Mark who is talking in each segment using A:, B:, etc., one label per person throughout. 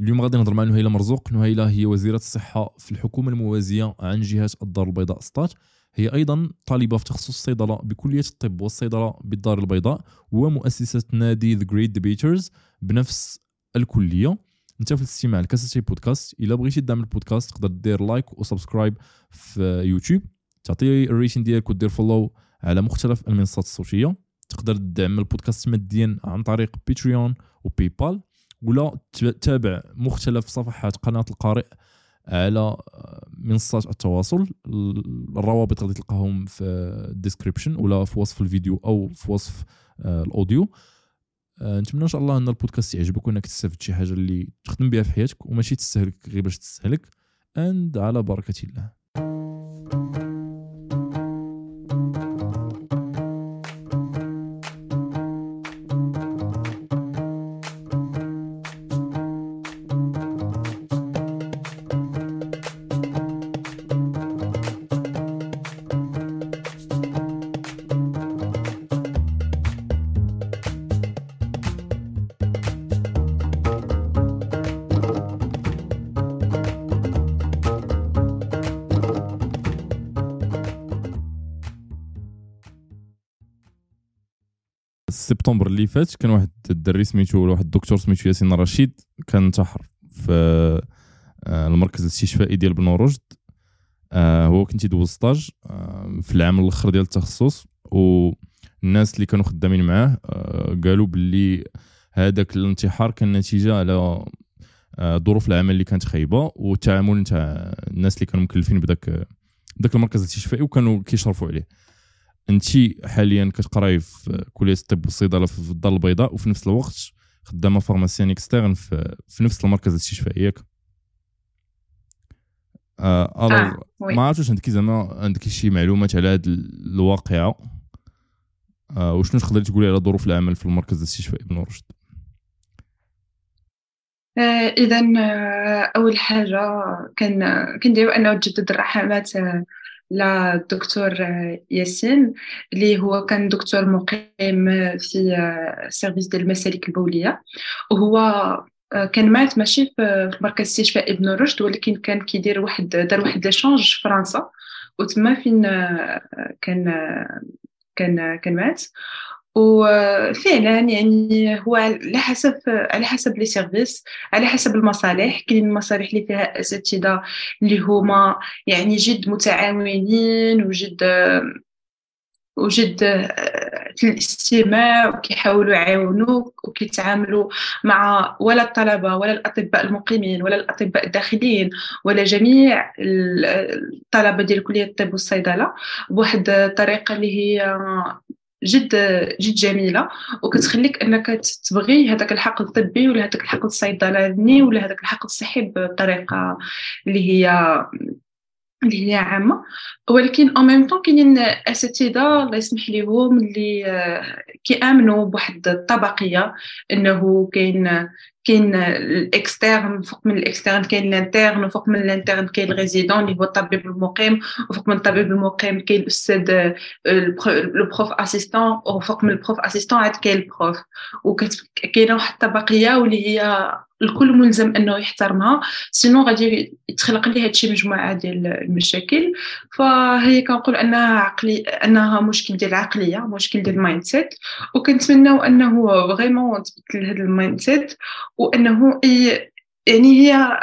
A: اليوم غادي نهضر مع نهيلة مرزوق. نهيلة هي وزيرة الصحة في الحكومة الموازية عن جهه الدار البيضاء سطات. هي أيضا طالبة في تخصص الصيدلة بكلية الطب والصيدلة بالدار البيضاء ومؤسسة نادي The Great Debaters بنفس الكلية. انت في الاستماع لكاسيتي بودكاست. إلا بغيتي تدعم البودكاست تقدر دير like و subscribe في يوتيوب. تعطي ال rating ديالك ودير follow على مختلف المنصات الصوتية. تقدر تدعم البودكاست ماديا عن طريق Patreon و PayPal ولا تتابع مختلف صفحات قناة القارئ على منصات التواصل الروابط غادي تلقاهم في ال description ولا في وصف الفيديو أو في وصف آه، ال audio. آه، نتمنى إن شاء الله إن البودكاست يعجبك وإنك تستافد شي حاجة اللي تخدم بها في حياتك وماشي تستهلك غير باش تستهلك. And على بركة الله. سبتمبر اللي فات كان واحد الدري سميتو ولا واحد الدكتور سميتو ياسين رشيد كان انتحر في آه، المركز الاستشفائي ديال بن رشد. آه، هو كان تيدوز stage آه، في العام الآخر ديال التخصص. والناس اللي كانوا خدامين معاه قالوا باللي هذاك الانتحار كان نتيجة على ظروف العمل اللي كانت خايبة والتعامل نتاع الناس اللي كانوا مكلفين بداك داك المركز الاستشفائي وكانوا كيشرفوا عليه. انت حاليا كتقراي في كلية الطب والصيدلة في الدار البيضاء وفي نفس الوقت خدامة pharmacien externe في, في نفس المركز الاستشفائي ياك؟ آه, آه ما عرفتش عندك زعما عندك شي معلومات على هذه الواقعة. آه وشنو تقدري تقولي على ظروف العمل في المركز الاستشفائي بن رشد؟
B: آه اذا آه، أول حاجة كان كنديرو أنه تجدد الرحمات آه، للدكتور ياسين اللي هو كان دكتور مقيم في service ديال المسالك البولية. وهو كان مات ماشي في مركز استشفاء ابن رشد ولكن كان كيدير واحد دار واحد l'échange في فرنسا. وتما فين كان كان كان مات. وفعلا يعني هو على حسب على حسب les services على حسب المصالح. كاين المصالح اللي فيها أساتذة اللي هما يعني جد متعاونين وجد وجد في الاستماع وكيحاولوا يعاونوك وكيتعاملوا مع ولا الطلبة ولا الأطباء المقيمين ولا الأطباء الداخليين ولا جميع الطلبة ديال كلية الطب والصيدلة بواحد الطريقة اللي هي جد جد جميلة. وكتخليك أنك تبغي هذاك الحقل الطبي ولا هذاك الحقل الصيدلاني ولا هذاك الحقل الصحي بطريقة اللي هي اللي هي عامة. ولكن au même temps كاينين أساتذة الله يسمح ليهم اللي كيآمنوا بواحد الطبقية إنه كاين كاين ال externe فوق من ال externe كاين ال interne وفوق من ال interne كاين ال résident اللي هو الطبيب المقيم وفوق من الطبيب المقيم كاين الأستاذ le prof assistant وفوق من ال prof assistant عاد كاين ال prof وكاينه واحد الطبقية واللي هي الكل ملزم إنه يحترمها. Sinon غادي يتخلق ليه هادشي مجموعة ديال المشاكل. فهي كنقول أنها عقلي أنها مشكل ديال العقلية مشكل ديال ال mindset وكنتمناو أنه vraiment تبدل هذا ال mindset وإنه يعني هي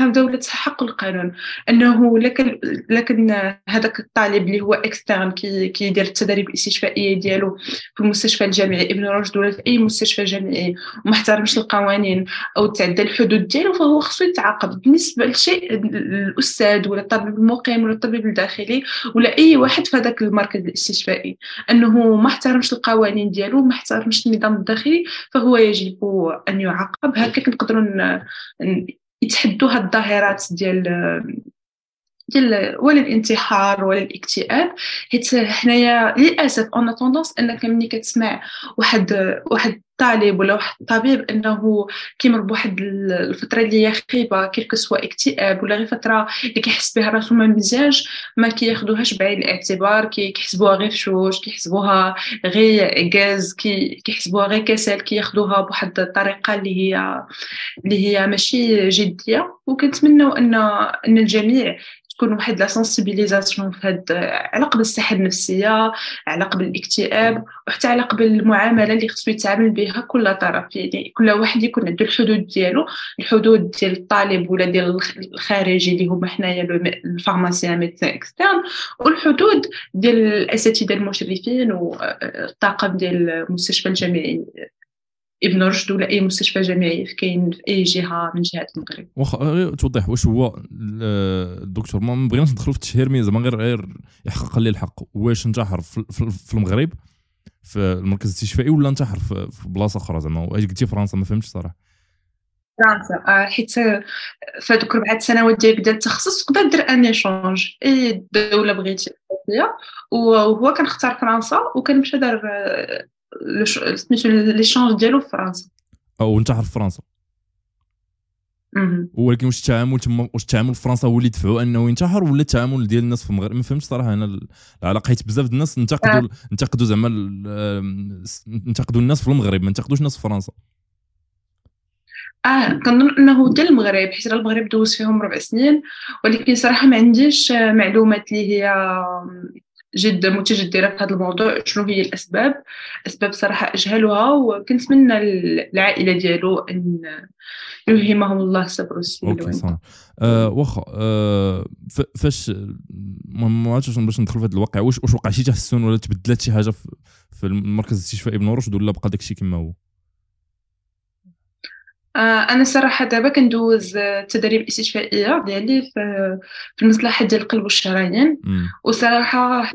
B: دولة حق القانون. أنه لكن لكن هذاك الطالب اللي هو externe كي كيدير التدريب الاستشفائية ديالو في المستشفى الجامعي ابن رشد ولا في أي مستشفى جامعي وما احترمش القوانين أو تعدى الحدود ديالو فهو خصو يتعاقب بالنسبة لشيء الأستاذ ولا الطبيب المقيم ولا الطبيب الداخلي ولا أي واحد في هذاك المركز الاستشفائي. أنه ما احترمش القوانين ديالو ما احترمش النظام الداخلي فهو يجب أن يعاقب. هكا كنقدروا يتحدوا هاد الظاهرات ديال ديال ولا الانتحار ولا الاكتئاب حيت حنايا للأسف on tendance أنك ملي كتسمع واحد واحد طالب ولا واحد الطبيب أنه كيمر بواحد الفترة اللي هي خيبه كيف سوا إكتئاب ولا غير فترة اللي كيحس بها راسو ما مزيانش ما كياخذوهاش بعين الاعتبار كيحسبوها غير فشوش كيحسبوها غير غاز كيحسبوها غير كسل كياخذوها بواحد الطريقة اللي هي اللي هي ماشي جدية. وكنتمنوا أن أن الجميع تكون واحد la sensibilisation في هاد على قبل الصحة النفسية على قبل الاكتئاب وحتى على قبل المعاملة اللي خصو يتعامل بها كل طرف. يعني كل واحد يكون عنده الحدود ديالو الحدود ديال الطالب ولا ديال الخارجي اللي هما حنايا ال pharmacien médecin externe والحدود ديال الأساتذة المشرفين والطاقم ديال المستشفى الجامعي. ابن رشد ولا اي مستشفى جامعي كاين في اي جهه من جهات المغرب.
A: واخا توضح واش هو الدكتور. ما بغيناش ندخلوا في التشهير mais زعما غير غير يحقق لي الحق. واش انتحر في المغرب؟ في المركز الاستشفائي ولا انتحر في بلاصة أخرى زعما؟ واش قلتي فرنسا؟ ما فهمتش صراحة.
B: فرنسا. آه، حيت في هذوك ربعة سنوات ديالك ديال التخصص تقدر دير un échange. أي دولة بغيتي وهو كان اختار فرنسا وكان مشى دار سميتو l'échange ديالو في فرنسا.
A: أو انتحر في فرنسا. ولكن واش التعامل تما واش التعامل في فرنسا هو اللي دفعوا أنه ينتحر ولا التعامل ديال الناس في المغرب؟ ما فهمتش صراحة. أنا العلاقة حيت بزاف الناس انتقدوا آه. انتقدوا زعما انتقدوا الناس في المغرب ما انتقدوش الناس في فرنسا.
B: آه كنظن أنه ديال المغرب حيت المغرب دوز فيهم ربع سنين ولكن صراحة ما عنديش معلومات اللي هي جد متجدرة في هذا الموضوع شنو هي الأسباب؟ أسباب صراحة أجهلها وكنتمنى العائلة ديالو أن يلهمهم الله الصبر والسلوان
A: OK صح. أه واخا أه فاش ما عرفتش باش ندخل في هذا الواقع. واش واش وقع؟ شي تحسن ولا تبدلت شي حاجة في المركز الاستشفائي ابن رشد ولا بقى داكشي كما هو؟
B: أنا صراحة دابا كندوز التدريب الاستشفائية ديالي في المصلحة ديال القلب والشرايين. وصراحة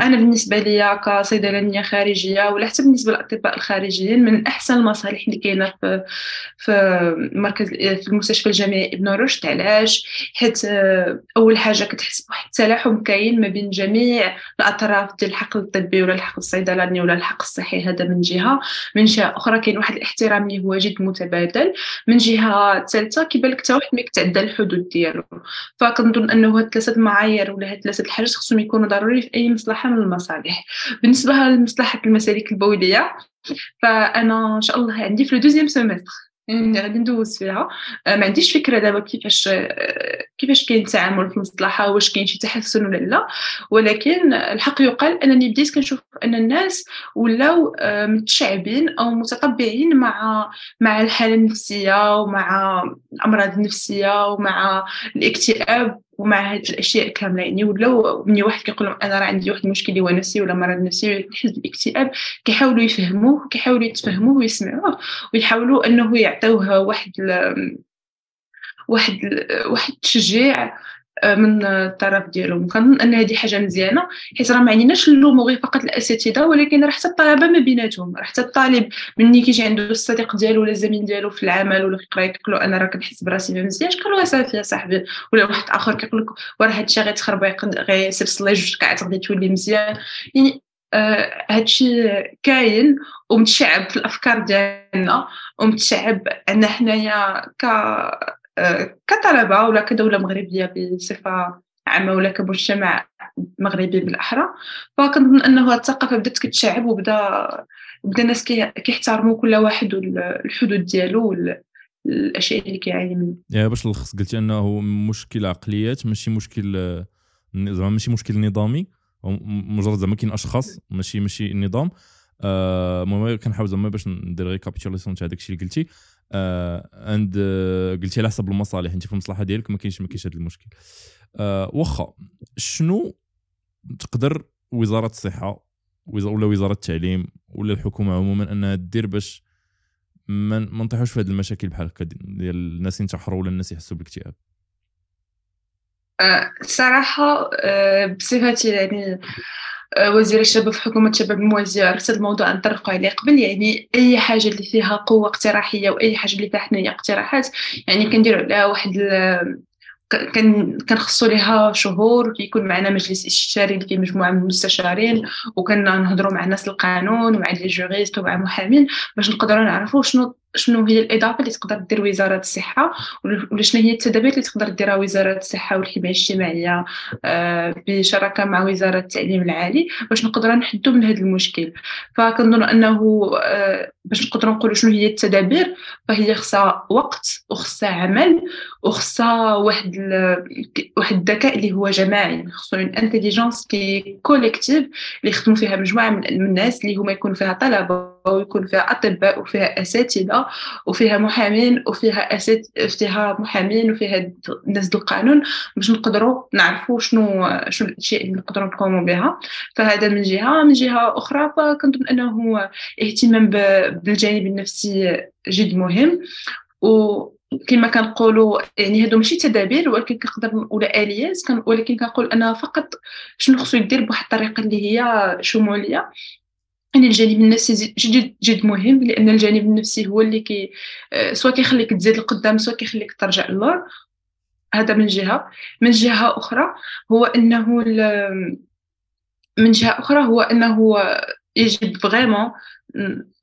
B: أنا بالنسبة ليا كصيدلانية خارجية ولا حتى بالنسبة للأطباء الخارجيين من أحسن المصالح اللي كاينة في في المركز في المستشفى الجامعي ابن رشد. علاش؟ حيت أول حاجة كتحس بواحد التلاحم كاين ما بين جميع الأطراف ديال الحقل الطبي ولا الحقل الصيدلاني ولا الحقل الصحي هذا من جهة. من جهة أخرى كاين واحد الاحترام اللي هو جد متبادل من جهة ثالثة كيبان لك حتى واحد ما كتعدى الحدود ديالو. فكنظن أنه هاد ثلاثة المعايير ولا هاد ثلاثة الحاجات خصهم يكونوا ضروري في أي مصلحة من المصالح. بالنسبة لمصلحة المسالك البولية فأنا إن شاء الله عندي في le deuxième semestre غادي ندوز فيها آه، ما عنديش فكرة دابا كيفاش آه، كيفاش كاين التعامل في المصلحه واش كاين شي تحسن ولا لا. ولكن الحق يقال أنني بديت كنشوف أن الناس ولاو آه، متشعبين أو متطبعين مع مع الحالة النفسية ومع الأمراض النفسية ومع الاكتئاب ومع هاد الأشياء كاملة يعني ولاو مني واحد كيقول لهم أنا راه عندي واحد المشكل هو نفسي ولا مرض نفسي كيحس بالاكتئاب كيحاولوا يفهموه كيحاولوا يتفهموه ويسمعوه ويحاولوا أنه يعطيوه واحد. واحد. واحد التشجيع من الطرف ديالهم. كنظن أن هذه حاجة مزيانة حيت راه ما عندناش نلومو غير فقط الأساتذة ولكن راه حتى الطلبة ما بيناتهم. راه حتى الطالب ملي كيجي عنده الصديق ديالو ولا الزميل ديالو في العمل ولا كيقرا كيقول أنا راه كنحس براسي ما مزيانش قال له صافي يا صاحبي. ولا واحد آخر كيقول لك وراه هادشي غيتخرب غيسير صلي جوج ساعات غادي تولي مزيان. يعني آه هادشي كاين ومتشعب في الأفكار ديالنا ومتشعب عندنا حنايا ك كطلبة ولا كدولة مغربية بصفة عامة ولا كمجتمع مغربي بالأحرى فكنظن أنه الثقافة بدات كتشعب وبدا بدا الناس كيحترموا كل واحد الحدود ديالو الأشياء اللي كيعاني منها
A: يا باش نلخص قلتي أنه مشكل عقليات ماشي مشكل زعما ماشي مشكل نظامي مجرد زعما كاين أشخاص ماشي ماشي نظام. آه، المهم كنحاول زعما باش ندير ريكابيتولاسيون تاع داكشي اللي قلتي. عند آه قلتي على حسب المصالح انت في المصلحة ديالك ما كاينش ما كاينش هذا المشكل. آه واخا شنو تقدر وزارة الصحة ولا وزارة التعليم ولا الحكومة عموما أنها دير باش ما نطيحوش في هذه المشاكل بحال هكا ديال الناس ينتحروا ولا الناس يحسوا بالاكتئاب؟
B: الصراحه آه، بصفتي يعني آه، وزير الشباب في حكومة الشباب الموازية عرفت الموضوع نطرقوا عليه قبل يعني أي حاجة اللي فيها قوة اقتراحية وأي حاجة اللي فيها حنايا اقتراحات يعني كنديروا عليها واحد كنخصو ليها شهور كيكون معنا مجلس استشاري اللي مجموعه من المستشارين وكنا نهضروا مع ناس القانون ومع لي جوريست ومع محامين باش نقدروا نعرفوا شنو شنو هي الإضافة اللي تقدر دير وزارة الصحة ولا شنو هي التدابير اللي تقدر ديرها وزارة الصحة والحماية الاجتماعية آه، بشراكة مع وزارة التعليم العالي باش نقدروا نحدوا من هذا المشكل. فكنظن أنه آه، باش نقدروا نقولوا شنو هي التدابير فهي خصها وقت وخصها عمل وخصها واحد واحد الذكاء اللي هو جماعي. خصو une intelligence qui collective اللي يخدموا فيها مجموعة من الناس اللي هما يكون فيها طلبة. ويكون فيها أطباء وفيها أساتذة وفيها محامين وفيها أسات فيها محامين وفيها ناس القانون باش نقدروا نعرفوا شنو شنو الأشياء اللي نقدروا نقوموا بها. فهذا من جهة. من جهة أخرى فكنظن أنه اهتمام بالجانب النفسي جد مهم. و كما كنقولوا يعني هادو ماشي تدابير ولكن كنقدر نقول آليات. ولكن كنقول أنا فقط شنو خصو يدير بواحد الطريقة اللي هي شمولية. يعني الجانب النفسي جد جد مهم لأن الجانب النفسي هو اللي كي سواء كيخليك تزيد لقدام سواء كيخليك ترجع للور. هذا من جهة. من جهة أخرى هو أنه من جهة أخرى هو أنه يجب vraiment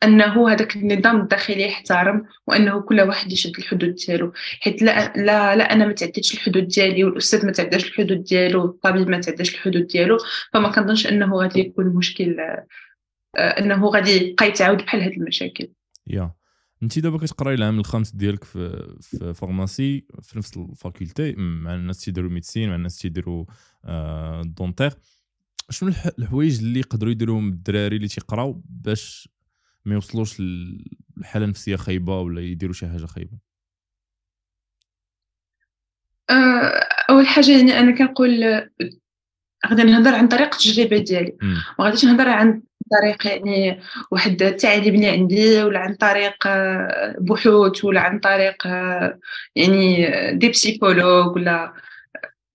B: أنه هذاك النظام الداخلي يحترم وأنه كل واحد يشد الحدود ديالو. حيت لا لا, لا أنا ما تعديتش الحدود ديالي والأستاذ ما تعداش الحدود ديالو والطبيب ما تعداش الحدود ديالو فما كنظنش أنه غادي يكون مشكل آه، إنه غادي يبقى يتعاود بحال هاد المشاكل.
A: Yeah. انت دابا كتقراي العام الخامس ديالك في في pharmacie في نفس ال faculté مع الناس تيديروا médecine مع الناس تيديروا آه دونتير شنو الحوايج اللي يقدروا يديروهم الدراري اللي تيقراو باش ما يوصلوش لحالة نفسية خايبة ولا يديروا شي حاجة خايبة؟
B: آه، أول حاجة يعني أنا كنقول غادي نهضر عن طريق التجربة ديالي. ما غاديش نهضر عن طريق يعني واحد التعليم اللي عندي ولا عن طريق آه، بحوث ولا عن طريق آه، يعني des psychologues ولا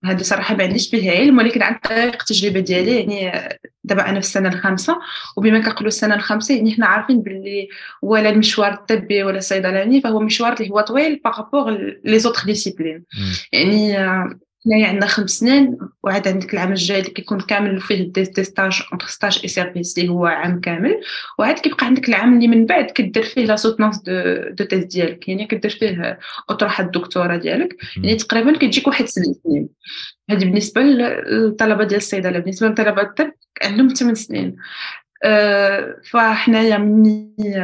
B: هذا صراحة ما عنديش به علم ولكن عن طريق التجربة ديالي يعني دابا أنا في السنة الخامسة وبما كنقولوا السنة الخامسة يعني حنا عارفين باللي ولا المشوار الطبي ولا الصيدلاني فهو مشوار اللي هو طويل par rapport les autres disciplines يعني آه، حنايا عندنا خمس سنين وعاد عندك العام الجاي اللي كيكون كامل فيه des, des stages entre stage et service اللي هو عام كامل وعاد كيبقى عندك العام اللي من بعد كدير فيه la soutenance de de thèse ديالك يعني كدير فيه أطروحة الدكتورة ديالك يعني تقريبا كتجيك واحد سبع سنين. هذه بالنسبة للطلبة ديال الصيدلة بالنسبة لطلبة الطب عندهم 8 سنين. أه فحنايا مني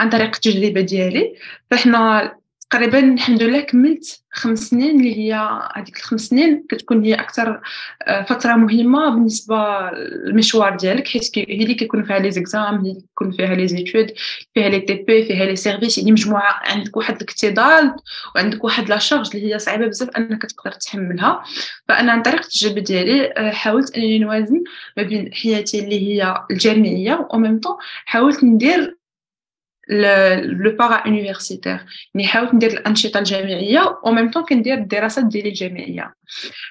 B: عن طريق التجربة ديالي فاحنا تقريبا الحمد لله كملت خمس سنين اللي هي هذيك الخمس سنين كتكون هي أكثر آه، فترة مهمة بالنسبة للمشوار ديالك حيت هي اللي كيكون فيها les exams هي اللي كيكون فيها les études فيها les TP فيها les services يعني مجموعة عندك واحد الاكتظاظ وعندك واحد la charge اللي هي صعيبة بزاف أنك تقدر تحملها. فأنا عن طريق التجربة ديالي آه، حاولت انني نوازن ما بين حياتي اللي هي الجامعية و même temps حاولت ندير le para يعني حاولت ندير الانشطه الجامعيه و même temps كندير الدراسات ديالي الجامعيه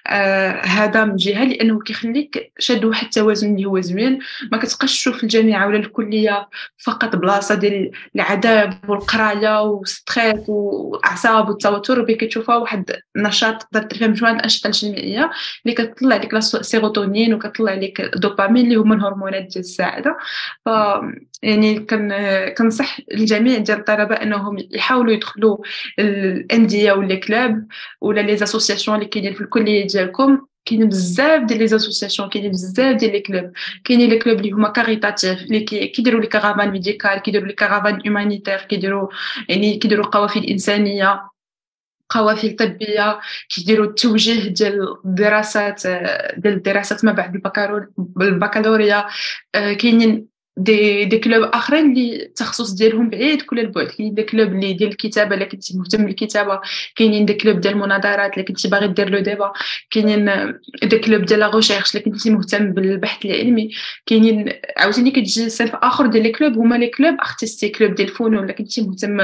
B: آه هذا من جهه لأنه كيخليك شاد واحد التوازن اللي هو زوين ما كتبقاش تشوف الجامعة ولا الكليه فقط بلاصه ديال العذاب والقرايه و stress واعصاب والتوتر وبي كتشوفها واحد النشاط تقدر دير فيها مجموعه الانشطه الجامعيه اللي كتطلع لك السيروتونين وكتطلع لك الدوبامين اللي هما الهرمونات ديال السعاده ف يعني كنصح الجميع ديال الطلبة أنهم يحاولوا يدخلوا الأندية ولا clubs ولا les associations اللي كاينين في الكلية ديالكم. كاينين بزاف ديال les associations كاينين بزاف ديال les clubs كاينين les clubs اللي هما caritatifs اللي كيديروا les caravanes médicales كيديروا les caravanes humanitaires كيديروا يعني كيديروا قوافل انسانيه قوافل طبية كيديروا التوجيه ديال الدراسات ديال الدراسات ما بعد البكالوريا. كاينين des des clubs آخرين اللي التخصص ديالهم بعيد كل البعد. كاين des clubs اللي ديال الكتابة إلا كنتي مهتم بالكتابة كاينين des clubs ديال المناظرات إلا كنتي باغي دير le débat كاينين des clubs ديال la recherche إلا كنتي مهتم بالبحث العلمي كاينين عاوتاني كتجي صنف آخر ديال les clubs هما les clubs artistiques clubs ديال الفنون إلا كنتي مهتم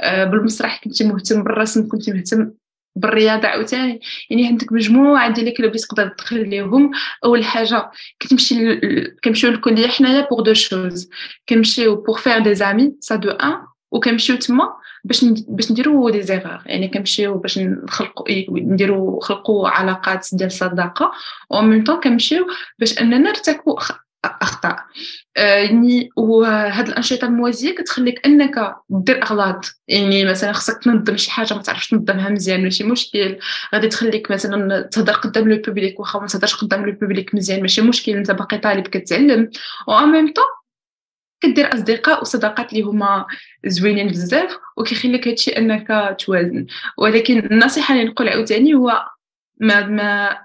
B: آه، بالمسرح كنتي مهتم بالرسم كنتي مهتم بالرياضة عاوتاني. يعني عندك مجموعة ديال ال clubs تقدر تدخل ليهم. أول حاجة كتمشي كنمشيو للكليه حنايا pour deux choses كنمشيو pour faire des amis ça de un وكنمشيو تما باش باش نديرو des erreurs يعني كنمشيو باش نخلقوا نديرو نخلقوا علاقات ديال الصداقه و même temps كنمشيو باش أننا نرتكبوا اخطاء يعني وهاد الأنشطة الموازية كتخليك أنك دير أغلاط. يعني مثلا خصك تنظم شي حاجة ما تعرفش تنظمها مزيان ماشي مشكل. غادي تخليك مثلا تهضر قدام le public واخا ما تهضرش قدام le public مزيان ماشي مشكل. أنت باقي طالب كتعلم. و ميم طون كدير أصدقاء وصداقات اللي هما زوينين بزاف وكيخليك هادشي أنك توازن. ولكن النصيحة اللي نقول عاوتاني هو ما ما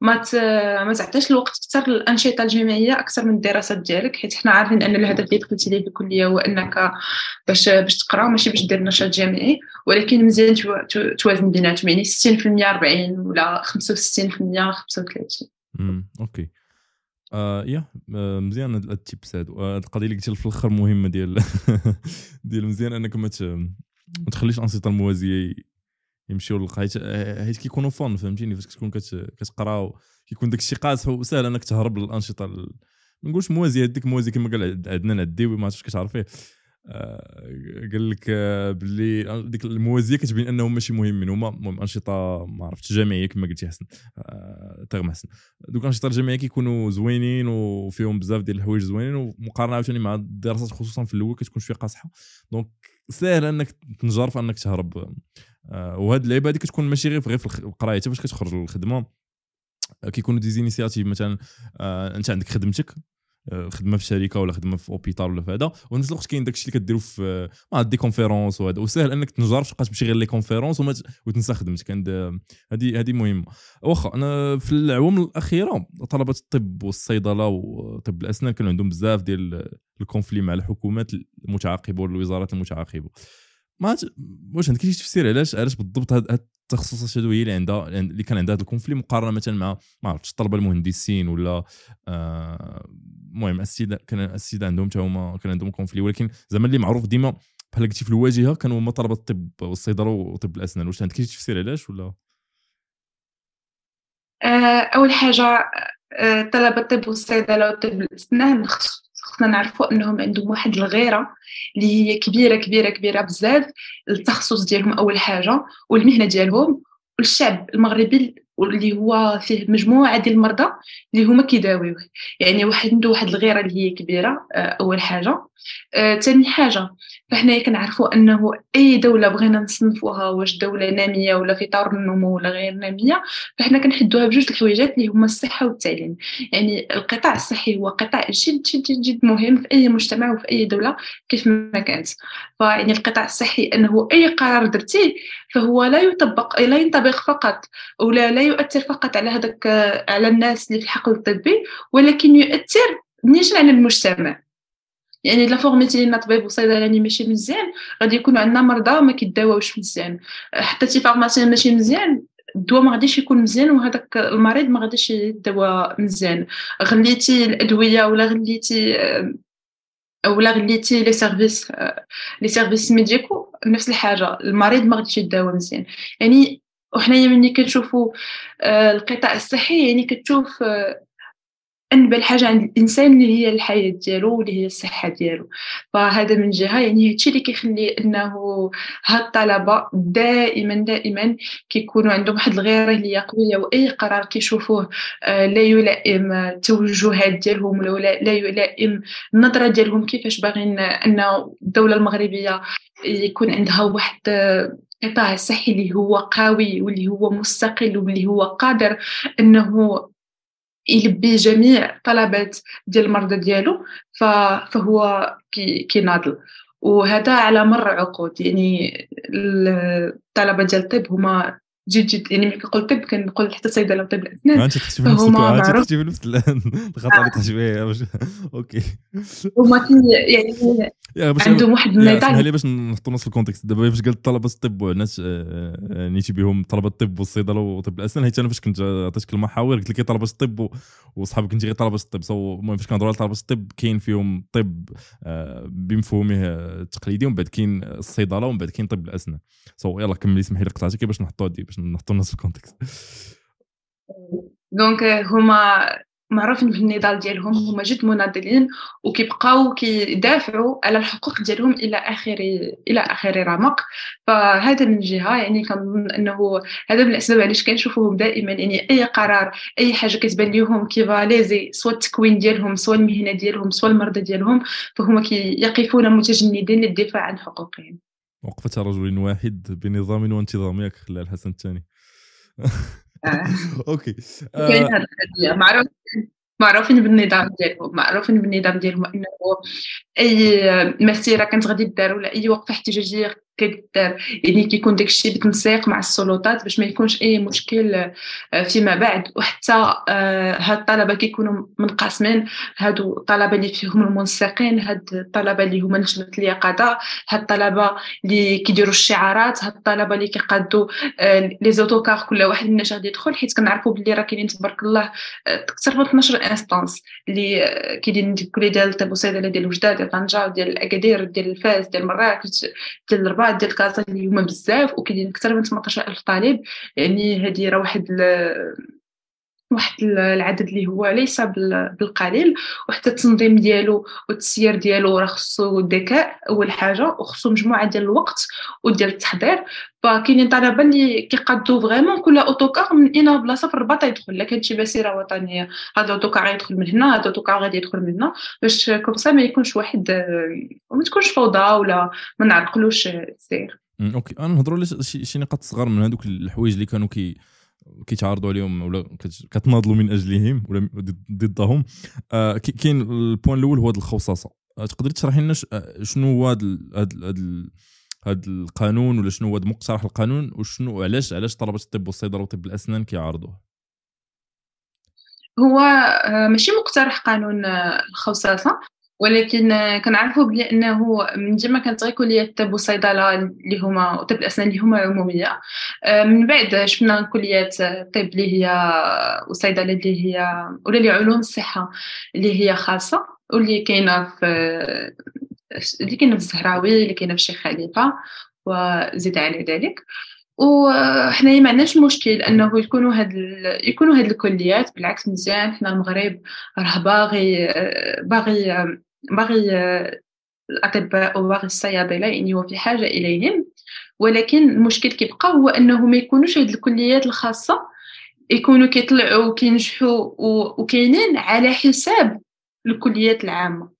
B: ما ما تعطيش الوقت أكثر للانشطه الجامعيه أكثر من الدراسات ديالك حيت حنا عارفين أن الهدف اللي دخلتي ليه في الكليه هو أنك باش باش تقرأ ماشي باش دير نشاط جامعي ولكن مزيان توازن بيناتهم يعني 60% 40 ولا 65% 35
A: امم OK. آه yeah مزيان هاد ال tips هادو. آه القضية اللي قلتي في الأخر مهمة ديال ديال مزيان أنك ما تخليش الأنشطة الموازية يمشيو للقايت حيت كيكونوا fun فهمتيني؟ فاش كتكون كتقرا كيكون داك الشيء قاصح وسهل انك تهرب للانشطه ما نقولش موازيه ديك موازيه كما قال عندنا العديوي ما عرفتش كتعرفيه. آه، قال لك آه، باللي ديك الموازية كتبين أنهم ماشي مهمين هما المهم أنشطة ما عرفتش جامعية كما قلتي حسن. آه، تغم حسن. donc الأنشطة الجامعية كيكونوا زوينين وفيهم بزاف ديال الحوايج زوينين ومقارنة عاوتاني مع الدراسات خصوصا في الأول كتكون شوية قاصحة. donc ساهل أنك تنجرف أنك تهرب. وهاد اللعيبة هذه كتكون ماشي غير في القراية فاش كتخرج للخدمة كيكونوا des initiatives مثلا أنت عندك خدمتك خدمة في شركة ولا خدمة في hôpital ولا في هذا ونفس الوقت كاين داكشي اللي كديرو في مع des conférences وهذا. وسهل إنك تنجر تبقى تمشي غير les conférences وتنسى خدمتك. هذه هذه مهمة. واخا أنا في العوام الأخيرة طلبة الطب والصيدلة وطب الأسنان كانوا عندهم بزاف ديال الكونفلي مع الحكومات المتعاقبة والوزارات المتعاقبة. ما واش عندك شي تفسير علاش علاش بالضبط هاد التخصصات هادو هي اللي عندها اللي كان عندها هذا الكونفلي مقارنة مثلا مع ما عرفتش الطلبة المهندسين ولا آه، المهم آه السيده كان السيدة عندهم حتى هما كان عندهم كونفلي. ولكن زعما اللي معروف ديما بحال قلتي في الواجهة كانوا هما طلبة الطب والصيدلة وطب الأسنان. واش عندك شي تفسير علاش ولا؟
B: آه، أول حاجة آه، طلبة الطب والصيدلة وطب الأسنان خصنا نعرفوا أنهم عندهم واحد الغيرة اللي هي كبيرة كبيرة كبيرة بزاف التخصص ديالهم أول حاجة والمهنة ديالهم والشعب المغربي واللي هو فيه مجموعة ديال المرضى اللي هما كيداويوه. يعني واحد عنده واحد الغيرة اللي هي كبيرة آه، أول حاجة. ثاني آه، حاجة فحنا كنعرفوا أنه أي دولة بغينا نصنفوها واش دولة نامية ولا في طور النمو ولا غير نامية فحنا كنحدوها بجوج الحويجات اللي هما الصحة والتعليم. يعني القطاع الصحي هو قطاع جد جد جد مهم في أي مجتمع وفي أي دولة كيف ما كانت. فيعني القطاع الصحي أنه أي قرار درتيه فهو لا يطبق لا ينطبق فقط ولا لا يؤثر فقط على هذاك على الناس اللي في الحقل الطبي ولكن يؤثر نيشان على المجتمع. يعني الا formيتي لنا طبيب وصيدلاني ماشي مزيان غادي يكونوا عندنا مرضى ما كيداواوش مزيان. حتى شي pharmacien ماشي مزيان الدواء ما غاديش يكون مزيان وهذاك المريض ما غاديش يداوى مزيان. غليتي الأدوية ولا غليتي ولا غليتي les services les services médicaux نفس الحاجة المريض ما غاديش يداوى مزيان. يعني وحنايا ملي كنشوفوا آه، القطاع الصحي يعني كتشوف آه، انبل حاجة عند الإنسان اللي هي الحياة ديالو واللي هي الصحة ديالو. فهذا من جهة يعني هادشي اللي كيخلي أنه هاد الطلبة دائما دائما كيكونوا عندهم واحد الغيرة اللي هي قوية وأي قرار كيشوفوه آه، لا يلائم التوجهات ديالهم ولا لا يلائم النظرة ديالهم كيفاش باغيين أن الدولة المغربية يكون عندها واحد قطاع صحي اللي هو قوي واللي هو مستقل واللي هو قادر أنه يلبي جميع طلبات ديال المرضى ديالو فهو كيناضل. وهذا على مر عقود يعني الطلبة ديال الطب هما جد جد يعني ملي كنقول طب كنقول حتى صيدلة وطب الأسنان.
A: أنت تكتب نفس انت تكتب نفس الخطا اللي تحسبيه okay.
B: هما يعني عندهم واحد
A: النضال لي باش نحطوا نص ال contexte دابا فاش قلت طلبة الطب والناس آه، نيتي بهم طلبة الطب والصيدلة وطب الأسنان حيت أنا فاش كنت عطيتك المحاور قلت لك طلبة الطب وصحابك كنتي غير طلبة الطب. so المهم فاش كنهضروا على طلبة الطب كاين فيهم طب آه، بمفهومه التقليدي ومن بعد كاين الصيدلة ومن بعد كاين طب الأسنان. so يلا كملي اسمحي لي قطعتك باش نحطوا هذه باش نحطوا الناس في ال contexte
B: دونك هما معروفين في النضال ديالهم هما جد مناضلين وكيبقاو كيدافعوا على الحقوق ديالهم إلى آخر إلى آخر رمق. فهذا من جهة يعني كنظن إنه هذا من الأسباب علاش كنشوفوهم دائما يعني أي قرار أي حاجة كتبان لهم كيفاليزي سواء التكوين ديالهم سواء المهنة ديالهم سواء المرضى ديالهم. فهما كيقفون متجندين للدفاع عن حقوقهم.
A: وقفة رجل واحد بنظام وانتظام ياك خلال الحسن الثاني.
B: آه.
A: okay.
B: كاين معروف معروفين بالنظام ديالهم معروفين بالنظام ديالهم إنه أي مسيره كانت غادي دار ولا أي وقفة احتجاجية كدار يعني كيكون داكشي بالتنسيق مع السلطات باش ما يكونش اي مشكل آه، فيما بعد. وحتى آه، هاد الطلبة كيكونوا منقسمين. هادو الطلبة اللي فيهم المنسقين هاد الطلبة اللي هما لجنه اليقظة هاد الطلبة اللي كيديروا الشعارات هاد الطلبة اللي كيقادوا آه، les autocars كل واحد منا غادي يدخل حيت كنعرفوا باللي راه كاينين تبارك الله أكثر من 12 instances اللي كاينين كل ديال والصيدله ديال وجدة ديال طنجة ديال الأكادير ديال الفاس ديال مراكش ديال الرباط. لي زعما ديال كازا اللي هما بزاف وكاينين أكثر من 18000 طالب يعني هذه راه واحد واحد العدد اللي هو ليس بالقليل وحتى التنظيم ديالو والتسيير ديالو راه خصو الذكاء أول حاجة. وخصو مجموعة ديال الوقت وديال التحضير. فكاينين طلبة اللي كيقادو vraiment كل autocar من اين بلاصة في الرباط يدخل. لا كانت شي مسيرة وطنية. هذا ال autocar يدخل من هنا هذا ال autocar غادي يدخل من هنا. باش comme ما يكونش واحد ما تكونش فوضى ولا ما نعرقلوش السير.
A: okay. أنا نهضروا شي, شي نقاط صغار من هذوك الحوايج اللي كانوا كي كيتعارضوا عليهم ولا كتناضلوا من أجلهم ولا ضدهم. آه كاين ال point الأول هو هذه الخصاصة. آه تقدري تشرحي لنا آه، شنو هو هذا القانون ولا شنو هو مقترح القانون وشنو علاش علاش طلبة الطب والصيدلة وطب الأسنان كيعارضوه؟
B: هو ماشي مقترح قانون الخصاصة. ولكن كنعرفوا بلي إنه من ديما كانت غير كلية الطب والصيدله اللي هما وطب الأسنان اللي هما عمومية. آه، من بعد شفنا كليات الطب اللي هي والصيدله اللي هي ولا اللي علوم الصحة اللي هي خاصة واللي كاينة في اللي كاينة في الزهراوي اللي كاينة في الشيخ خليفة وزيد على ذلك. وحنايا ما عندناش مشكل إنه يكونوا هاد يكونوا هاد الكليات بالعكس مزيان. حنا المغرب راه باغي باغي باغي الأطباء وباغي الصيادلة يعني هو في حاجة إليهم ولكن المشكل كيبقى هو أنه ما يكونوش هاد الكليات الخاصة يكونوا كيطلعوا وكينجحوا وكاينين على حساب الكليات العامة.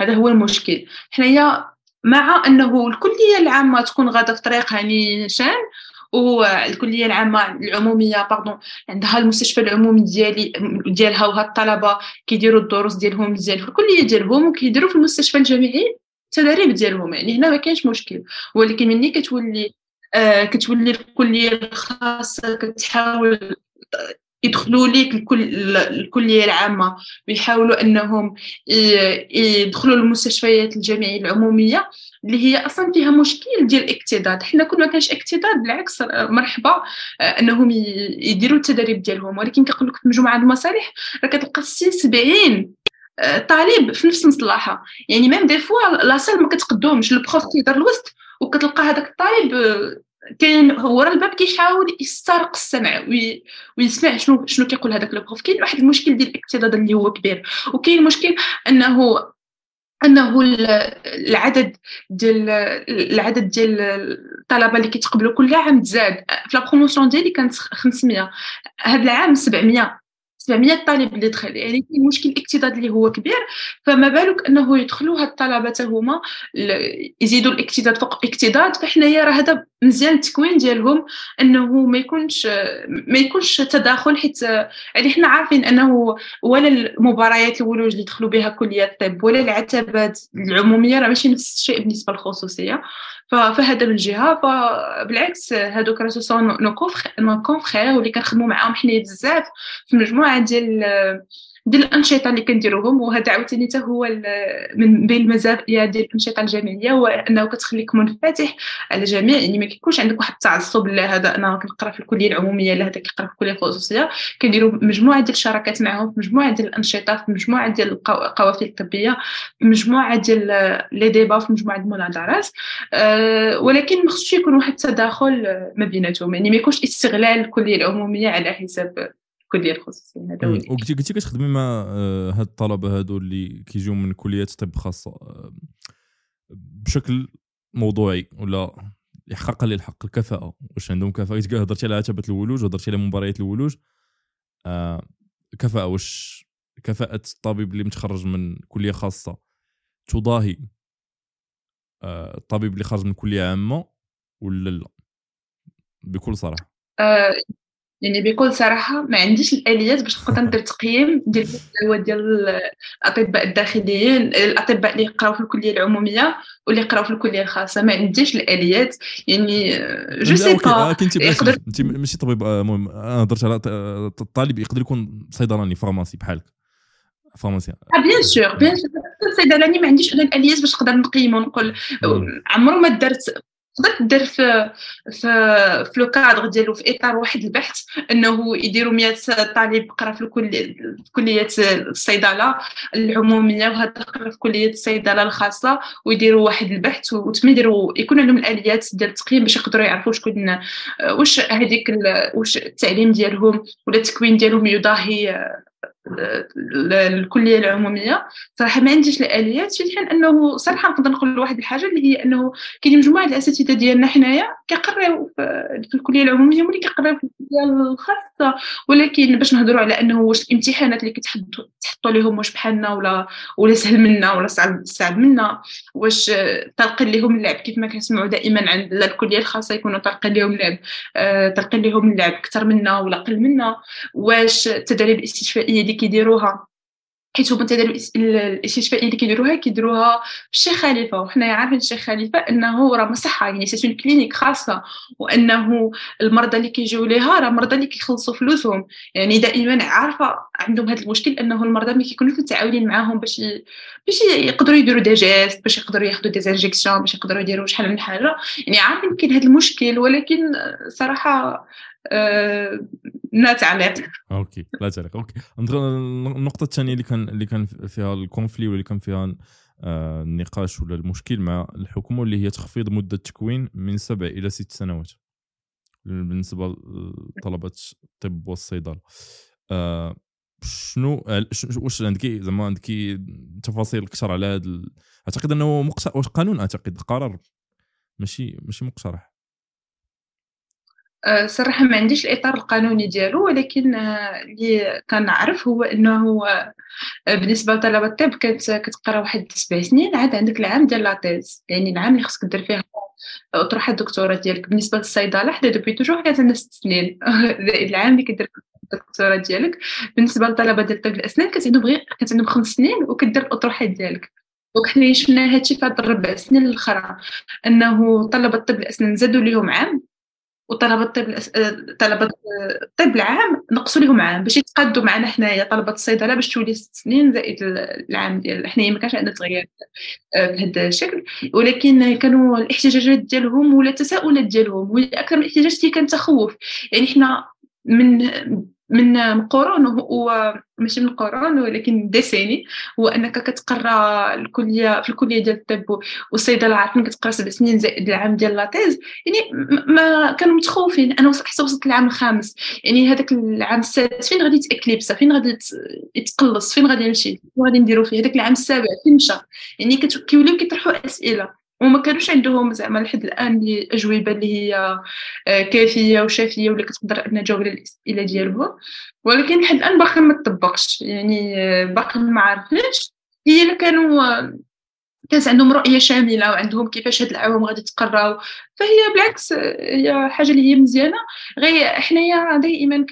B: هذا هو المشكل. حنايا مع أنه الكلية العامة تكون غاده في طريقها نيشان والكليه العامة العمومية باردون عندها المستشفى العمومي ديالي ديالها وها الطلبة كيديروا الدروس ديالهم مزيان في الكلية ديالهم وكيديروا في المستشفى الجامعي التدريب ديالهم يعني هنا ما كاينش مشكل. ولكن ملي كتولي آه كتولي الكلية الخاصة كتحاول يدخلوا ليك الكل الكلية العامة ويحاولوا أنهم يدخلوا المستشفيات الجامعية العمومية. اللي هي أصلا فيها مشكل ديال الاكتضاد حنا كنا ما كانش اكتضاد بالعكس مرحبا آه، أنهم يديروا التدريب ديالهم. ولكن كنقول لك في مجموعة المصالح راه كتلقى 60 70 آه، طالب في نفس المصلحه يعني ميم دي فوا لا سال ما كتقدومش البروف كيدير الوسط وكتلقى هذاك الطالب آه، كاين هو راه الباب كيحاول يسترق السمع وي... ويسمع شنو شنو كيقول هذاك البروف كاين واحد المشكل ديال الاكتظاظ اللي هو كبير. وكاين مشكل أنه أنه العدد ديال العدد ديال الطلبة اللي كيتقبلوا كل عام تزاد. في la promotion ديالي كانت 500 هذا العام 700 700 طالب اللي دخل يعني كاين مشكل الاكتظاظ اللي هو كبير فما بالك أنه يدخلوا هاد الطلبه هما يزيدوا الاكتظاظ فوق الاكتظاظ فحنايا راه هذا مزيان التكوين ديالهم أنه ما يكونش ما يكونش تداخل حيت يعني حنا عارفين أنه ولا المباريات الولوج اللي دخلوا بها كلية الطب ولا العتبات العمومية راه ماشي نفس الشيء بالنسبة للخصوصية. فهذا من جهة. فبالعكس هادوك راه ce sont nos confrères واللي كنخدموا معاهم حنايا بزاف في مجموعة ديال ديال الأنشطة اللي كنديروهم وهذا عاوتاني حتى هو من بين المزايا ديال الأنشطة الجامعيه هو أنه كتخليك منفتح على الجميع يعني ما كيكونش عندك واحد التعصب لا هذا أنا كنقرأ في الكلية العمومية لا هذا كيقرأ في الكلية الخصوصية. كنديروا مجموعة ديال الشراكات معهم في مجموعة ديال الأنشطة في مجموعة ديال القوافل الطبية في مجموعة ديال لي ديبا في مجموعة المناظرات. أه ولكن ما خصش يكون واحد التداخل ما بيناتهم. يعني ما يكونش استغلال الكلية العمومية على حساب الكليه الخصوصية هذا هو
A: قلتي كتخدمي مع آه، هاد الطلبة هادو اللي كيجيو من كليات طب خاصة آه، بشكل موضوعي ولا احقاقا للحق الكفاءة. واش عندهم كفاءة؟ هضرتي على عتبة الولوج وهضرتي على مباريات الولوج. آه كفاءة. واش كفاءة الطبيب اللي متخرج من كلية خاصة تضاهي آه الطبيب اللي خرج من كلية عامة ولا لا؟ بكل صراحة.
B: آه يعني بكل صراحة ما عنديش الآليات باش نقدر ندير تقييم ديال المستوى ديال الأطباء الداخليين الأطباء اللي يقراو في الكلية العمومية واللي يقراو في الكلية الخاصة. ما عنديش الآليات. يعني je sais pas
A: يقدر انت ماشي طبيب آه، المهم أنا هضرت على الطالب يقدر يكون صيدلاني pharmacie بحالك. pharmacie.
B: bien sûr bien sûr الصيدلاني ما عنديش أنا الآليات باش نقدر نقيمه ونقول عمره ما درت تقدر دير في في في le cadre ديالو في إطار واحد البحث إنه يديروا 100 طالب قرا في الكليه في كلية الصيدلة العموميه وهذا قرا في كلية الصيدلة الخاصة ويديروا واحد البحث وتما يديروا يكون عندهم الآليات ديال التقييم باش يقدروا يعرفوا شكون واش هذيك واش التعليم ديالهم ولا التكوين ديالهم يضاهي الكلية العمومية. صراحة ما عنديش الآليات في حين أنه صراحة نقدر نقول واحد الحاجة اللي هي أنه كاين مجموعة الأساتذة ديالنا حنايا كيقراو في الكلية العمومية واللي كيقراو في الكلية الخاصة. ولكن باش نهضروا على أنه واش الامتحانات اللي كتحطوا تحطوا لهم واش بحالنا ولا ولا سهل منا ولا صعب صعب منا. واش طالقين لهم اللعب كيف ما كنسمعوا دائما عند الكلية الخاصة يكونوا طالقين لهم اللعب آه طالقين لهم اللعب أكثر منا ولا أقل منا. واش التدريب الاستشفائية كيديروها. حيت هما التدريب الاستشفائيه اللي كيديروها كيديروها الشيخ خليفة. وحنا عارفين الشيخ خليفة إنه راه مصحه يعني c'est clinique خاصة. وإنه المرضى اللي كيجيو ليها راه مرضى اللي كيخلصوا فلوسهم. يعني دائما عارفة عندهم هذا المشكل أنه المرضى ما كيكونوش متعاونين معاهم باش باش يقدروا يديروا des gestes باش يقدروا ياخذوا des injections باش يقدروا يديروا شحال من حاجة. يعني عارفين كاين هذا المشكل ولكن صراحة لا تعليق
A: okay لا تعليق أوكي. النقطة الثانية اللي كان اللي كان فيها ال conflit واللي كان فيها آه، النقاش ولا المشكل مع الحكومة اللي هي تخفيض مدة التكوين من سبع إلى ست سنوات. بالنسبة لطلبة الطب والصيدلة. آه، شنو؟ واش عندك؟ زعما عندك تفاصيل أكثر على هذا أعتقد إنه مقترح واش قانون أعتقد؟ قرار. ماشي ماشي مقترح.
B: آه، صراحة ما عنديش الإطار القانوني ديالو ولكن آه، اللي كنعرف هو أنه آه، بالنسبة لطلبة الطب كانت كتقرأ واحد سبع سنين عاد عندك العام ديال la thèse يعني العام اللي خصك دير فيه أطروحة الدكتوراه ديالك. بالنسبة للصيدلة حدا depuis toujours كانت عندنا ست سنين. العام اللي كدير الدكتوراه ديالك. بالنسبة للطلبة ديال طب الأسنان كانت عندهم غير كانت عندهم خمس سنين وكدير الأطروحة ديالك. وحنا شفنا هادشي في هاد الربع سنين الأخرى أنه طلبة طب الأسنان زادوا ليهم عام وطلبة الطب طلبة الطب العام نقصوا لهم عام باش يتقادوا معنا حنايا طلبة الصيدلة باش تولي ست سنين زائد العام ديال. حنايا ما كانش عندنا تغيير آه، بهذا الشكل. ولكن كانوا الاحتجاجات ديالهم ولا التساؤلات ديالهم وأكثر من الاحتجاجات كان تخوف. يعني حنا من من قرون هو ماشي من قرون ولكن ديسيني هو أنك كتقرأ الكليه في الكلية ديال الطب والصيدلة عارفين كتقرأ سبع سنين زائد العام ديال la thèse يعني ما كانوا متخوفين. أنا حتى وصلت العام الخامس. يعني هذاك العام السادس فين غادي يتاكليبسا فين غادي يتقلص؟ فين غادي نمشي فين غادي نديرو فيه؟ هذاك العام السابع فين مشى؟ يعني كيوليو كيطرحوا أسئلة. وما كانوش عندهم زعما لحد الآن أجوبة اللي هي آه، كافية وشافية ولا كتقدر ان تجاوب على الأسئلة ديالهم ولكن لحد الآن باقي ما طبقش يعني آه، باقي ما عرفناش هي اللي كانوا كانت عندهم رؤية شاملة وعندهم كيفاش هاد العوام غادي تقراو. فهي بالعكس هي حاجة اللي هي مزيانة. غير حنايا دائما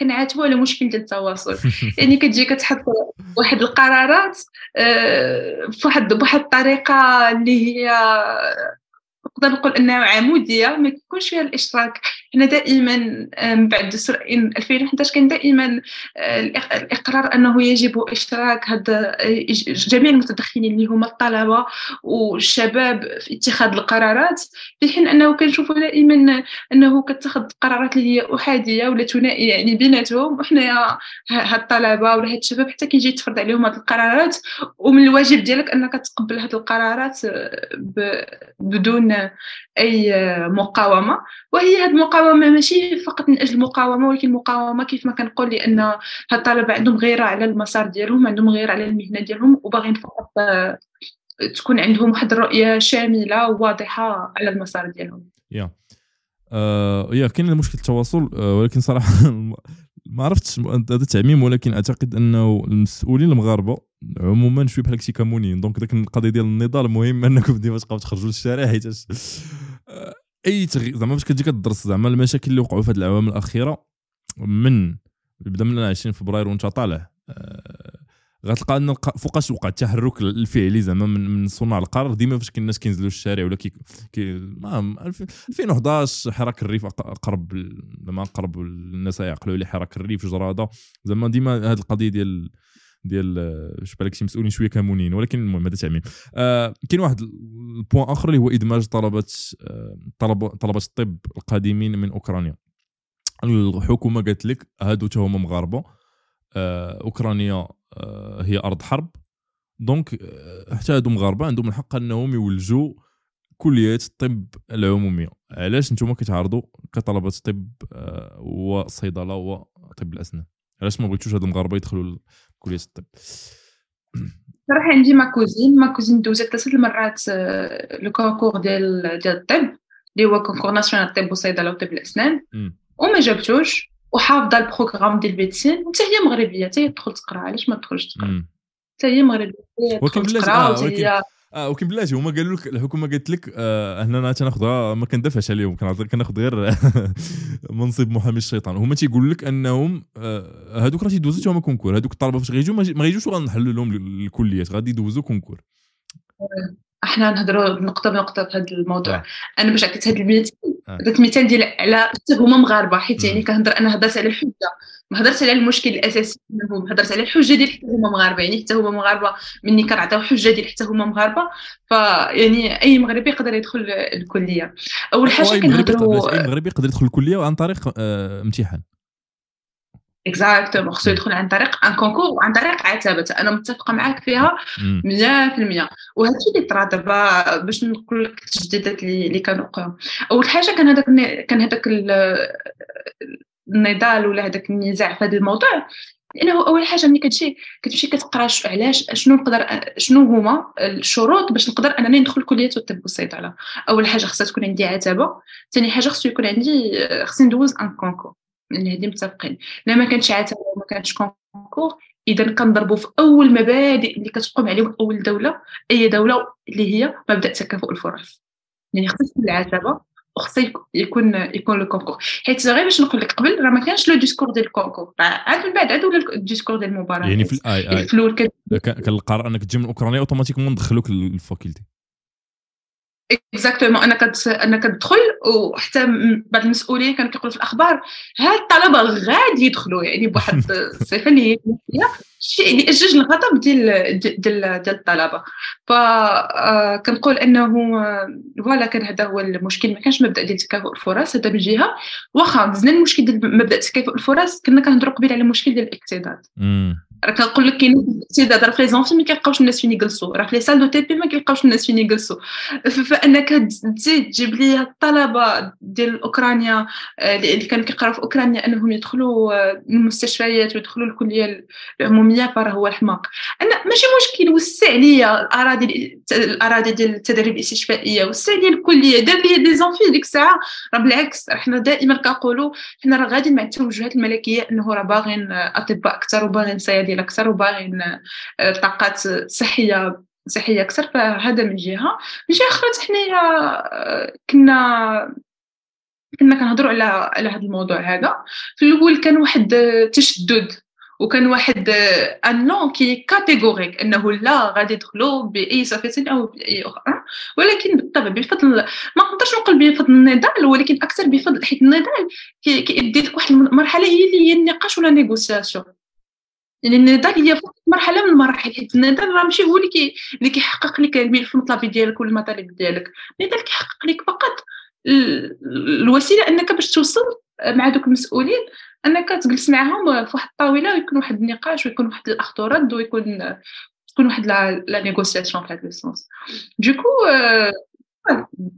B: كنعاتبوا على مشكل ديال التواصل. يعني كتجي كتحط واحد القرارات آه، بواحد بواحد الطريقة اللي هي نقدر نقول إنها عمودية ما كيكونش فيها الإشتراك. حنا دائما من بعد دستور 2011 كان دائما آه، الإقرار أنه يجب إشتراك هذا جميع المتدخلين اللي هما الطلبة والشباب في اتخاذ القرارات في حين أنه كنشوفوا دائما أنه كتخذ قرارات اللي هي أحادية ولا ثنائية يعني بيناتهم وحنايا هاد الطلبة ولا هاد الشباب حتى كيجي تفرض عليهم هاد القرارات ومن الواجب ديالك أنك تقبل هاد القرارات بدون أي مقاومة وهي هاد المقاومة المقاومة ماشي فقط من أجل المقاومة ولكن المقاومة كيف ما كنقول لأن الطلبه عندهم غيره على المسار ديالهم عندهم غيره على المهنة ديالهم وباغيين فقط آه، تكون عندهم واحد الرؤية شاملة وواضحة على المسار ديالهم.
A: يا آه يا كاين مشكل التواصل آه ولكن صراحة ما عرفتش هذا تعميم ولكن أعتقد أنه المسؤولين المغاربة عموما شوية بحال هكشي كمونيين donc داك القضية ديال النضال المهم أنكم ديما تبقاو تخرجوا للشارع حيت أي تغي... زعما فاش كتجي كدرس زعما المشاكل اللي وقعوا في هذه العوام الأخيرة من بدا من 20 فبراير وانت طالع. آه، غتلقى أن فوقاش وقع التحرك الفعلي زعما من, من صناع القرار؟ ديما فاش الناس كينزلوا الشارع ولا كي, كي ما 2011 حراك الريف اقرب زعما اقرب الناس يعقلوا عليه حراك الريف جراده زعما ديما هذه القضية ديال ديال اش بالك شي مسؤولين شوية كمونين ولكن المهم هذا تعميم. آه كاين واحد ال point آخر اللي هو إدماج طلبة آه طلبه طلبة الطب القادمين من أوكرانيا. الحكومة قالت لك هادو تا هما مغاربة آه أوكرانيا آه هي أرض حرب. donc آه، حتى هادو مغاربة عندهم الحق أنهم يولجوا كليات الطب العمومية. علاش نتوما كتعارضوا كطلبة طب آه وصيدلة وطب الأسنان؟ علاش ما بغيتوش هاد المغاربة يدخلوا كليه الطب
B: صراحة عندي ma cousine ma cousine دوزت ثلاثة المرات آه، le concours ديال ديال الطب اللي هو concours national الطب والصيدله وطب الأسنان. وما جابتوش وحافظة ال programme ديال ال médecine وحتى هي مغربية حتى هي تدخل تقرا علاش ما تدخلش تقرا؟ حتى هي مغربية
A: ولكن بلاتي آه ولكن بلاتي هما قالوا لك الحكومة قالت لك آه هنا تناخذها ما كندافعش عليهم كناخذ غير منصب محامي الشيطان. هما تيقول لك أنهم آه هذوك راه تيدوزوا هما concours. هذوك الطلبة فاش غيجوا ما غيجوش غنحلوا لهم الكليات غادي يدوزوا concours.
B: إحنا نهضروا نقطة بنقطه في هذا الموضوع. آه. أنا باش عطيت هذا المثال درت مثال ديال على حتى هما مغاربة حيت يعني كنهضر أنا هضرت على الحجة. ما هضرتش على المشكل الأساسي منهم هضرت على الحجة ديال حتى هما مغاربة. يعني حتى هما مغاربة مني كنعطيو حجة ديال حتى هما مغاربة فيعني أي مغربي يقدر يدخل الكلية. أول حاجة
A: كنهضروا أي مغربي يقدر يدخل الكلية عن طريق آه امتحان.
B: exactement خصو يدخل عن طريق un concours وعن طريق عتبة. أنا متفقة معاك فيها 100% وهذا الشيء اللي طرا دابا باش نقول لك التجديدات اللي كانوا وقعوا أول حاجة كان هذاك كان هذاك النضال ولا هذاك النزاع في هذا الموضوع لأنه أول حاجة ملي كتجي كتمشي كتقرأ علاش شنو نقدر شنو هما الشروط باش نقدر أنني ندخل كلية الطب والصيدلة. أول حاجة خصها تكون عندي عتبة ثاني حاجة خصو يكون عندي خصني ندوز un concours يعني هذه متفقين. لا ما كانش عتبة وما كانش concours إذا كنضربوا في أول مبادئ اللي كتقوم عليهم أول دولة أي دولة اللي هي مبدأ تكافؤ الفرص. يعني تكون العتبه وخص يكون يكون le concours حيت غير باش نقول لك قبل راه ما كانش le discours ديال ال concours عاد من بعد عاد ولا ال discours ديال المباراة.
A: يعني في الاي آي في الأول كان القرار انك تجي من أوكرانيا automatiquement ندخلوك لل
B: faculté. exactement أنا كت أنا كتدخل وحتى بعض المسؤولين كانوا كيقولوا في الأخبار هاد الطلبة غادي يدخلوا. يعني بواحد الصفه اللي هي شيء اللي اجج الغضب ديال ديال ديال الطلبة. فكنقول آه، أنه ف voilà كان هذا هو المشكل. ما كانش مبدأ ديال تكافؤ الفرص هذا من جهة. واخا دزنا المشكل ديال مبدأ تكافؤ الفرص كنا كنهضروا قبيل على المشكل ديال الاكتظاظ راه كنقول لك كاين الاكتظاظ راه في les amphis ما كيلقاوش الناس فين يجلسوا. راه في les salles de TP ما كيلقاوش الناس فين يجلسوا. فأنك تزيد تجيب لي الطلبة ديال أوكرانيا آه، اللي كانوا كيقراو في أوكرانيا أنهم يدخلوا آه، المستشفيات ويدخلوا الكلية العمومية فراه هو الحماق. أنا ماشي مشكل وسع لي الأراضي الأراضي ديال التدريب الاستشفائية وسع لي الكلية دار لي des amphis ديك الساعة. راه بالعكس حنا دائما كنقولوا حنا راه غادي مع التوجهات الملكية أنه راه باغيين أطباء أكثر وباغيين صيادله أكثر وباغيين آه، طاقات صحية صحية أكثر. فهذا من جهة. من جهة أخرى حنايا آه، كنا كنا كنهضروا على على هذا الموضوع هذا. في الأول كان واحد تشدد وكان واحد ان نون كي كاتيغوريك إنه لا غادي يدخلوا بأي صفة أو بأي أخرى. ولكن بالطبع بفضل ما نقدرش نقول بفضل النضال ولكن أكثر بفضل حيت النضال كيدي لك واحد المرحلة هي اللي هي النقاش ولا négociation. يعني النضال هي مرحلة من المراحل حيت النضال راه ماشي هو اللي اللي كيحقق لك الملف المطلبي ديالك ولا المطالب ديالك. النضال كيحقق لك فقط الوسيلة أنك باش توصل مع دوك المسؤولين أنك تجلس معاهم في واحد الطاولة ويكون واحد النقاش ويكون واحد الاخذ ورد ويكون تكون واحد la négociation في هذا ال sens دوكو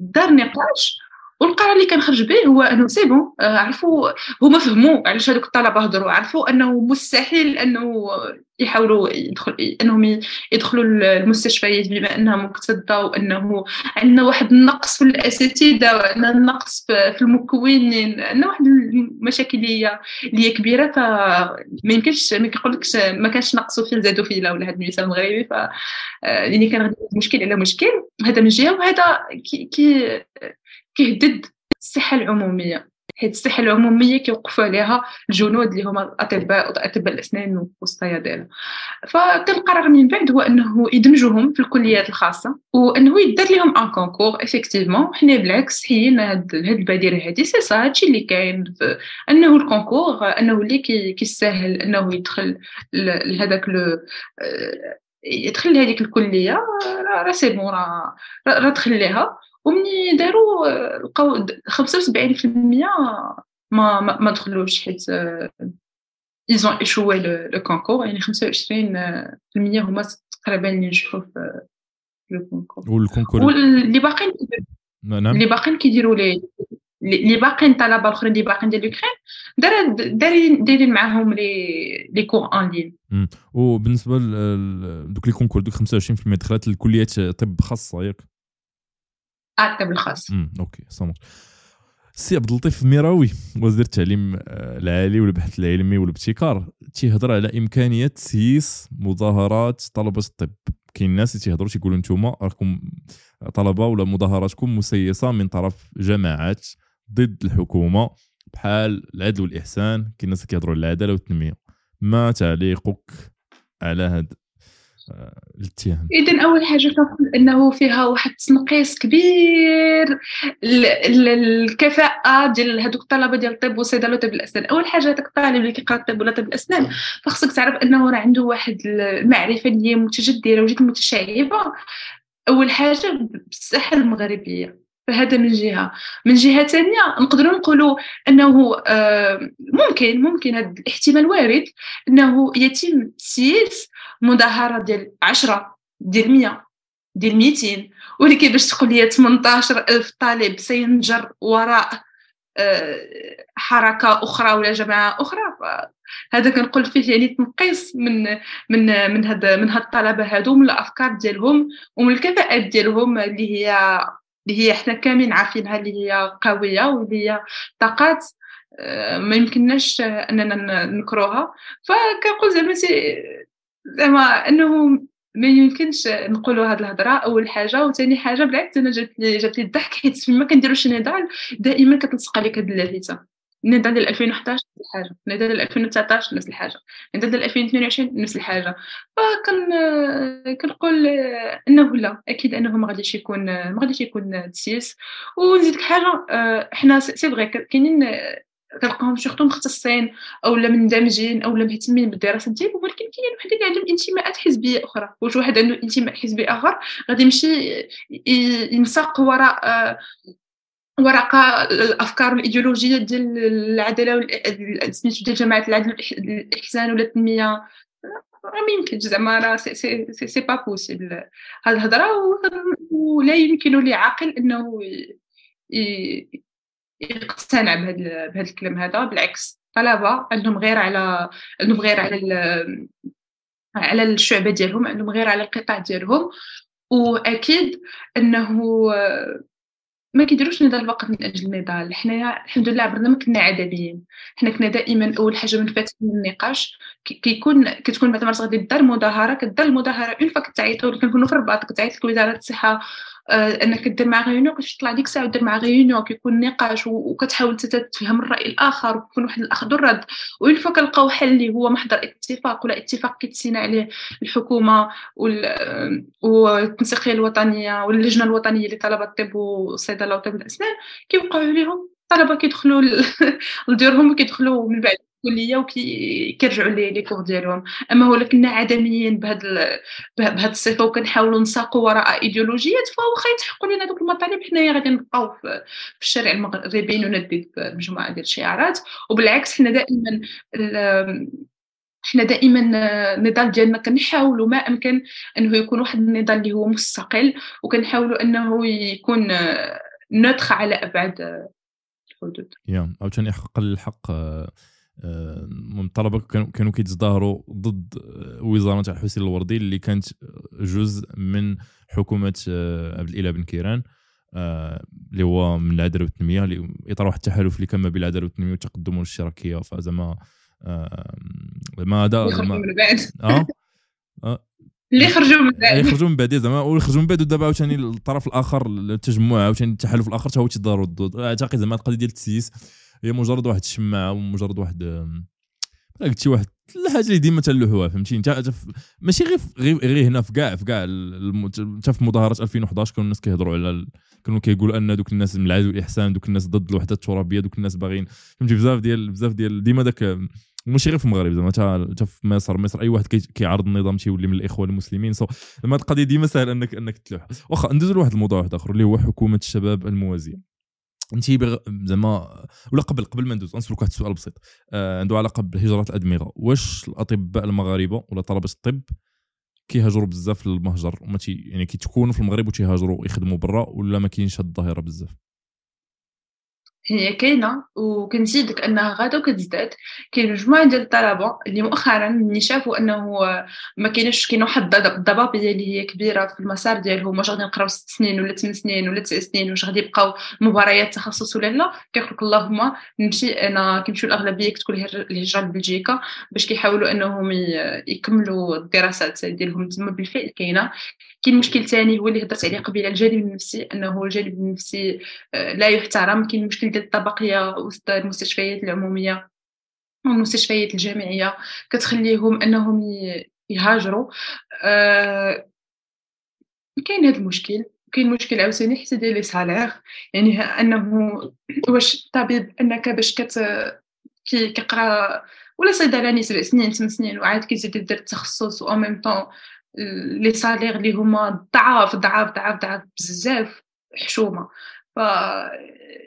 B: دار نقاش والقرار اللي كنخرج به هو إنه سي بون آه، عرفوا هما فهموا علاش هذوك الطلبة هضروا عرفوا إنه مستحيل إنه يحاولوا يدخل إنهم يدخلوا المستشفيات بما انها مكتظه وإنه عندنا واحد النقص في الأساتذة وعندنا النقص في المكونين عندنا واحد المشاكل اللي هي كبيرة فما يمكنش ما كيقولكش ما كانش نقصوا فيه زادوا فيه ولا هذا المثال المغربي ف آه، يعني كان مشكل على مشكل هذا من جهة وهذا كي كي كيهدد الصحه العمومية. حيت الصحه العمومية كيوقفوا عليها الجنود اللي هما الأطباء اطباء الأسنان والصيادله فكان من بعد هو أنه يدمجوهم في الكليات الخاصة وأنه يدار لهم un concours effectivement حنا بالعكس حيين هاد البادرة هادي. سي سا هادشي اللي كاين أنه ال concours أنه اللي كيسهل أنه يدخل لهذاك لو يدخل لهذيك الكلية. راه c'est bon راه دخل ليها. ومني داروا لقاو 75% ما ما, ما دخلوش حيت ils ont échoué le concours يعني 25% هما تقريبا اللي نجحوا في le concours
A: وال concours
B: واللي باقيين
A: نعم.
B: اللي باقيين كيديروا les اللي باقيين الطلبه الأخرين اللي باقيين ديال دار دايرين دايرين معاهم les les cours en ligne
A: وبالنسبة لدوك les concours دوك 25% دخلت الكليات طب خاصة ياك؟
B: الطب الخاص.
A: أوكي صامت سي عبد اللطيف ميراوي وزير التعليم آه، العالي والبحث العلمي والابتكار. تيهضر على امكانيه تسييس مظاهرات طلبة الطب. كاين الناس تيهضروا تيقولوا نتوما راكم طلبة ولا مظاهراتكم مسيسه من طرف جماعات ضد الحكومة بحال العدل والإحسان. كاين الناس كيهضروا على العدالة والتنمية. ما تعليقك على هذا الاتهام.
B: اذا أول حاجة كنقول أنه فيها واحد التنقيص كبير الكفاءة ديال هذوك الطلبة ديال الطب والصيدله وطب الأسنان. أول حاجة هذاك الطالب اللي كيقرأ الطب ولا طب الأسنان فخصك تعرف أنه راه عنده واحد المعرفة اللي هي متجدره وجد متشعبة. أول حاجة بالصحه المغربية. فهذا من جهة. من جهة ثانية نقدروا نقولوا أنه آه، ممكن ممكن هذا الاحتمال وارد أنه يتم تسييس مظاهرة ديال 10 ديال 100 ديال 200 ولكن باش تقول لي 18 ألف طالب سينجر وراء آه، حركة أخرى ولا جماعة أخرى هذا كنقول فيه يعني تنقيص من من من هاد من هاد الطلبة هادو من الأفكار ديالهم ومن الكفاءات ديالهم اللي هي اللي هي حنا كاملين عارفينها اللي هي قوية واللي هي طاقات آه، ما يمكنناش أننا نكروها فكنقول زعما زعما أنه ما يمكنش نقولوا هذه الهضرة. أول حاجة وثاني حاجة بالعكس أنا جات لي جات لي الضحك حيت فيما كنديروا شي نضال دائما كتلصق عليك هذه اللافته ديال 2011 نفس الحاجة. ديال 2019 نفس الحاجة. ديال 2022 نفس الحاجة. فكنت كنقول إنه لا. أكيد إنه ما غاديش يكون ما غاديش يكون تسييس. ونزيدك حاجة حنا c'est vrai كاينين كنلقاهم surtout مختصين أو لا مندمجين أو لا مهتمين بالدراسة ديالهم ولكن كاين واحد اللي عندهم انتماءات حزبية أخرى. واش واحد عنده انتماء حزبي آخر غادي يمشي ينساق وراء وراء الأفكار والايديولوجيه ديال العدالة سميتو ديال جماعة العدل والاحسان ولا التنميه راه ما يمكنش زعما راه c'est c'est c'est, c'est pas possible هاد الهضرة ولا يمكن لعاقل إنه يقتنع بهذا بهذا الكلام هذا. بالعكس طلبه عندهم غيرة على عندهم غيرة على على الشعبة ديالهم عندهم غيرة على القطاع ديالهم. وأكيد إنه ما كيديروش نضال فقط من أجل النضال حنايا الحمد لله عبرنا ما كنا عدديين. حنا كنا دائما أول حاجة من فاتحين النقاش كيكون كتكون بعد ما غادي دار مظاهره كدار المظاهرة une fois كتعيطوا كنكونوا في الرباط كتعيط لك وزاره الصحة آه، أنك دير مع réunion كيفاش تطلع ديك الساعة ودير مع réunion كيكون نقاش وكتحاول تفهم الرأي الآخر ويكون واحد الاخذ والرد و une fois كنلقاو حل اللي هو محضر اتفاق ولا اتفاق كيتسينا عليه الحكومة والتنسيقية الوطنية واللجنة الوطنية لطلبه الطب والصيدله وطب الأسنان كيوقعوا عليهم. الطلبه كيدخلوا لديورهم وكيدخلوا من بعد. الكلية وكيرجعوا لي لي كور ديالهم. أما هو كنا عدميين بهاد بهاد الصفة وكنحاولوا نساقوا وراء ايديولوجيات فواخا يتحقوا لنا دوك المطالب. حنايا غادي نبقاو في الشارع المغربي نندد بمجموعه ديال الشعارات. وبالعكس حنا دائما حنا دائما النضال ديالنا كنحاولوا ما أمكن أنه يكون واحد النضال اللي هو مستقل وكنحاولوا أنه يكون نوتخ على أبعد الحدود.
A: يا عاوتاني حقا للحق من الطلبه كانوا كانوا كيتظاهروا ضد وزارة تاع حسين الوردي اللي كانت جزء من حكومة عبد الإله بن كيران اللي هو من العداله والتنميه اللي اطار واحد التحالف اللي كان ما بين العداله والتنميه والتقدم والاشتراكيه فزعما
B: ما هذا من بعد.
A: آه؟
B: اللي خرجوا من بعد.
A: اللي خرجوا من بعد زعما واللي خرجوا من بعد ودابا عاوتاني الطرف الآخر التجمع عاوتاني التحالف الآخر حتى هو تيضاروا ضد. اعتقد زعما القضية ديال التسييس هي مجرد واحد الشماعه ومجرد واحد قلت شي واحد الحاجة اللي ديما تلوحوها فهمتي انت ماشي غير غير, هنا في كاع في كاع حتى في مظاهرات 2011 كانوا الناس كيهضروا على كانوا كيقولوا أن دوك الناس من العدل والإحسان دوك الناس ضد الوحده الترابية دوك الناس باغيين فهمتي؟ بزاف ديال بزاف ديال ديما داك ماشي غير في المغرب زعما حتى في مصر مصر أي واحد كيعارض النظام تيولي من الاخوان المسلمين so القضية ديما سهل انك أنك تلوح. واخا ندوزو لواحد الموضوع واحد آخر اللي هو حكومة الشباب الموازية. انت بغ... زعما ولا قبل قبل ما ندوز نسولك واحد السؤال بسيط. آه عنده علاقة بهجره الادمغه واش الأطباء المغاربة ولا طلبة الطب كيهاجروا بزاف للمهجر؟ وما تي يعني كيتكونوا في المغرب وتيهاجروا يخدموا برا ولا ما كاينش هاد الظاهرة بزاف؟
B: هي كاينة وكنزيدك أنها غادا وكتزداد. كاين مجموعه ديال الطلبة اللي مؤخرا ملي شافوا أنه ما كاينش كاين واحد الضبابيه اللي هي كبيرة في المسار ديالهم واش غادي نقراو ست سنين ولا ثمان سنين ولا تسع سنين واش غادي يبقاو مباريات تخصص ولا لا. كيقول لك اللهم نمشي أنا كيمشيو الأغلبية كتكون الهجرة لبلجيكا باش كيحاولوا أنهم يكملوا الدراسات ديالهم تما بالفعل كاينة. كاين مشكل ثاني هو اللي هضرت عليه قبيلة الجانب النفسي أنه الجانب النفسي آه، لا يحترم. كاين مشكل ديال الطبقية وسط المستشفيات العمومية والمستشفيات الجامعية كتخليهم أنهم يهاجروا. آه كاين هذا المشكل. كاين مشكل عاوتاني حتى ديال لي سالير. يعني أنه واش طبيب أنك باش كت كيقرأ ولا صيدلاني سبع سنين ثمان سنين وعاد كيزيد يدير التخصص و ميم طون لي سالير اللي هما ضعاف ضعاف ضعاف ضعاف بزاف حشومة. ف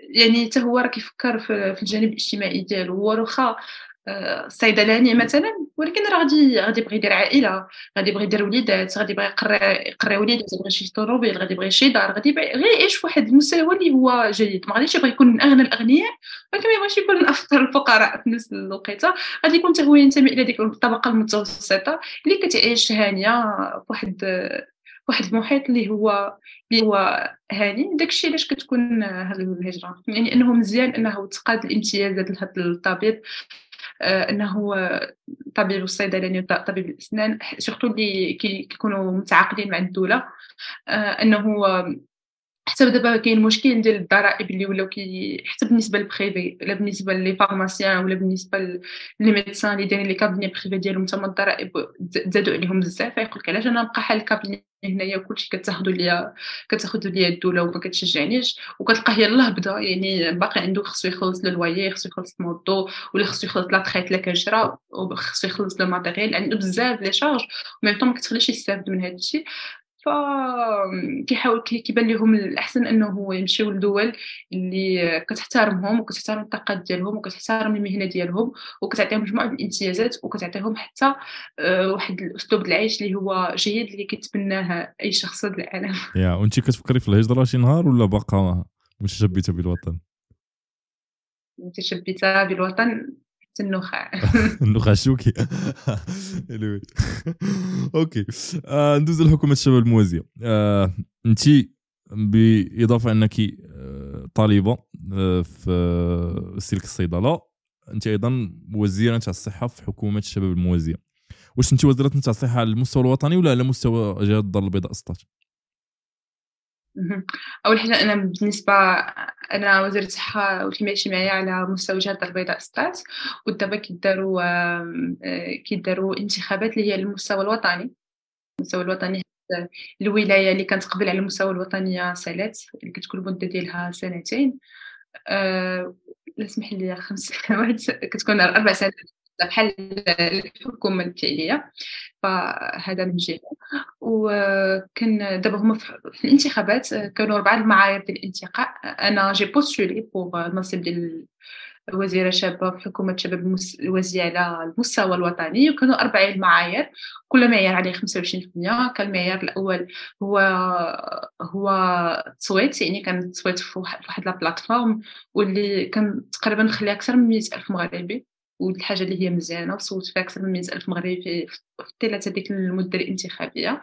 B: يعني حتى هو راه كيفكر في الجانب الاجتماعي ديالو. هو واخا الصيدلاني مثلا ولكن راه غادي غادي يبغي يدير عائلة غادي يبغي يدير وليدات غادي يبغي يقرا وليدات غادي يبغي شي طوموبيل غادي يبغي شي دار غادي يبغي غير يعيش فواحد المستوى اللي هو جيد. ما غاديش يبغي يكون من أغنى الأغنياء ولكن ما يبغيش يكون من افقر الفقراء في نفس الوقيتة. غادي يكون حتى هو ينتمي إلى ديك الطبقة المتوسطة اللي كتعيش هانية فواحد واحد المحيط اللي هو اللي هو هاني داكشي علاش كتكون هذه الهجرة؟ يعني إنه مزيان إنه تقاد الامتيازات لهذا الطبيب آه، إنه طبيب الصيدلاني وطبيب الأسنان surtout اللي كيكونوا متعاقدين مع الدولة آه، إنه حتى دابا كاين مشكل ديال الضرائب اللي ولاو كي حتى بالنسبة لل privé ولا بالنسبة les pharmaciens ولا بالنسبة les médecins اللي دايرين les cabinets privés ديالهم تما الضرائب زادوا عليهم بزاف. فيقول لك علاش أنا نبقى حال ال cabinet هنايا كلشي كتاخذوا ليا كتاخذوا ليا الدولة وما كتشجعنيش. وكتلقاه يلاه بدا يعني باقي عنده خصو يخلص le loyer خصو يخلص الموطور ولا خصو يخلص لا تخيط لا كنشرا وخصو يخلص le matériel عنده بزاف les charges. و même temps ما كتخليش يستافد من هذا الشيء كيحاول كيبان لهم الأحسن إنه يمشيو لدول اللي كتحترمهم وكتحترم الطاقات ديالهم وكتحترم المهنة ديالهم وكتعطيهم مجموعة الامتيازات وكتعطيهم حتى آه، واحد الأسلوب العيش اللي هو جيد اللي كيتبناه أي شخص في العالم.
A: يا وانت كتفكري في الهجرة شي نهار ولا باقا متشبته بالوطن؟
B: متشبته بالوطن؟ النخاع
A: النخاع الشوكي. أوكي. آه ندوز لحكومة الشباب الموازية. آه انت بإضافة أنك آه، طالبة في سلك الصيدلة. انت أيضا وزيره تاع الصحة في حكومة الشباب الموازية. واش انت وزيرة تاع الصحة على المستوى الوطني ولا على مستوى جهة الدار البيضاء سطات
B: أول حاجة أنا بالنسبة أنا وزيره الصحة والتنميه الاجتماعية على مستوى جهه البيضاء ستات ودابا كيداروا كيداروا انتخابات اللي هي المستوى الوطني. المستوى الوطني الولاية اللي كانت قبل على المستوى الوطني سالات اللي كتكون المدة ديالها سنتين. أه لا سمح لي خمس سنوات. كتكون أربع سنوات. بحال الحكومة الفعلية. فهذا من جهة. وكان دابا هما في الانتخابات كانوا أربعة المعايير ديال الانتقاء. أنا j'ai postulé pour المنصب ديال وزيرة شابة في حكومة الشباب الموازية على المستوى الوطني. وكانوا أربعة المعايير. كل معيار عليه 25% كان المعيار الأول هو هو التصويت يعني كان التصويت في واحد la plateforme. واللي كان تقريبا خليها أكثر من 100 ألف مغربي والحاجة اللي هي مزيانة وصوت فيها أكثر من 100 ألف مغربي في في هذيك المدة الانتخابية.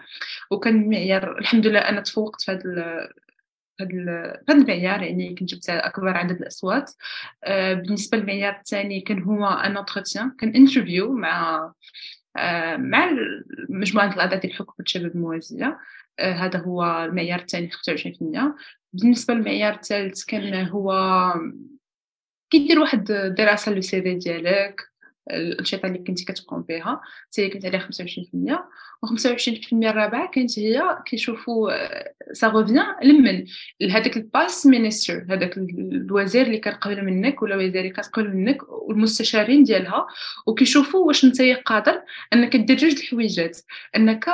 B: وكان المعيار الحمد لله أنا تفوقت في هذا هذا المعيار يعني كنت جبت أكبر عدد الأصوات. آه، بالنسبة للمعيار الثاني كان هو un entretien كان interview مع آه، مع مجموعة الأعضاء ديال حكومه الشباب الموازية. آه، هذا هو المعيار الثاني 25% بالنسبة للمعيار الثالث كان هو كيدير واحد دراسه لو سي في ديالك الأنشطة اللي كنتي كتقوم بها حتى هي كانت عليها 25% و25% الرابعة كانت هي كيشوفوا سا غوفيان لمن. لهذاك الباس مينستر هذاك الوزير اللي كان قبل منك ولا وزير اللي كانت قبل منك والمستشارين ديالها وكيشوفوا واش أنت قادر أنك دير جوج الحويجات أنك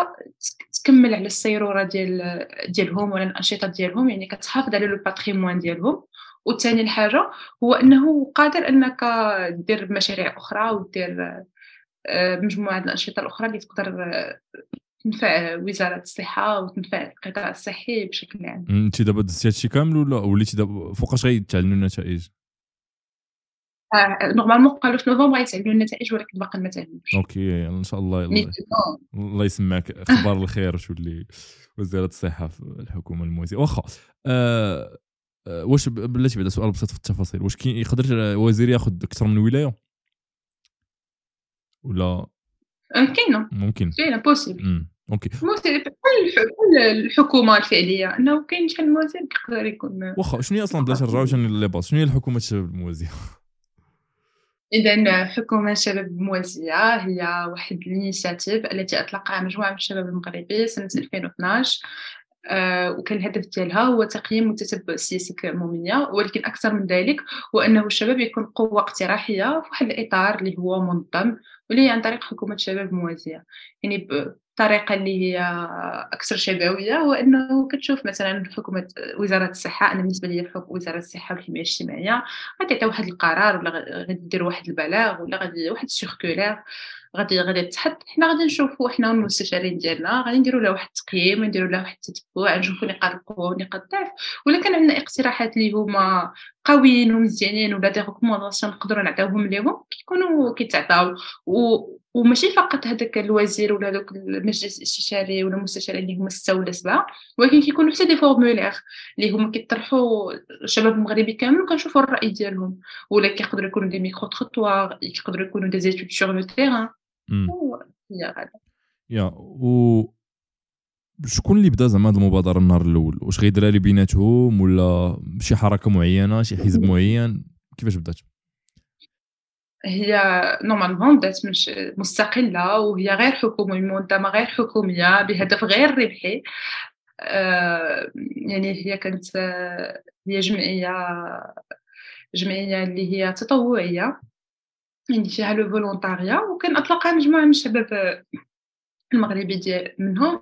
B: تكمل على السيرورة ديال ديالهم ولا الأنشطة ديالهم يعني كتحافظ على le patrimoine ديالهم. وثاني الحاجة هو إنه قادر إنك دير مشاريع أخرى ودير آه، مجموعة الأنشطة الأخرى اللي تقدر آه، تنفع وزارة الصحة وتنفع القطاع الصحي بشكل عام.
A: انت دابا دزتي هادشي كامل ولا وليتي دابا فوقاش غيتعلنوا النتائج؟
B: آه normalement قالوا في نوفمبر غيتعلنوا النتائج ولكن باقي ما تعلنوش.
A: OK إن شاء الله الله, الله يسمعك. أخبار الخير تولي وزارة الصحة في الحكومة الموازية. واخا آه، واش بلاتي بعدا سؤال بسيط في التفاصيل. واش كاين يقدر وزير ياخذ أكثر من ولاية؟ ولا؟
B: كاينة
A: ممكن.
B: كاينة possible
A: OK.
B: بحال الحكومة الفعلية إنه كاين شحال من وزير يقدر يكون
A: واخا شنو هي أصلا بلاتي نرجعو les bases شنو هي الحكومة الشباب الموازية؟
B: إذا حكومة الشباب الموازية هي واحد ال initiative التي أطلقها مجموعة من الشباب المغربي سنة 2012 آه، وكان الهدف ديالها هو تقييم وتتبع السياسة العمومية ولكن أكثر من ذلك هو أنه الشباب يكون قوة اقتراحية في واحد الإطار اللي هو منظم واللي هي عن طريق حكومة الشباب الموازية يعني بطريقة اللي هي أكثر شبابية هو أنه كتشوف مثلا حكومة وزارة الصحة أنا بالنسبة لي وزارة الصحة والحماية الاجتماعية غادي واحد القرار ولا غادي واحد البلاغ ولا غادي واحد ال circulaire. غادي غادي تحط حنا غادي نشوفوا حنا المستشارين ديالنا غادي نديروا له واحد التقييم نديروا له واحد التتبع نشوفوا نقاط القوة ونقاط الضعف. ولا كان عندنا اقتراحات اللي هما قويين ومزيانين ولا des recommandations نقدروا نعطيوهم ليهم؟ كيكونوا كيتعطاو. وماشي فقط هذاك الوزير ولا هذاك المجلس الاستشاري ولا المستشار اللي هما ستة ولا سبعة ولكن كيكونوا حتى des formulaires اللي هما كيطرحوا الشباب المغربي كامل وكنشوفوا الرأي ديالهم. ولا كيقدروا يكونوا des micro-trottoirs يقدروا يكونوا des études sur le terrain هي
A: يا و شكون اللي بدا زعما هذه المبادرة النهار الأول؟ واش غيديرها لي بيناتهم ولا شي حركة معينة شي حزب معين؟ كيفاش بدات؟
B: هي normalement بدات مش مستقلة وهي غير حكومية منظمه غير حكومية بهدف غير ربحي. آه يعني هي كانت هي جمعية جمعية اللي هي تطوعية. يعني فيها le volontariat وكان اطلقها مجموعة من الشباب المغربي ديال منهم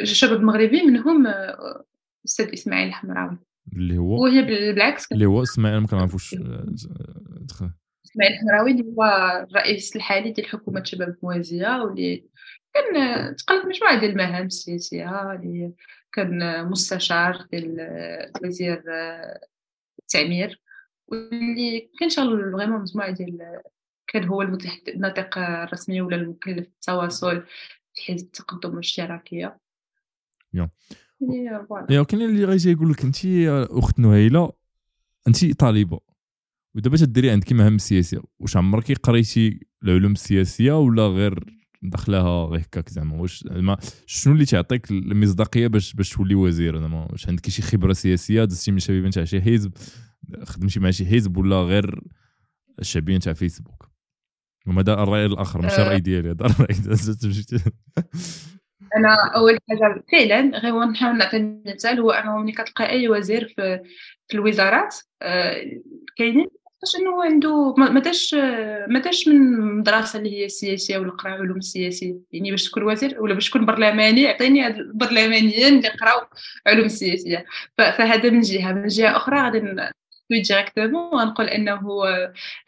B: الشباب المغربي منهم الاستاذ إسماعيل الحمراوي
A: اللي هو؟
B: وهي بالعكس.
A: اللي هو إسماعيل ما كنعرفوش
B: إسماعيل الحمراوي اللي هو الرئيس الحالي ديال حكومة شباب الموازيه واللي كان تقلد مجموعة ديال المهام السياسية اللي كان مستشار ديال وزير التعمير واللي كان شغل فريمون مجموعة ديال كان هو الناطق الرسمي ولا المكلف بالتواصل في حزب التقدم والاشتراكية.
A: يا. يا كاين اللي غيجي يقول لك انت أخت نهيلة انت طالبة ودابا تديري عندك مهام سياسيه واش عمرك قريتي العلوم السياسية ولا غير دخلها غير هكاك زعما؟ واش زعما شنو اللي تعطيك المصداقية باش باش تولي وزير زعما؟ واش عندك شي خبرة سياسية؟ دزتي من شبيبه تاع شي حزب خدمتي مع شي حزب ولا غير الشعبية تاع فيسبوك؟ دار الرأي الآخر ماشي الرأي ديالي هذا الرأي.
B: أنا أول حاجة فعلا غير نحاول نعطي مثال هو أنه ملي كتلقى أي وزير في في الوزارات آه، كاينين باش أنه عنده ما داش ما داش من مدرسة اللي هي سياسيه ولا قرأ علوم السياسية. يعني باش تكون وزير ولا باش تكون برلماني عطيني هاد البرلمانيين اللي قراو علوم السياسية. فهذا من جهة. من جهة أخرى غادي ديريكتومون غنقول إنه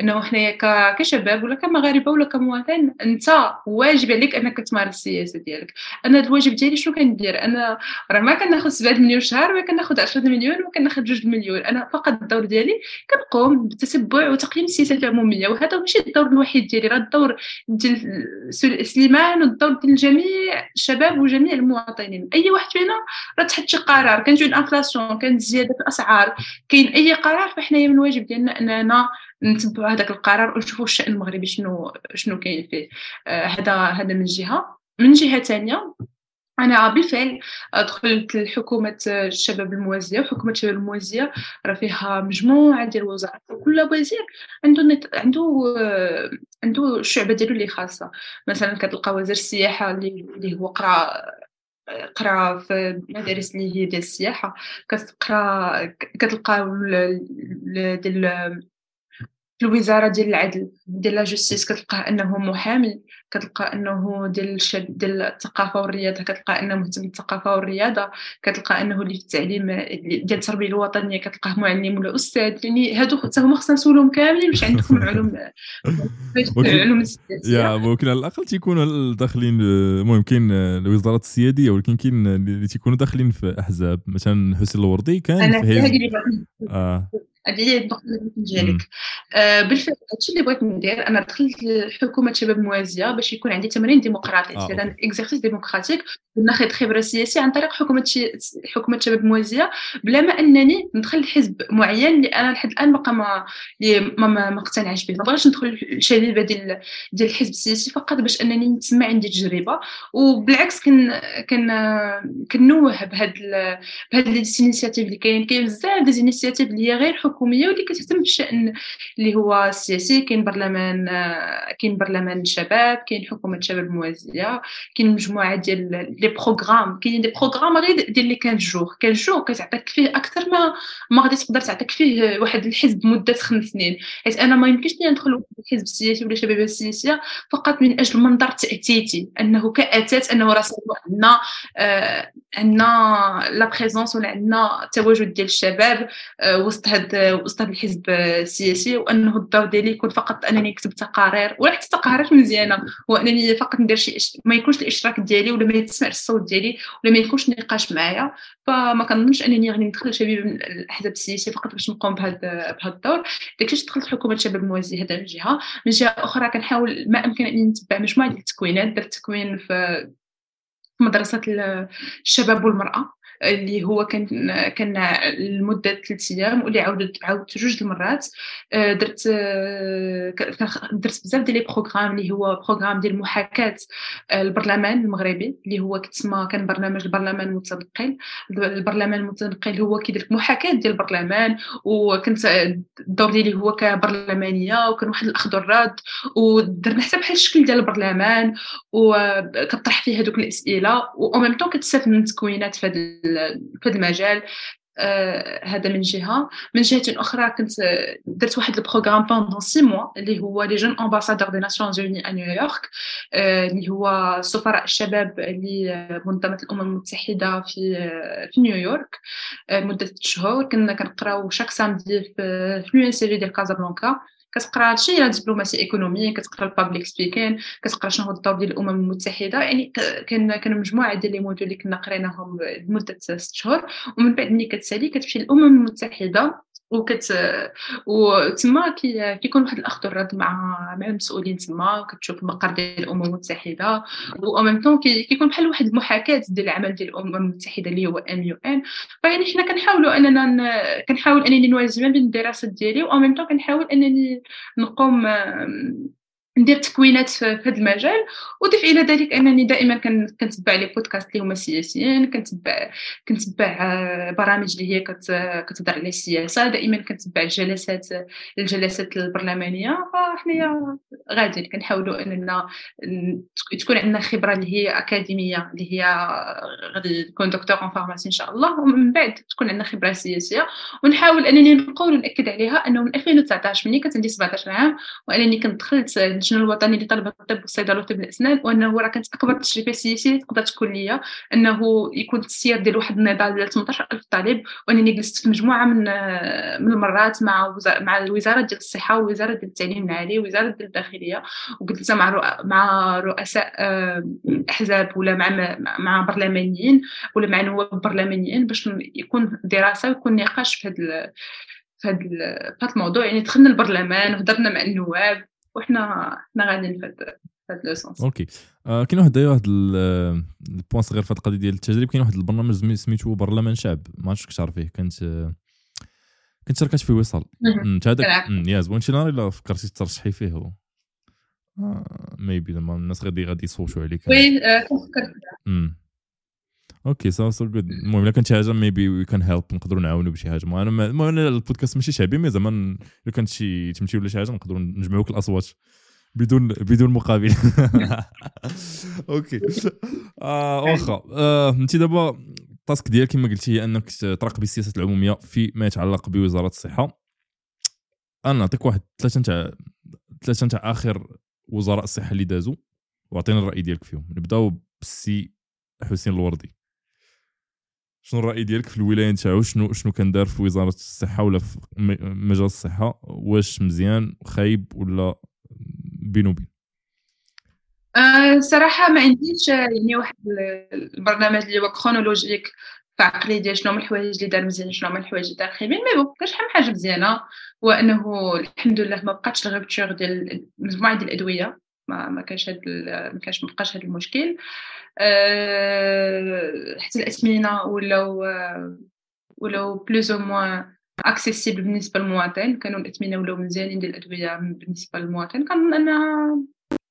B: إنه حنايا كشباب ولا كمغاربة ولا كمواطن أنت واجب عليك إنك تمارس السياسة ديالك. أنا الواجب ديالي شنو كندير؟ أنا راه ما كناخذ 7 مليون شهر ما كناخذ 10 مليون ما كناخذ 2 مليون. أنا فقط الدور ديالي كنقوم بالتتبع وتقييم السياسة العمومية وهذا ماشي الدور الوحيد ديالي راه الدور ديال سليمان والدور ديال جميع الشباب وجميع المواطنين. أي واحد فينا راه تحت شي قرار كنجيو الإنفلاسيون كانت زيادة في الأسعار كاين أي قرار فحنايا من الواجب ديالنا اننا نتبعوا هذاك القرار ونشوفوا الشأن المغربي شنو شنو كاين فيه. آه، هذا آه هذا من جهة. من جهة ثانية أنا بالفعل دخلت لحكومة الشباب الموازية وحكومة الشباب الموازية راه فيها مجموعة ديال الوزارات وكل وزير عنده نت... عنده عنده الشعبه ديالو اللي خاصة. مثلا كتلقى وزير السياحة اللي هو قرأ قرا في المدارس اللي هي ديال السياحة كتقرا كتلقى ديال الوزارة ديال العدل ديال لا جوستيس كتلقاه أنه محامي كتلقى أنه ديال ديال الثقافة والرياضة كتلقى أنه مهتم بالثقافة والرياضة كتلقى أنه اللي في التعليم ديال التربية الوطنية كتلقاه معلم ولا أستاذ يعني هادو حتى هما خصنا نسولهم كاملين باش عندكم علوم
A: علوم يا ممكن على الأقل تيكونوا داخلين المهم كاين الوزارات السيادية ولكن كاين اللي تيكونوا داخلين في أحزاب مثلا حسين الوردي كان في
B: آه. هذه هي النقطة اللي ديالك آه بالفعل هادشي اللي بغيت ندير أنا دخلت لحكومه شباب موازية باش يكون عندي تمرين ديمقراطي آه. c'est exercice démocratique ناخذ خبرة سياسية عن طريق حكومة شي... حكومة شباب موازية بلا ما أنني ندخل لحزب معين اللي أنا لحد الآن باقا ما ما ما, اقتنعش به. ما بغيتش ندخل الشبيبه ديال ديال الحزب السياسي فقط باش أنني نتسمع عندي تجربة. وبالعكس كن كن كنوه بهاد ال... بهاد اللي كاين. كاين بزاف ديال ال initiatives اللي هي غير حكوميه واللي كتهتم بالشان اللي هو السياسي. كاين برلمان كاين برلمان الشباب كاين حكومة شباب موازيه كاين مجموعة ديال les programmes. كاين des programmes غير ديال les 15 jours 15 jours كتعطيك فيه أكثر ما ما غادي تقدر تعطيك فيه واحد الحزب مدة خمس سنين. حيت أنا ما يمكنش لي ندخل الحزب السياسي ولا شباب السياسيه فقط من أجل منظر تأتيتي. أنه كاتات أنه راه عندنا آه عندنا la présence ولا عندنا التواجد ديال الشباب آه وسط هاد هاد الحزب السياسي وأنه الدور ديالي يكون فقط أنني نكتب تقارير ولا حتى تقارير مزيانة وانني فقط ندير شي ما يكونش الإشتراك ديالي ولا ما يتسمعش الصوت ديالي ولا ما يكونش نقاش معايا. فما كنظنش أنني غادي ندخل شباب الاحزاب السياسيه فقط باش نقوم بهذا بهذا الدور. داكشي دخلت حكومه الشباب الموازي هذا من جهة. من جهة أخرى كنحاول ما أمكن أني نتبع مجموعة ديال التكوينات. درت تكوين في مدرسة الشباب والمرأة. اللي هو كان كان لمدة ثلاث أيام واللي عاودت عاودت جوج المرات. آه، درت آه، درت بزاف ديال les programmes اللي هو programme ديال محاكاة البرلمان المغربي اللي هو كتسمى كان برنامج البرلمان المتنقل. البرلمان المتنقل هو كيدير محاكاة ديال البرلمان وكنت الدور ديالي هو كبرلمانية وكان واحد الاخذ والرد ودرنا حتى بحال الشكل ديال البرلمان وكطرح فيه هذوك الأسئلة و même temps كتستافد من التكوينات في هذا في المجال آه هذا من جهة. من جهة أخرى كنت درت واحد ال programme pendant six mois اللي هو les jeunes ambassadeurs des Nations Unies à New York آه اللي هو سفراء الشباب لمنظمه الأمم المتحدة في في نيويورك آه مدة شهور. كنا كنقراو chaque samedi في في ال université ديال كازابلانكا كتقرا هادشي la diplomatie économie كتقرا ال public speaking كتقرا شنو هو الدور ديال الأمم المتحدة يعني كان كان مجموعة ديال les modules اللي كنا قريناهم لمدة ست شهور ومن بعد ملي كتسالي كتمشي للأمم المتحدة وكت وتما كي كيكون واحد الاخذ والرد مع مع المسؤولين تما كتشوف المقر ديال الأمم المتحدة. و même temps كيكون بحال واحد المحاكاة ديال العمل ديال الأمم المتحدة اللي هو MUN فيعني حنا كنحاولوا أننا كنحاول أنني نوازن بين الدراسات ديالي و ميم طون كنحاول أنني نقوم ندير تكوينات في هذا المجال وضيف إلى ذلك أنني دائما كنتبع لي بودكاست اللي هما سياسيين كنتبع كنتبع آه، برامج اللي هي كتهضر على السياسة دائما كنتبع الجلسات الجلسات البرلمانية. فحنايا غادي كنحاولوا أننا تكون عندنا خبرة اللي هي أكاديمية اللي هي غادي تكون دكتور ان فارماسي إن شاء الله. ومن بعد تكون عندنا خبرة سياسية. ونحاول أنني نقول ونأكد عليها أنه من 2019 ملي كنت عندي 17 عام وأنني كنت دخلت اللجنه الوطني لطلبه الطب والصيدلة وطب الاسنان وأنه راه كانت أكبر تجربه سياسية تقدر تكون ليا أنه يكون التسيير ديال واحد النضال ديال 18000 طالب وانني جلست في مجموعة من من المرات مع مع الوزارة ديال الصحة ووزارة ديال التعليم العالي ووزارة ديال الداخلية وجلست مع مع رؤساء أحزاب ولا مع مع برلمانيين ولا مع نواب برلمانيين باش يكون دراسة ويكون نقاش في هذا في هذا الموضوع. يعني دخلنا البرلمان وهضرنا مع النواب. وحنا حنا غاديين في هذا le sens.
A: okay. آه كاين واحد واحد ال point صغير في القضية ديال التجريب. كاين واحد البرنامج سميتو برلمان شعب. ما عرفتش تعرفيه كانت كنت شاركت في وصال انت هذاك يا زوين شي نهار الا فكرتي ترشحي فيه؟ هو maybe زعما الناس غادي غادي يصوتوا عليك.
B: oui فكرت.
A: okay so so good المهم الا كانت شي حاجة maybe we can help نقدروا نعاونوا بشي حاجة. أنا المهم البودكاست ماشي شعبي mais زعما إلا كانت شي تمشي ولا شي حاجة نقدروا نجمعوك الأصوات بدون بدون مقابل. okay. آه واخا. آه انت دابا ال task ديالك كما قلتي هي أنك تراقبي السياسات العمومية فيما يتعلق بوزارة الصحة. أنا نعطيك واحد ثلاثة نتاع ثلاثة نتاع آخر وزراء الصحة اللي دازوا وأعطينا الرأي ديالك فيهم. نبداو بالسي حسين الوردي. شنو الرأي ديالك في الولاية نتاعو؟ شنو شنو كان دار في وزارة الصحة ولا في مجال الصحة؟ واش مزيان خايب ولا بين وبين
B: أه صراحة ما عنديش يعني واحد البرنامج اللي هو chronologique في عقلي ديال شنو من الحوايج اللي دار مزيان شنو من الحوايج اللي دار خايبين. mais bon شحال من حاجة مزيانة وأنه الحمد لله ما بقاتش ال rupture ديال مجموعة ديال الأدوية. ما كانش هاد ما كانش ما بقاش هاد المشكل. حتى الأثمنة ولاو ولاو plus ou moins accessibles بالنسبة للمواطن. كانوا الأثمنة ولاو مزيانين ديال الأدوية بالنسبة للمواطن. كنظن أنها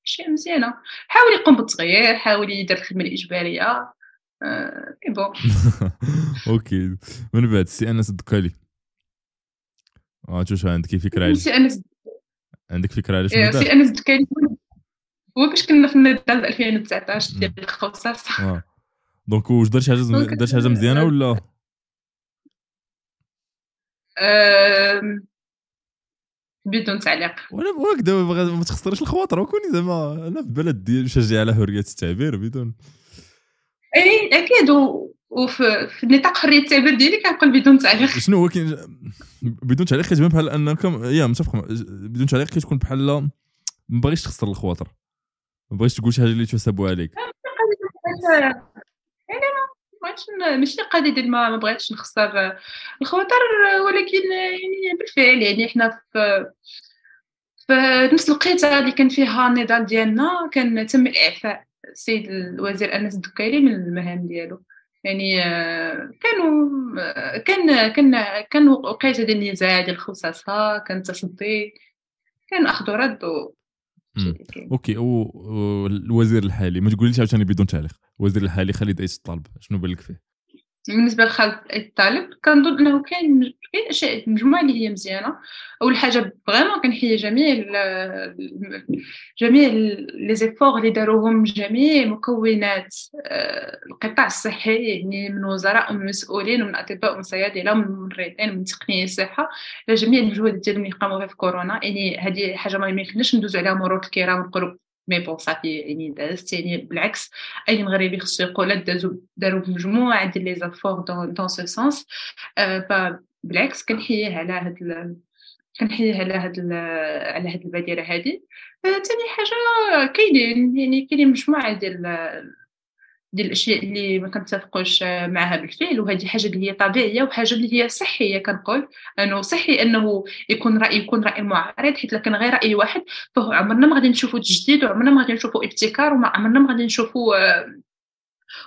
B: شيء مزيانة. حاول يقوم بالتغيير حاول يدير الخدمة الإجبارية. أه bon
A: okay. من بعد سي أنس الدكالي آه شو عندك
B: فكرة أنس
A: عندك فكرة على شنو
B: سي أنس الدكالي هو باش كنا في النضال 2019 ديال الخصاص
A: آه donc واش دار شي حاجة دار شي حاجة مزيانة ولا؟
B: بدون تعليق.
A: وأنا بغاك دابا ما تخسرش الخواطر. وكوني زعما أنا في بلد ديال نشجع على حرية التعبير بدون.
B: أي أكيد. وفي في نطاق حرية التعبير ديالي كنقول بدون تعليق.
A: شنو هو كاين بدون تعليق كتبان بحال انكم يا متفق بدون تعليق كتكون بحال ما باغيش تخسر الخواطر. ما بغيتش تقول شي حاجة اللي تحسب عليك.
B: يعني ماشي قضيه ديال ما بغيتش نخسر. الخواطر ولكن يعني بالفعل يعني حنا في في نفس الوقيته اللي كان فيها النضال ديالنا كان تم اعفاء السيد الوزير أنس الدكيري من المهام ديالو. يعني كانوا كان كان كان وقيته ديال النزاع ديال الخصاصة كان تصدي كان أخذ ورد
A: okay والوزير الحالي ما تقوليش عاوتاني بدون تعليق. الوزير الحالي خالد آيت الطالب شنو بان لك فيه؟
B: بالنسبة لخالد الطالب كنظن أنه كاين كاين أشياء مجموعة اللي هي مزيانة. أول حاجة vraiment كنحيي جميع جميع les efforts اللي داروهم جميع مكونات آه، القطاع الصحي يعني من وزراء ومن مسؤولين ومن أطباء ومن صيادلة ومن ممرضين ومن تقنيين الصحة. على جميع المجهودات ديالهم اللي قاموا في كورونا. يعني هذه حاجة ما يمكنناش ندوزو عليها مرور الكرام ونقولوا mais bon صافي يعني دازت يعني بالعكس أي مغربي خصو يقول داروا مجموعه ديال les efforts dans dans ce sens فبالعكس كنحييه على هاد كنحييه على هاد على هاد البادره هادي. ثاني حاجة كاينين يعني كاينين مجموعة ديال ديال الاشياء اللي ما كنتفقوش معها بالفعل. وهذه حاجة اللي هي طبيعية وحاجة اللي هي صحية كنقول أنه صحي أنه يكون رأي يكون رأي معارض حيت لكن غير رأي واحد فهو عمرنا ما غادي نشوفوا تجديد وعمرنا ما غادي نشوفوا ابتكار وعمرنا ما غادي نشوفوا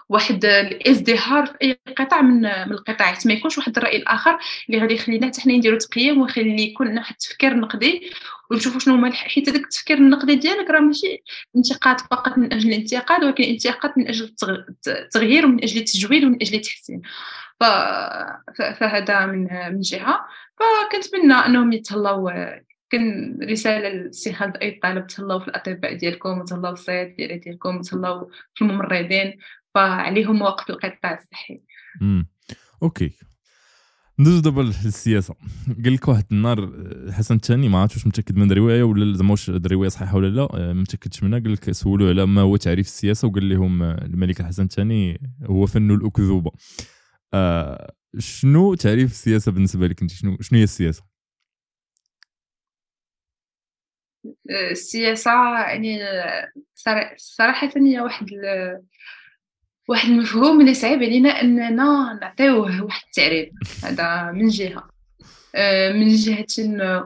B: واحد الازدهار في أي قطاع من من القطاعات ما يكونش واحد الرأي الآخر اللي غادي يخلينا حتى حنا نديرو تقييم ويخلي يكون واحد التفكير نقدي ونشوفوا شنو هما حيت هذاك التفكير النقدي ديالك راه ماشي انتقاد فقط من أجل الانتقاد ولكن انتقاد من أجل التغيير ومن أجل التجويد ومن أجل التحسين. ف... فهذا من من جهة. فكنتمنى أنهم يتهلاو كان رسالة للسي خالد أي طالب تهلاو في الأطباء ديالكم وتهلاو في الصيادلة ديالكم وتهلاو في الممرضين. فعليهم مواقف القطاع الصحي.
A: امم أوكي. ندوز دابا للسياسة. قال لك واحد النهار حسن الثاني ما عرفتش واش متأكد من الرواية ولا زعما واش الرواية صحيحة ولا لا ما متاكدش منها. قال لك سولوه على ما هو تعريف السياسة وقال لهم الملك الحسن الثاني هو فن الأكذوبة. آه شنو تعريف السياسة بالنسبة لك أنت؟ شنو شنو هي السياسة؟
B: السياسة يعني صراحة هي واحد واحد المفهوم اللي صعيب علينا أننا نعطيوه واحد التعريف هذا من جهة. آه، من جهة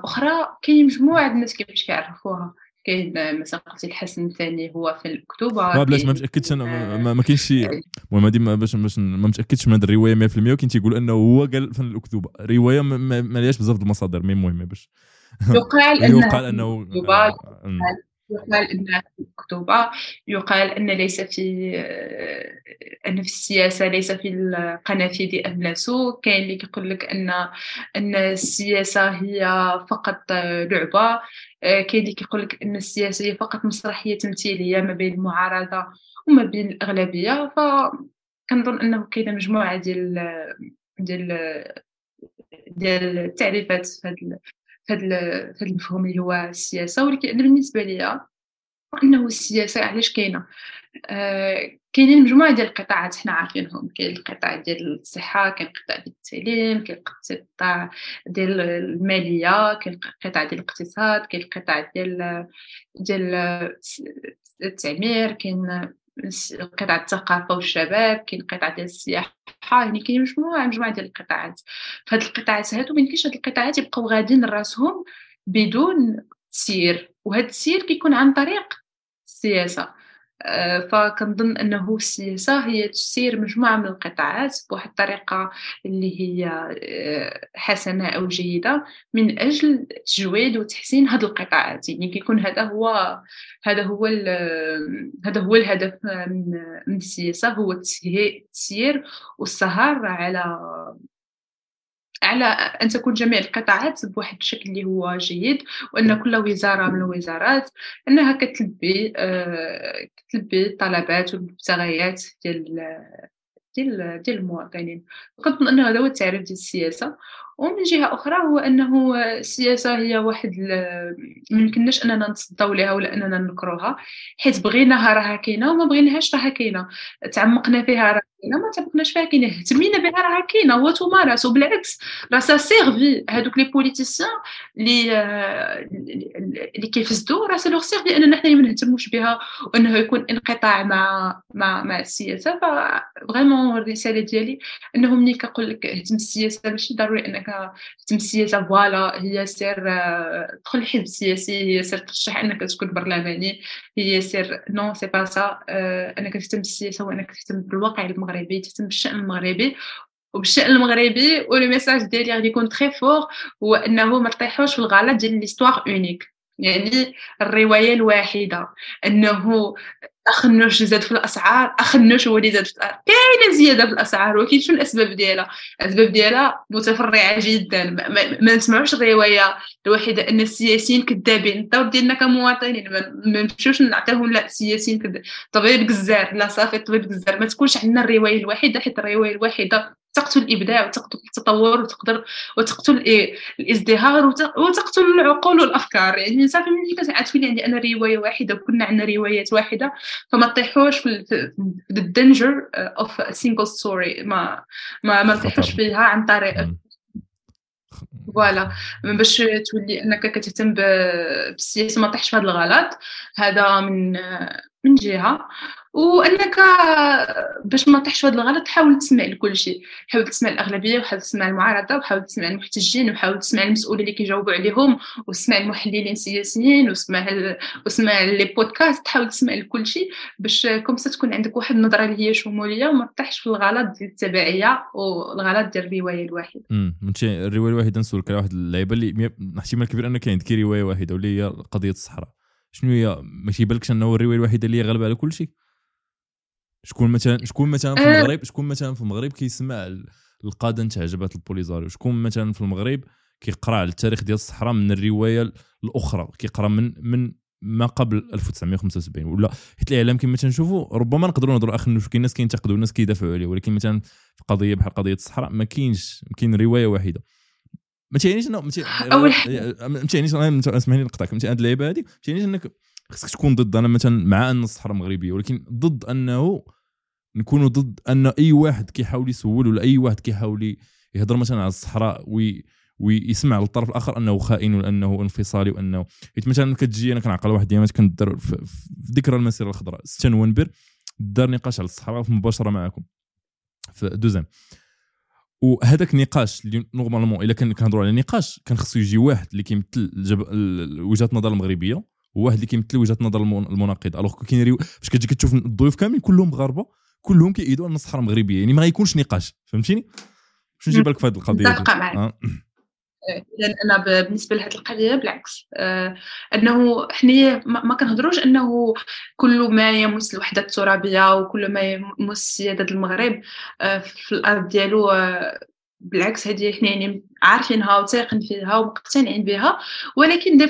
B: أخرى كاين مجموعة الناس كيفاش كيعرفوها. كاين مثلا قلتي الحسن الثاني هو في الاكتوبر
A: بلاش ما متأكدش أنا ما, ما كاينش شي المهم هذه باش باش ما متأكدش من هذه الرواية 100% وكاين تيقول أنه هو قال فن الاكتوبه رواية ما ليهاش بزاف المصادر مي المهم باش.
B: يقال
A: انه يقال انه
B: يقال أن الكتب يقال أن ليس في أن في السياسة ليس في القنافذ املاس كاين اللي كيقول لك أن أن السياسة هي فقط لعبة. كاين اللي كيقول لك أن السياسة هي فقط مسرحية تمثيلية ما بين المعارضة وما بين الأغلبية. فكنظن أنه كاينة مجموعة ديال ديال ديال التعريفات في هذا المفهوم اللي هو السياسة. ولكن بالنسبة لي إنه السياسة علاش كاينة؟ آه كاينين مجموعة ديال القطاعات حنا عارفينهم. كاين القطاع ديال الصحة كاين القطاع ديال التعليم كاين القطاع ديال المالية كاين القطاع ديال الاقتصاد كاين القطاع ديال ديال التعمير كاين قطاع الثقافة والشباب كاين قطاع ديال السياحة يعني كاين مجموعة مجموعة ديال القطاعات. فهاد القطاعات هادو ما يمكنش هاد القطاعات يبقاو غاديين راسهم بدون تسيير وهذا التسيير كيكون عن طريق السياسة. فكنظن أنه السياسة هي تسير مجموعة من القطاعات بواحد الطريقة اللي هي آه، حسنة أو جيدة من أجل تجويد وتحسين هذه القطاعات. يعني كيكون هذا هو هذا هو هذا هو الهدف من السياسة هو التسيير والسهر على على أن تكون جميع القطاعات بواحد الشكل اللي هو جيد وأن كل وزارة من الوزارات أنها كتلبي آه، كتلبي الطلبات والمبتغيات ديال ديال ديال المواطنين. كنظن أن هذا هو التعريف ديال السياسة. ومن جهة أخرى هو أنه السياسة هي واحد ما يمكنناش أننا نتصداو لها ولا أننا نكروها حيت بغيناها راها كاينة وما بغيناهاش راها كاينة. تعمقنا فيها راه كاينة ما تعمقناش فيها كاينة اهتمينا بها راها كاينة. وتمارس وبالعكس راه ça servit هادوك les politiciens اللي اللي كيفسدوا راه ça leur servit أننا حنايا ما نهتموش بها وأنه يكون انقطاع مع مع مع السياسة. vraiment الرسالة ديالي أنه ملي كنقول لك اهتم السياسة ماشي ضروري أنك اهتم السياسة voilà هي سير دخل الحزب السياسي هي سير ترشح إنك تكون برلماني هي سير non c'est pas ça إنك تهتم بالسياسة وإنك تهتم بالواقع المغربي تهتم بالشأن المغربي. وبالشأن المغربي و le message ديالي غادي يكون très fort هو إنه ما تطيحوش في الغلط ديال l'histoire unique يعني الرواية الواحدة إنه أخنوش زاد في الأسعار أخنوش هو اللي زاد في الأسعار. كاينة زيادة في الأسعار ولكن شنو الأسباب ديالها؟ الأسباب ديالها متفرعة جدا. ما, ما, نسمعوش الروايه الوحيدة أن السياسيين كذابين. الدور ديالنا كمواطنين ما نمشيوش نعطيهم لا السياسيين كذاب طبيب جزار لا صافي طبيب جزار ما تكونش عندنا الرواية الوحيدة حيت الرواية الوحيدة تقتل الإبداع وتقتل التطور وتقدر وتقتل الإزدهار وتقتل العقول والأفكار. يعني صافي ملي كتعرفي عندي أنا رواية واحدة وكنا عندنا روايات واحدة فما تطيحوش في ال danger of single story ما ما ما تطيحوش فيها عن طريق. voilà. باش تولي أنك كتهتم بالسياسة ما تطيحش في هذا الغلط. هذا من من جهة. وأنك باش ما تطيحش هذا الغلط تحاول تسمع لكل شيء حاول تسمع الأغلبية وحاول تسمع المعارضة وحاول تسمع المحتجين وحاول تسمع المسؤولين اللي كيجاوبوا عليهم وتسمع المحللين السياسيين وسمع ال... وسمع les podcasts تحاول تسمع لكل شيء باش comme تكون عندك واحد النظرة اللي هي شمولية وما تطيحش في الغلط ديال التبعية والغلط ديال الرواية الواحدة.
A: امم الرواية الواحدة نسولك على واحد اللعيبة اللي احتمال كبير كاين عندك رواية واحدة واللي هي قضية الصحراء. شنو هي؟ ما كيبانلكش أنه الرواية الوحيده اللي غالبة على كل شيء شكون مثلا شكون مثلا في أه. المغرب شكون مثلا في المغرب كيسمع القادة نتاع جبهة البوليزاريو؟ شكون مثلا في المغرب كيقرأ على التاريخ ديال الصحراء من الرواية الأخرى؟ كيقرأ من من ما قبل 1975 ولا حيت الإعلام كما تنشوفوا ربما نقدروا نهضروا اخ كاين الناس كينتقدوا الناس كيدافعوا عليه ولكن مثلا في قضية بحال قضية الصحراء ما كاينش كاين رواية واحدة. ما تعنيش انه
B: أول
A: ما تعنيش أسمحني نقطعك. ما هذه اللعيبة هذه ما تعنيش إنك خصك تكون ضد. أنا مثلا مع أن الصحراء مغربية ولكن ضد أنه نكونوا ضد أن أي واحد كيحاول يسول ولا أي واحد كيحاول يهضر مثلا على الصحراء وي ويسمع للطرف الآخر أنه خائن وانه انفصالي وأنه حيت مثلا كتجي أنا كنعقل واحد الايامات كندير في, ذكرى المسيرة الخضراء. 6 نوفمبر دار نقاش على الصحراء في مباشرة معكم. في دوزان وهذاك النقاش اللي normalement إلا كان كنهضروا على نقاش كان خصو يجي واحد اللي كيمثل وجهة النظر المغربية. وواحد اللي كيمثل وجهة النظر المناقض. alors كاين rien فاش كتجي كتشوف الضيوف كاملين كلهم مغاربه كلهم كيأيدوا ان الصحراء مغربيه يعني ما غيكونش نقاش. فهمتيني؟ شنو نجيب لك في هذه القضية
B: متفقة معك. آه. اذا أنا بالنسبة لهذه القضية بالعكس. آه أنه حنا ما كنهضروش أنه كل ما يمس الوحدة الترابية وكل ما يمس سياده المغرب آه في الأرض ديالو آه بالعكس هذه حنا يعني عارفينها وثاقين فيها ومقتنعين بها. ولكن دي آه،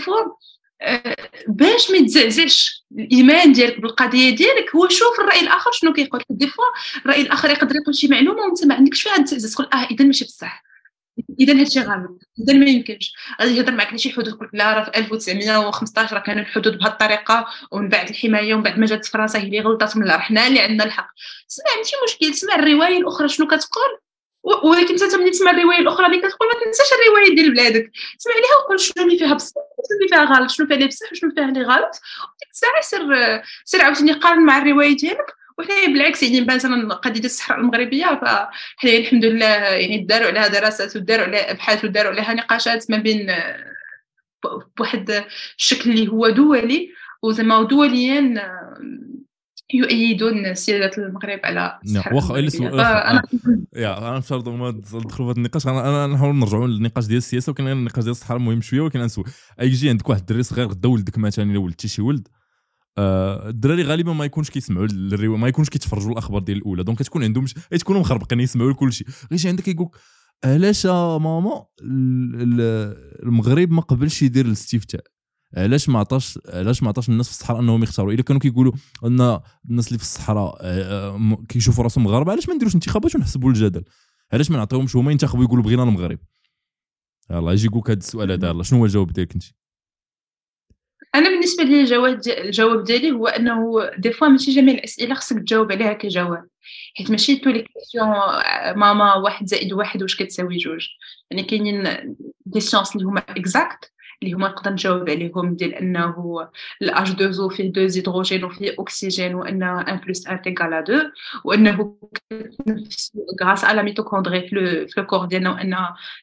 B: باش ما يتزعزعش الايمان ديالك بالقضية ديالك هو شوف الرأي الآخر شنو كيقول دي فوا الرأي الآخر يقدر يقول شي معلومة وأنت ما عندكش فيها تزعزع تقول آه إذا ماشي بصح. إذا هادشي غلط إذا ما يمكنش. غادي يهضر معك شي حدود يقول لا راه في 1915 راه كانوا الحدود بهذه الطريقة ومن بعد الحماية ومن بعد ما جات فرنسا هي اللي غلطات من حنا اللي عندنا الحق. سمع ماشي مشكل. سمع الرواية الأخرى شنو كتقول؟ ولكن انت ملي تسمع الرواية الأخرى اللي كتقول ما تنساش الرواية ديال بلادك. سمع ليها وقول شنو اللي فيها بصح شنو اللي فيها غلط شنو فيها بصح وشنو فيها اللي غلط. وديك الساعة سير سير عاوتاني قارن مع الرواية ديالك. وحنا بالعكس يعني مثلا قضية الصحراء المغربية فحنا الحمد لله يعني داروا عليها دراسات وداروا عليها أبحاث وداروا عليها نقاشات ما بين بواحد الشكل اللي هو دولي. وزعما دوليا يؤيدون سيادة المغرب على
A: نعم واخا إلا يا أنا نفترض ما ندخلوا في هذا النقاش. أنا نحاول نرجعوا للنقاش ديال السياسة ولكن النقاش ديال الصحراء مهم شوية ولكن نسول يجي عندك واحد الدري صغير غدا ولدك مثلا إلا ولدتي شي ولد آه، الدراري غالبا ما يكونش كيسمعوا ما يكونش كيتفرجوا الاخبار ديال الأولى. دونك كتكون عندهم تكونوا مخربقين يسمعوا لكل شيء. غير شي عندك كيقول علاش ماما المغرب ما قبلش يدير الاستفتاء؟ علاش ما عطاش علاش ما عطاش الناس في الصحراء إنهم يختاروا اذا كانوا كيقولوا إن الناس اللي في الصحراء آه، آه، كيشوفوا راسهم مغاربة علاش ما نديروش انتخابات ونحسبوا الجدل؟ علاش ما نعطيهمش؟ هما ينتخبوا يقولوا بغينا المغرب. يلاه يجي يقول لك هذا السؤال هذا يلاه شنو هو الجواب ديالك أنت؟
B: أنا بالنسبة لي الجواب الجواب ديالي هو إنه des fois ماشي جميع الأسئلة خصك تجاوب عليها كجواب. حيت ماشي toutes les questions ماما واحد زائد واحد واش كتساوي جوج. يعني كاينين des sciences اللي هما exactes اللي هما نقدر نجاوب عليهم ديال أنه ال H 2 O فيه deux hydrogènes وفيه اكسجين وأن 1 plus 1 égal 2 وأنه grâce à la mitochondrie في le corps ديالنا وأن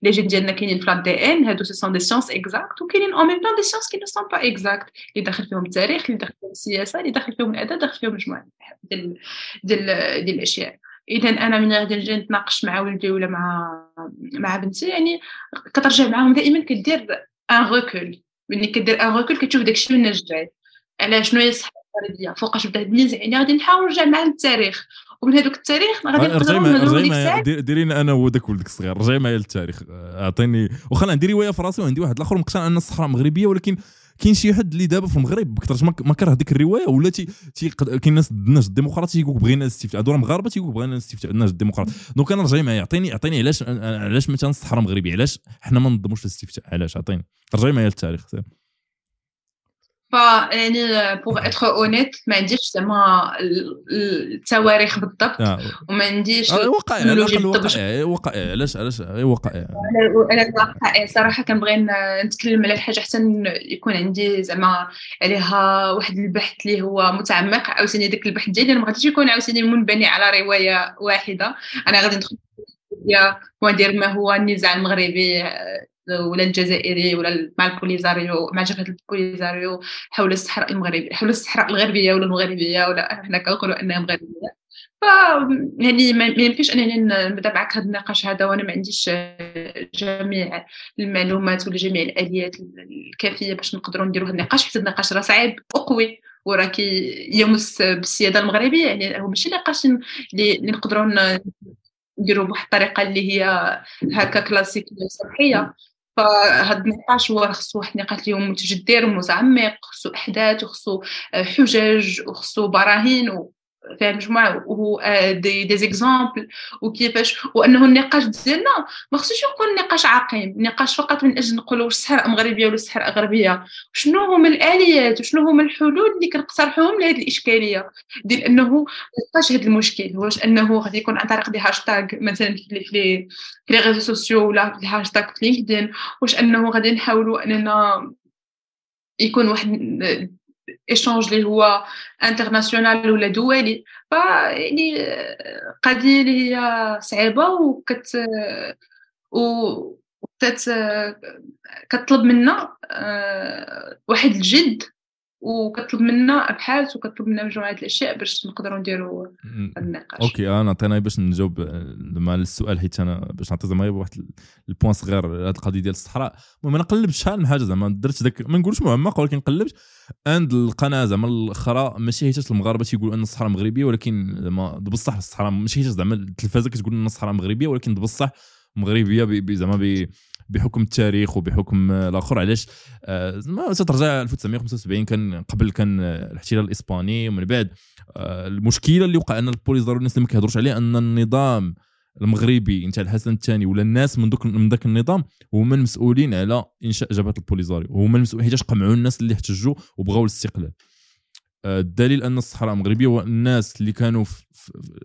B: les gènes ديالنا كاينين في l'ADN هادو ce sont des sciences exactes وكاينين en même temps des sciences qui ne sont pas exactes اللي داخل فيهم التاريخ اللي داخل فيهم السياسة اللي داخل فيهم الادب داخل فيهم مجموعة ديال ديال ديال الأشياء. اذا أنا من غادي نجي نتناقش مع ولدي ولا مع مع بنتي يعني كترجع معاهم دائما كدير un recul ملي كدير un recul كتشوف داكشي من الجاي على شنو هي الصحراء الغربية فوقاش بدات النزاع يعني غادي نحاول نرجع مع التاريخ ومن هذوك التاريخ غادي
A: نقدروا نهضروا ديك ديري أنا وداك ولدك الصغير رجعي معايا للتاريخ اعطيني واخا عندي روايه في راسي وعندي واحد الآخر مقتنع أن الصحراء مغربية ولكن كاين شي حد اللي دابا في المغرب بكثرة ما كره ديك الرواية ولا تي كاين ناس النهج الديمقراطي تيقول بغينا الاستفتاء هذو المغاربه تيقول بغينا الاستفتاء النهج الديمقراطي donc أنا رجعي معايا. عطيني عطيني علاش علاش مثلا الصحراء مغربية؟ علاش حنا ما ننظموش الاستفتاء؟ علاش؟ عطيني. رجعي معايا للتاريخ.
B: فيعني pour être honnête ما عنديش زعما التواريخ بالضبط آه. وما عنديش
A: وقائع على الاقل وقائع وقائع علاش علاش وقائع
B: على الوقائع صراحة كنبغي نتكلم على الحاجة حتى يكون عندي زعما عليها واحد البحث اللي هو متعمق عاوتاني داك البحث ديالي ما غاديش يكون عاوتاني منبني على روايه واحدة أنا غادي ندخل وندير ما هو النزاع المغربي ولا الجزائري ولا مع البوليزاريو مع جبهة البوليزاريو حول الصحراء المغربية حول الصحراء الغربية ولا المغربية ولا حنا كنقولوا أنها مغربية. ف يعني ما يمكنش أنني نبدأ معك هذا النقاش هذا وأنا ما عنديش جميع المعلومات ولا جميع الآليات الكافية باش نقدروا نديروا هذا النقاش حيت النقاش راه صعيب وقوي وراه يمس بالسيادة المغربية. يعني هو ماشي نقاش اللي نقدروا نديروا بواحد الطريقة اللي هي هكا كلاسيكية سطحيه فهاد النقاش هو خصو واحد النقاش اللي هو متجدر ومتعمق خصو أحداث وخصو حجج وخصو براهين فيها مجموعة des des exemples وكيفاش وانه النقاش ديالنا ما خصوش يكون نقاش عقيم. نقاش فقط من أجل نقولوا واش الصحراء مغربيه ولا الصحراء غربيه شنو هما الآليات وشنو هما الحلول اللي كنقترحوهم لهذه الإشكالية؟ ديال أنه نقاش هذا المشكل. واش أنه غادي يكون عن طريق des hashtags مثلا في les في les réseaux sociaux ولا في هاشتاغ في LinkedIn. واش أنه غادي نحاولوا أننا يكون واحد échange اللي هو international ولا دولي فيعني قضية اللي هي صعيبة وكت و كتطلب منا آه، واحد الجد وكطلب منا أبحاث وكطلب منا مجموعه الأشياء باش نقدروا نديروا النقاش.
A: ok أنا عطينا باش نجاوب زعما السؤال حيت أنا باش نعطي زعما واحد ال point صغير هذه القضية ديال الصحراء. المهم أنا قلبت شحال من حاجة زعما درت داك ما نقولش معمق ولكن قلبت عند القناة زعما الأخرى ماشي حيت المغاربة تيقولوا أن الصحراء مغربية ولكن زعما بصح الصحراء ماشي حيت زعما التلفازة كتقول أن الصحراء مغربية ولكن بصح مغربية زعما بحكم التاريخ وبحكم الآخر. علاش؟ آه ترجع 1975 كان قبل كان الاحتلال الإسباني ومن بعد آه المشكلة اللي وقع أن البوليزاريو الناس اللي ما كيهضروش عليه أن النظام المغربي نتاع الحسن الثاني ولا الناس من دوك من ذاك النظام هما المسؤولين على إنشاء جبهة البوليزاريو هما المسؤولين حيتاش قمعوا الناس اللي احتجوا وبغاو الاستقلال. آه، الدليل أن الصحراء المغربية والناس اللي كانوا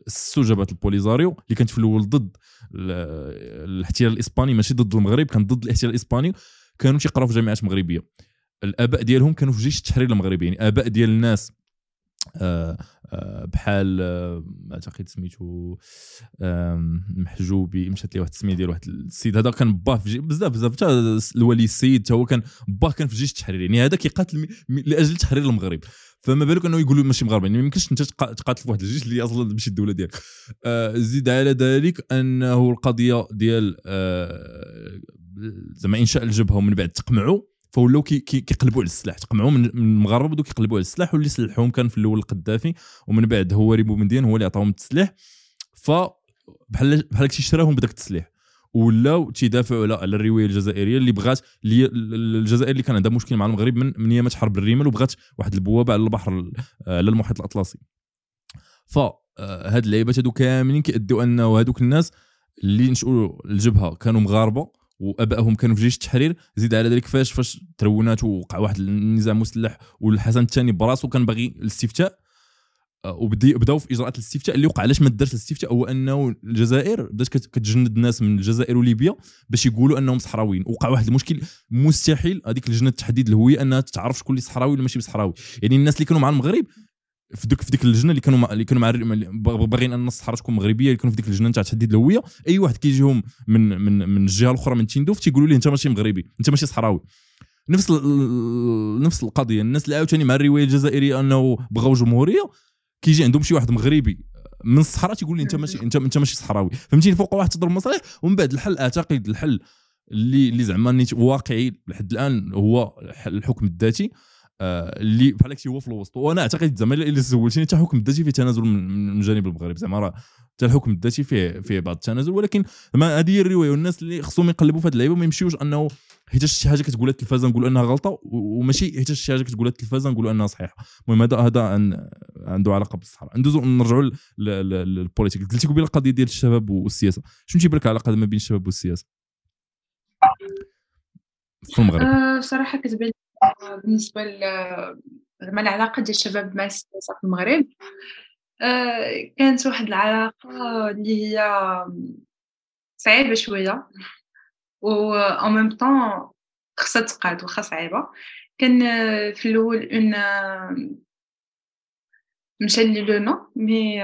A: اسسوا جبهه البوليزاريو اللي كانت في الأول ضد الاحتلال الإسباني ماشي ضد المغرب كان ضد الاحتلال الإسباني كانوا تيقراو في جامعات مغربية. الآباء ديالهم كانوا في جيش التحرير المغربي يعني آباء ديال الناس آه، بحال آه، اعتقد سميتو محجوبي مشات لي واحد السميه ديال واحد السيد. هذا كان باه في بزاف بزاف. حتى الولي السيد حتى هو كان باه كان في جيش التحرير يعني هذا كيقاتل لأجل تحرير المغرب. فما بالك أنه يقولوا ماشي مغاربه يعني ما يمكنش أنت تقاتل في واحد الجيش اللي أصلا ماشي الدولة ديالك. آه زيد على ذلك أنه القضية ديال آه زعما إنشاء الجبهة ومن بعد تقمعوا. فولاو كيقلبوا على السلاح تقمعوا من المغاربه بداو كيقلبوا على السلاح واللي سلحوهم كان في الأول القذافي ومن بعد هواري بومديان هو اللي عطاهم التسليح. ف بحال بحال هكشي شراهم بداك التسليح. ولاو تيدافعوا على الرواية الجزائرية اللي بغات اللي الجزائر اللي كان عندها مشكل مع المغرب من من ايامات حرب الرمال وبغات واحد البوابة على البحر على المحيط الأطلسي. ف آه، هاد اللعيبات هادو كاملين كيأدوا أنه هادوك الناس اللي نشؤوا الجبهة كانوا مغاربة وابائهم كانوا في جيش التحرير زيد على ذلك فاش فاش ترونات ووقع واحد النزاع مسلح والحسن الثاني براسو كان باغي الاستفتاء. آه، وبداو في إجراءات الاستفتاء اللي وقع. علاش ما دارش الاستفتاء؟ هو أنه الجزائر بدات كتجند الناس من الجزائر وليبيا باش يقولوا أنهم صحراويين. وقع واحد المشكل مستحيل. هذيك لجنة تحديد الهوية أنها تعرف شكون اللي صحراوي ولا ماشي صحراوي يعني الناس اللي كانوا مع المغرب في ديك في ديك اللجنه اللي كانوا اللي كانوا باغيين أن الصحراء تكون مغربية اللي كانوا في ديك اللجنه تاع تحديد الهويه أي واحد كيجيهم من من من الجهة الأخرى من تيندوف تيقولوا ليه أنت ماشي مغربي أنت ماشي صحراوي. نفس نفس القضية الناس اللي عاوتاني مع الرواية الجزائرية أنه بغاو جمهورية كيجي عندهم شي واحد مغربي من الصحراء تيقول لي أنت ماشي انت أنت ماشي صحراوي. فهمتيني؟ فوق واحد تضرب مصالح ومن بعد الحل أعتقد الحل اللي اللي زعما واقعي لحد الآن هو الحكم الذاتي. اللي بحال هو في الوسط. وأنا أعتقد زعما الا سولتيني حتى الحكم الذاتي فيه تنازل من الجانب المغرب. زعما راه حتى الحكم الذاتي فيه فيه بعض التنازل. ولكن ما هذه هي الرواية. والناس اللي خصهم يقلبوا في هذه اللعيبة وما يمشيوش أنه حيت شي حاجة كتقولها التلفازه نقولوا أنها غلطة وماشي حيت شي حاجة كتقولها التلفازه نقولوا أنها صحيحة. المهم هذا هذا عنده علاقة بالصحراء. ندوزو نرجعوا للبوليتيك قلتي قبيلة القضية ديال الشباب والسياسة. شنو تيبان لك العلاقة ما بين الشباب والسياسة في المغرب؟
B: أه صراحة كتبان بالنسبة زعما العلاقة ديال الشباب مع السياسة في المغرب. أه كانت واحد العلاقة اللي هي صعيبة شوية. و en même temps خصها تقاد واخا صعيبة. كان في الأول اون مشى لي لو نو مي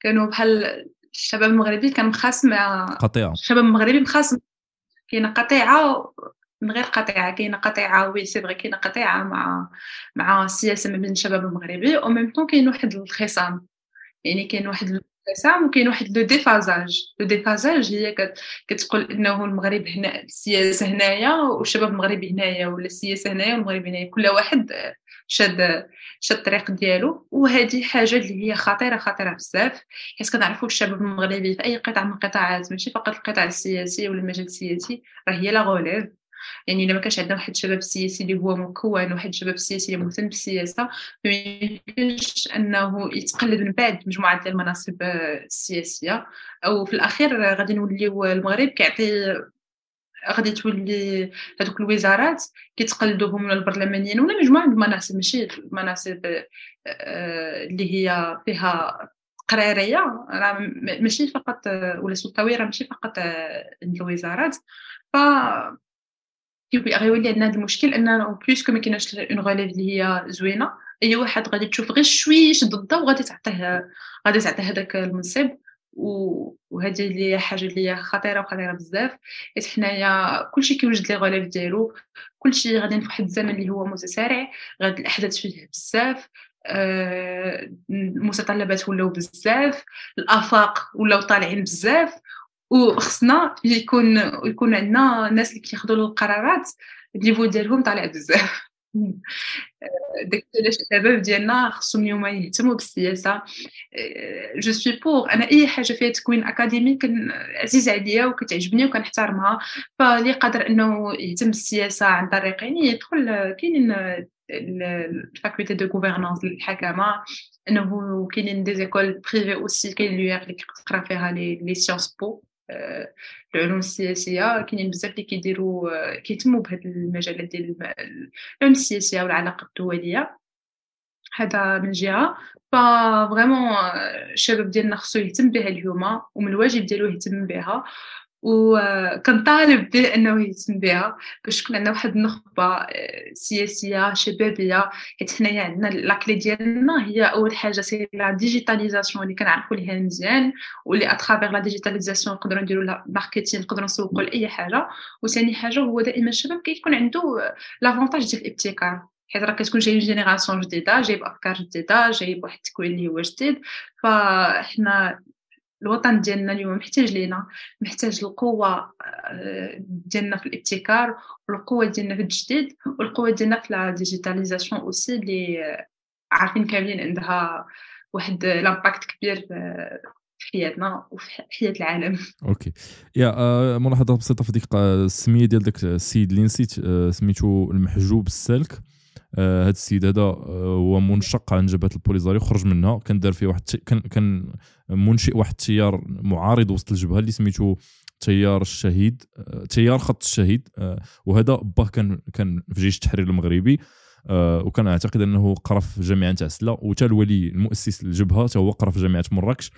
B: كانوا بحال الشباب المغربي كان مخاصم مع
A: قطيعة.
B: الشباب المغربي مخاصم. كاينة قطيعة من غير قطيعة كاينة قطيعة وي سي فغي كاينة قطيعة مع مع السياسة ما بين الشباب المغربي أو ميم طون كاين واحد الخصام. يعني كاين واحد الانقسام وكاين واحد لو ديفازاج لو ديفازاج هي كتقول إنه المغرب هنا السياسة هنايا والشباب المغربي هنايا ولا السياسة هنايا والمغرب هنايا. كل واحد شاد شاد الطريق ديالو. وهذه حاجة اللي هي خطيرة خطيرة بزاف. حيت كنعرفوا الشباب المغربي في أي قطاع من القطاعات ماشي فقط القطاع السياسي ولا المجال السياسي راه هي لا غوليف. يعني إلا ما كانش عندنا واحد الشباب السياسي اللي هو مكون واحد الشباب السياسي اللي مهتم بالسياسة ما يمكنش أنه يتقلد من بعد مجموعة ديال المناصب السياسية. أو في الأخير غادي نوليو المغرب كيعطي غادي تولي هذوك الوزارات كيتقلدوهم من البرلمانيين. ولا مجموعة من المناصب ماشي المناصب آه، اللي هي فيها قرارية. راه ماشي فقط ولا سلطوية راه ماشي فقط عند الوزارات. ف غيولي عندنا هذا المشكل en plus que ما كايناش une relève اللي هي زوينة. أي واحد غادي تشوف غير شويش ضده وغادي تعطيه غادي تعطيه هذاك المنصب. وهذه اللي هي حاجة اللي هي خطيرة وخطيرة بزاف. حيت حنايا كلشي كيوجد la relève ديالو. كلشي غادي في واحد الزمن اللي هو متسارع. غادي الأحداث فيه بزاف. آه، المتطلبات ولاو بزاف. الآفاق ولاو طالعين بزاف. وخصنا يكون يكون عندنا ناس اللي كياخذوا القرارات ال niveau ديالهم طالع بزاف. داك علاش الشباب ديالنا خصهم اليوم يهتموا بالسياسة. je suis pour أنا أي حاجة فيها تكوين أكاديمي عزيز عليا وكتعجبني وكنحترمها. فاللي قادر إنه يهتم بالسياسة عن طريق يعني يدخل كاينين ال faculté de gouvernance للحكامه إنه كاينين des écoles privées aussi كاين لو اللي كتقرا فيها les sciences po العلوم السياسية كاينين بزاف اللي كيديروا كيهتموا بهذا المجالات ديال العلوم السياسية والعلاقة الدولية. هذا من جهة. ف vraiment الشباب ديالنا خصو يهتم بها اليوم ومن الواجب ديالو يهتم بها. وكنطالب به انه يهتم بها باش تكون عندنا واحد النخبة آه، سياسية شبابية. حيت حنايا عندنا la clé ديالنا هي أول حاجة c'est la digitalisation اللي كنعرفوا ليها مزيان واللي à travers la digitalisation نقدروا نديروا le marketing نقدروا نسوقوا لأي حاجة. وثاني حاجة هو دائما الشباب كيكون عنده l'avantage ديال الابتكار. حيت راه كتكون جايب génération جديدة جايب أفكار جديدة جايب واحد التكوين اللي هو جديد. فاحنا الوطن ديالنا اليوم محتاج لينا محتاج القوة آه، ديالنا في الابتكار والقوة ديالنا في التجديد والقوة ديالنا في la digitalisation aussi اللي عارفين كاملين عندها واحد l'impact كبير آه، في حياتنا وفي حياة العالم.
A: OK. يا آه ملاحظة بسيطة في ديك السمية ديال داك السيد اللي نسيت آه سميتو المحجوب السالك هذا آه السيد هذا آه هو منشق عن جبهة البوليزاريو خرج منها كان دار فيه واحد كان كان منشئ واحد التيار معارض وسط الجبهة اللي سميتو تيار الشهيد آه، تيار خط الشهيد وهذا باه كان كان في جيش التحرير المغربي. وكان أعتقد أنه قرا في جامعه تاع سلا وتا الولي المؤسس للجبهه تا هو قرا في جامعه مراكش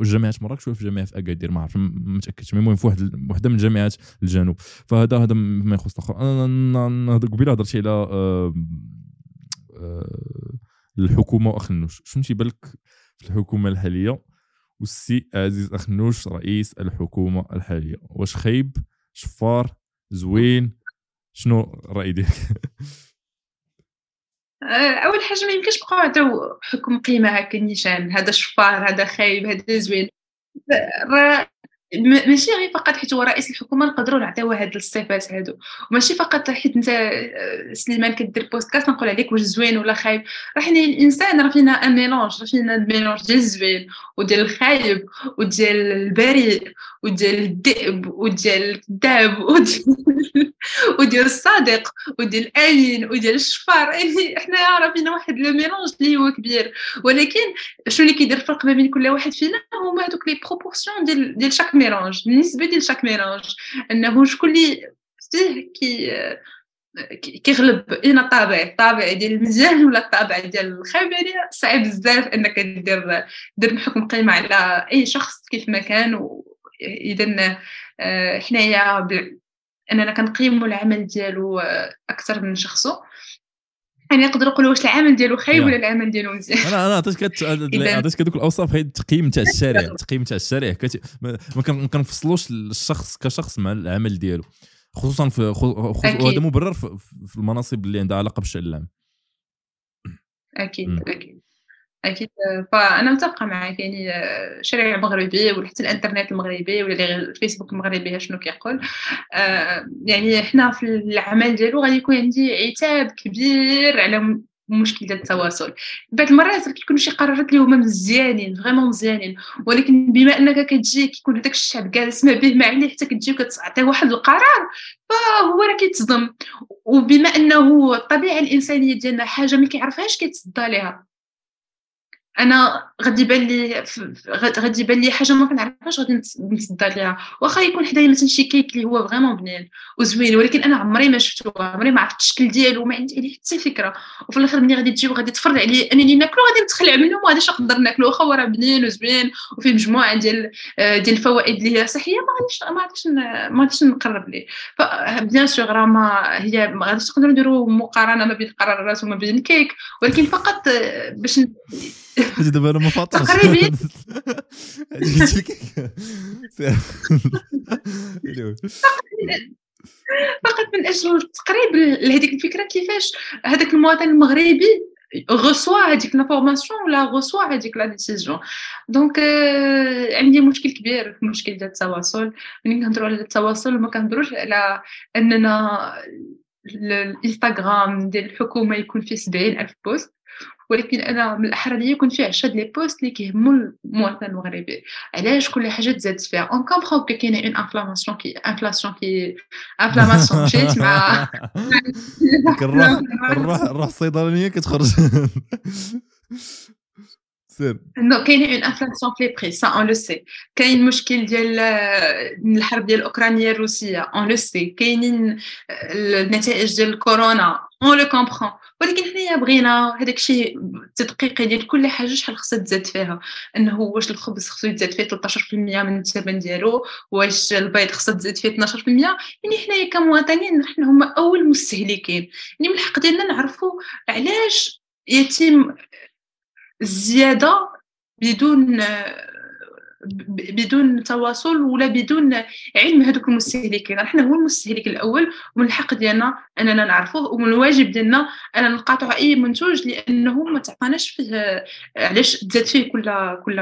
A: جامعه مراكش ولا في جامعه في أكادير ما عرف ما متأكدش. المهم في واحد وحدة من جامعات الجنوب. فهذا هذا ما يخص الآخر. أنا قبيلة هضرتي على الحكومة واخنوش شنو تيبان لك في الحكومة الحالية؟ والسي عزيز اخنوش رئيس الحكومة الحالية. واش خايب؟ شفار؟ زوين؟ شنو الرأي ديالك؟
B: آه، أول حاجة ما يمكنش نبقاو نعطيو حكم قيمة هكا نيشان. هذا شفار هذا خايب هذا زوين. ماشي غير فقط حيت هو رئيس الحكومة نقدروا نعطيوه هاد الصفات هادو. وماشي فقط حيت انت آه، سليمان كدير بودكاست نقول عليك واش زوين ولا خايب. راه حنا الإنسان راه فينا un mélange راه فينا mélange ديال الزوين وديال الخايب وديال البريء وديال الذئب وديال الكذاب وديال وديال الصادق وديال الأمين وديال الشفار. يعني حنا راه واحد le mélange اللي هو كبير. ولكن شنو اللي كيدير الفرق ما بين كل واحد فينا هما هذوك les proportions ديال ديال chaque mélange النسبة ديال chaque mélange إنه شكون اللي فيه كي كيغلب. اين الطابع الطابع ديال المزيان ولا الطابع ديال يعني صعيب بزاف إنك دير دير حكم قيمة على أي شخص كيف ما كان اذا آه، حنايا أننا كنقيموا العمل ديالو آه، أكثر من شخصه. يعني نقدروا نقولوا واش العمل ديالو خايب ولا العمل ديالو مزيان.
A: أنا أنا عطيتك عطيتك هذوك الاوصاف هي التقييم تاع الشارع التقييم تاع الشارع. ما كنفصلوش الشخص كشخص مع العمل ديالو. خصوصا في وهذا مبرر في المناصب اللي عندها علاقة بالشان العام.
B: أكيد أكيد. أكيد. فأنا متفقة معك يعني الشارع المغربي ولا حتى الإنترنت المغربي ولا الفيسبوك المغربي شنو كيقول. آه، يعني حنا في العمل ديالو غادي يكون عندي عتاب كبير على مشكل ديال التواصل. بعض المرات كيكونوا شي قرارات اللي هما مزيانين فريمون مزيانين ولكن بما أنك كتجي كيكون هذاك الشعب جالس ما به ما عليه حتى كتجي وكتعطي واحد القرار فهو راه كيتصدم. وبما أنه الطبيعه الإنسانية ديالنا حاجة ما كيعرفهاش كيتصدى ليها. أنا غادي يبان لي غادي يبان لي حاجة ما كنعرفهاش غادي نتصدى ليها. واخا يكون حدايا مثلا شي كيك اللي هو vraiment بنين وزوين ولكن أنا عمري ما شفتو عمري ما عرفت الشكل ديالو ما عندي حتى فكرة. وفي الآخر ملي غادي تجي وغادي تفرض عليه أنني ناكلو غادي نتخلع منه وما غاديش نقدر ناكلو. واخا هو راه بنين وزوين وفيه مجموعة ديال ديال الفوائد اللي هي صحية ما غاديش ما غاديش ما غاديش نقرب ليه. ف bien sûr راه ما هي ما غاديش نقدروا نديروا مقارنة ما بين القرارات وما بين الكيك ولكن فقط باش
A: دابا أنا ما
B: تقريبي فقط من أجل التقريب لهذيك الفكرة كيفاش؟ هذاك المواطن المغربي غوسوا هذيك l'information ولا غوسوا هذيك la décision donc عندي مشكل كبير في المشكل ديال التواصل. ملي كنهضروا على التواصل ما كنهضروش على أننا الإنستغرام ديال الحكومة يكون فيه 70 ألف postes ولكن أنا من الاحرى ليا يكون فيه عشرة les postes اللي كيهموا المواطن المغربي علاش كل حاجة تزاد فيها؟ on comprend que كاينة une inflammation qui inflation qui inflammation مشيت مع
A: نروح نروح الصيدلانية كتخرج.
B: non كاينة une inflation في les prix ça on le sait كاين مشكل ديال الحرب ديال أوكرانيا الروسية on le sait كاينين النتائج ديال الكورونا on le comprend ولكن حنايا بغينا هذاك الشيء التدقيق ديال كل حاجة شحال خصها تزاد فيها؟ إنه واش الخبز خصو يتزاد فيه 13% من الثمن ديالو واش البيض خصها تزاد فيه 12% يعني حنايا كمواطنين نحن هما أول مستهلكين. يعني من الحق ديالنا نعرفوا علاش يتم الزياده بدون بدون تواصل ولا بدون علم. هذوك المستهلكين إحنا هو المستهلك الأول ومن الحق ديالنا أننا نعرفوه ومن الواجب ديالنا اننا نقاطعوا أي منتوج لأنه ما تعطاناش فيه علاش تزاد فيه كل كل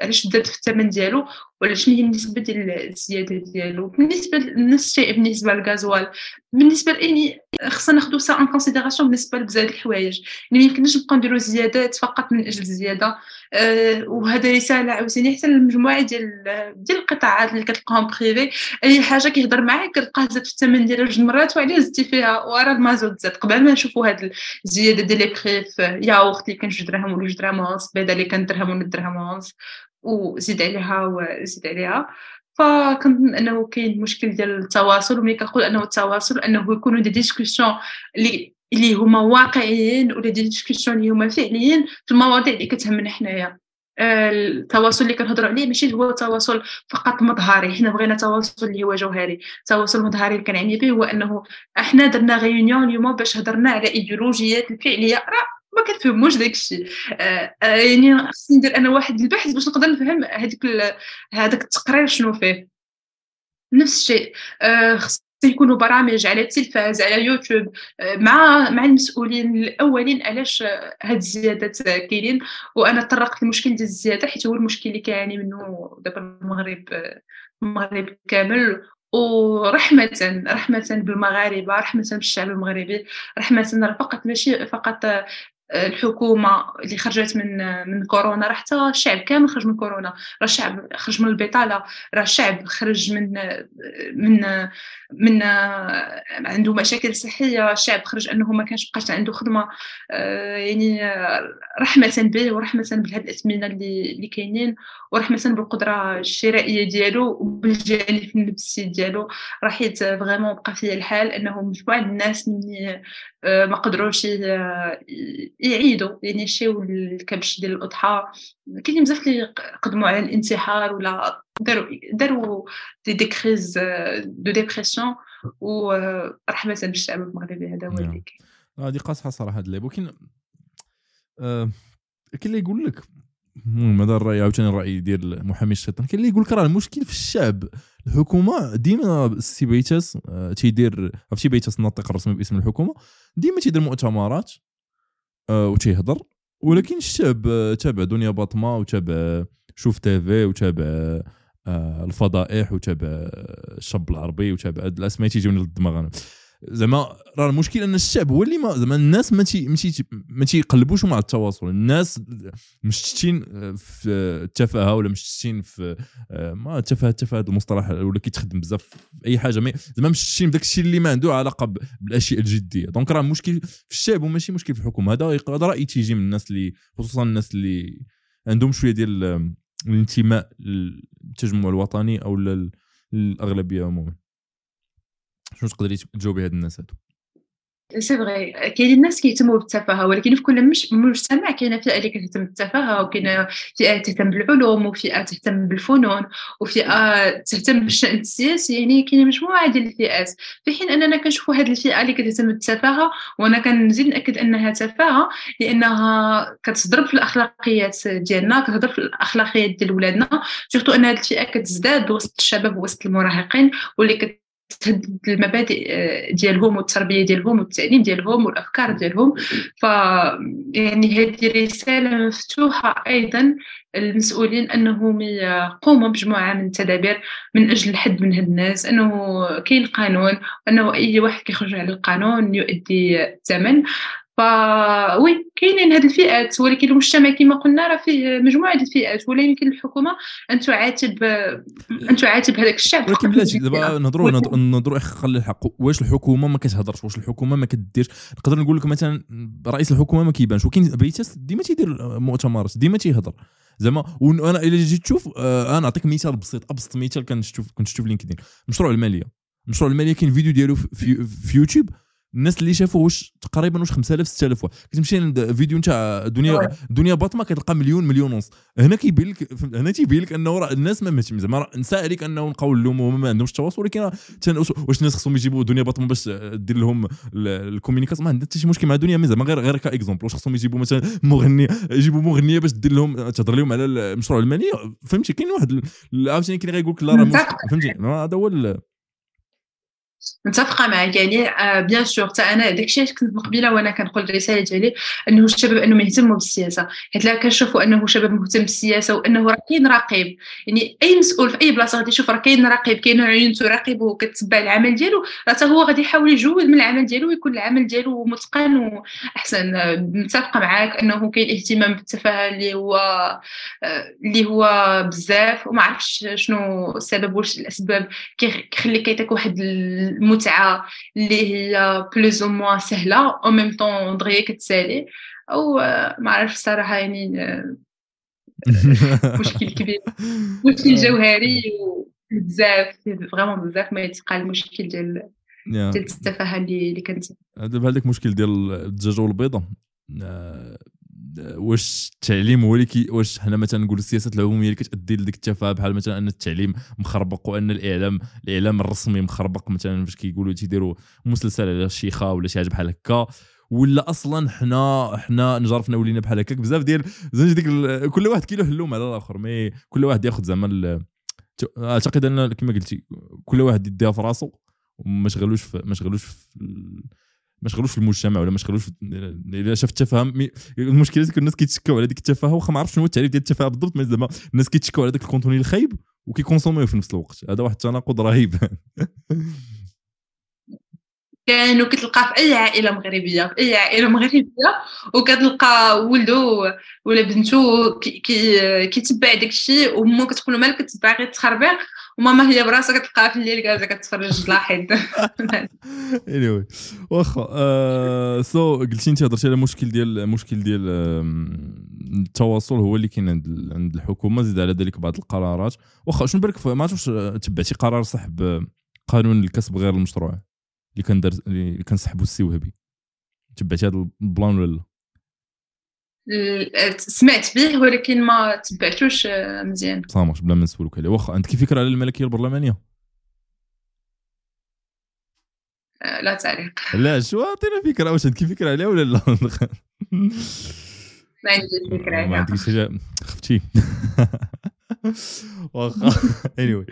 B: علاش تزاد في الثمن ديالو؟ ولا شنو هي النسبة ديال الزيادة ديالو؟ بالنسبة لنفس الشيء بالنسبة للغازوال. بالنسبة لأني خصنا ناخذ ça en considération بالنسبة لبزاف الحوايج. يعني ما يمكنش نبقاو نديرو زيادات فقط من أجل الزياده أه وهذا رسالة عاوتاني. حتى للمجموعه ديال ديال القطاعات اللي كتلقاهم privé أي حاجة كيهضر معاك كتلقاه زاد في الثمن ديالها جوج مرات وعليه زدتي فيها ورا المازوت زاد قبل ما نشوفوا هاد الزيادة ديال les prix في ياغورت اللي كان جوج دراهم ولا جوج دراهم ونص بيضة اللي كان درهم ولا درهم ونص وزيد عليها وزيد عليها. فكنظن أنه كاين مشكل ديال التواصل وملي كنقول أنه التواصل أنه يكونوا des discussions اللي اللي هما واقعيين ولا des discussions اللي هما فعليين في المواضيع اللي كتهمنا حنايا. التواصل اللي كنهضروا عليه ماشي هو تواصل فقط مظهري. حنا بغينا تواصل اللي هو جوهري. تواصل مظهري اللي كنعني به هو أنه أحنا درنا réunion اليوم باش هضرنا على ايديولوجيات الفعلية. راه ما كنفهموش داك الشيء. آه يعني خصني ندير أنا واحد البحث باش نقدر نفهم هذيك هذاك التقرير شنو فيه. نفس الشيء. آه خص يكونوا برامج على التلفاز على يوتيوب مع مع المسؤولين الأولين علاش هاد الزيادات كاينين. وأنا تطرقت للمشكل ديال الزيادة حيت هو المشكل اللي كيعاني منه دابا المغرب المغرب كامل. ورحمة رحمة بالمغاربة رحمة بالشعب المغربي رحمة فقط ماشي فقط الحكومة اللي خرجت من من كورونا راه حتى الشعب كامل خرج من كورونا. راه الشعب خرج من البطالة. راه الشعب خرج من من من عنده مشاكل صحية. الشعب خرج أنه ما كانش بقاش عنده خدمة. آه، يعني رحمة به ورحمة بهاد الأثمنة اللي اللي كاينين ورحمة بالقدرة الشرائية ديالو وبالجانب النفسي ديالو. راه حيت فريمون بقى فيا الحال أنه مجموعة الناس مني آه، ما قدروش يعيدوا يعني يشيو الكبش ديال الأضحى. كاينين بزاف اللي قدموا على الانتحار ولا داروا داروا des des crises de dépression ورحمه بالشعب المغربي هذا هو اللي نعم. كاين.
A: هذه قاصحه صراحة هاد ولكن آه كاين اللي يقول لك المهم هذا الرأي عاوتاني الرأي ديال محامي الشيطان. كاين اللي يقول لك راه المشكل في الشعب. الحكومة ديما السي بيتاس آه، تيدير عرفتي بيتاس الناطق الرسمي باسم الحكومة ديما تيدير مؤتمرات وتيهضر. ولكن الشعب آه، تابع دنيا باطمة وتابع شوف تيفي وتابع الفضائح وتابع الشاب العربي وتابع هاد الأسماء تيجيوني للدماغ أنا. زعما راه المشكل ان الشعب هو اللي ما زعما الناس ما تي ما تيقلبوش مع التواصل. الناس مشتتين في التفاهة ولا مشتتين في ما التفاهه التفاهة المصطلح ولا كيتخدم بزاف في أي حاجة mais زعما مشتتين بداك الشيء اللي ما عنده علاقة بالأشياء الجدية. donc راه المشكل في الشعب وماشي مشكل في الحكومة. هذا هذا راي تيجي من الناس اللي خصوصا الناس اللي عندهم شوية ديال الانتماء للتجمع الوطني أو الأغلبية عموما. شنو تقدري تجاوبي هاد الناس هادو؟
B: c'est vrai كاين الناس كيهتموا بالتفاهة ولكن في كل مش مجتمع كاينة فئة اللي كتهتم بالتفاهة وكاينة فئة تهتم بالعلوم وفئة تهتم بالفنون وفئة تهتم بالشأن السياسي يعني كاينة مجموعة ديال الفئات. في حين أننا كنشوفوا هذه الفئة اللي كتهتم بالتفاهة وأنا كنزيد نأكد أنها تفاهة لأنها كتضرب في الأخلاقيات ديالنا كتهضر في الأخلاقيات ديال ولادنا سورتو أن هذه الفئة كتزداد وسط الشباب وسط المراهقين واللي تهدد المبادئ آه، ديالهم والتربية ديالهم والتعليم ديالهم والأفكار ديالهم. ف يعني هذه رسالة مفتوحة أيضا المسؤولين أنهم يقوموا بمجموعة من التدابير من أجل الحد من هاد الناس أنه كاين قانون أنه أي واحد كيخرج على القانون يؤدي الثمن. voilà كاينين هاد الفئات ولكن المجتمع كما قلنا راه فيه مجموعة ديال الفئات ولا يمكن الحكومة أن تعاتب أن تعاتب هذاك الشعب.
A: ولكن بلاتي دابا نهضروا نهضروا خلي الحق. واش الحكومة ما كتهضرش؟ واش الحكومة ما كديرش؟ نقدر نقول لك مثلا رئيس الحكومة ما كيبانش ولكن بيتاس ديما تيدير مؤتمرات ديما تيهضر. زعما وأنا إلا جيت تشوف آه، أنا نعطيك مثال بسيط أبسط مثال كنت نشوف كنت نشوف LinkedIn. مشروع المالية. مشروع المالية كاين فيديو ديالو في, في يوتيوب. الناس اللي شافوا واش تقريبا واش 5000 6000 واحد. كتمشي عند فيديو نتاع دنيا دنيا باطمة كتلقى مليون مليون ونص. هنا كيبين لك هنا تيبين لك أنه راه الناس ما مهتم زعما نسى عليك أنه نبقاو نلوموا ما عندهمش التواصل ولكن واش الناس خصهم يجيبوا دنيا باطمة باش دير لهم la communication؟ ما عندها حتى شي مشكل مع دنيا زعما غير غير ك exemple. واش خصهم يجيبوا مثلا مغني يجيبوا مغنية باش دير لهم تهضر لهم على المشروع المالي فهمتي؟ كاين واحد عاوتاني كاين غيقول لك لا راه فهمتي؟ هذا هو
B: متفقة معك. يعني آه بيان سور حتى أنا داكشي علاش كنت قبيله وأنا كنقول الرسالة ديالي أنه الشباب أنهم يهتموا بالسياسة. حيت لا كنشوفوا أنه شباب مهتم بالسياسة وأنه راه كاين راقب يعني أي مسؤول في أي بلاصة غادي يشوف راه كاين راقب كاين عيون تراقب وكتبع العمل ديالو راه حتى هو غادي يحاول يجود من العمل ديالو ويكون العمل ديالو متقن وأحسن. متفقة معاك أنه كاين اهتمام بالتفاهه اللي هو آه، اللي هو بزاف. وما عرفتش شنو السبب واش الأسباب كيخليك كيعطيك واحد المتعة اللي هي plus ou moins سهلة أو même temps دغيا كتسالي أو ما عرفش الصراحه يعني مشكل كبير. مشكل جوهري بزاف vraiment بزاف ما يتقال المشكل ديال ديال التفاهه اللي اللي كانت
A: دابا هذاك المشكل ديال الدجاجه والبيضة. واش التعليم هو اللي كي واش حنا مثلا نقولوا السياسات العمومية اللي كتأدي لديك التفاهه بحال مثلا أن التعليم مخربق وأن الاعلام الإعلام الرسمي مخربق مثلا فاش كيقولوا تيديروا مسلسل على الشيخه ولا شي حاجة بحال هكا. ولا أصلا حنا حنا نجرفنا ولينا بحال هكاك. بزاف ديال زعما ديك كل واحد كيلوح اللوم على الآخر مي كل واحد ياخذ زعما أعتقد أن كما قلتي كل واحد يديها في راسو وما شغلوش ما شغلوش في ما شغلوش في المجتمع ولا ما شغلوش إلا شاف التفاهم. المشكلة الناس كيتشكاو على ديك التفاهة واخا ما عرفتش شنو هو التعريف ديال التفاهة بالضبط mais زعما الناس كيتشكاو على داك ال contenu الخايب وكي consommer يو في نفس الوقت. هذا واحد التناقض رهيب.
B: كانوا كتلقى في أي عائلة مغربية في أي عائلة مغربية وكتلقى ولدو ولا بنتو كيتبع داك الشيء وامو كتقول مالك كتبع غير تخربيق وماما هي براسها كتلقاها في الليل جالسه كتفرج لاحظ.
A: Anyway واخا so قلتي انت هضرتي على المشكل ديال المشكل ديال التواصل هو اللي كاين عند عند الحكومة زيد على ذلك بعض القرارات. واخا شنو بالك ما عرفتش تبعتي قرار سحب قانون الكسب غير المشروع؟ اللي كان دار اللي كان سحبوا السي وهبي. تبعتي هذا البلان ولا
B: سمعت به ولكن ما تبعتوش مزيان.
A: صامش بلا ما نسولك عليه. واخا عندك فكرة على الملكية البرلمانية؟
B: آه، لا تعليق
A: لا شو اعطينا فكرة؟ واش عندك فكرة عليها ولا لا؟
B: ما عنديش فكرة عليها.
A: ما عندكش حاجة؟ خفتي. واخا اني واي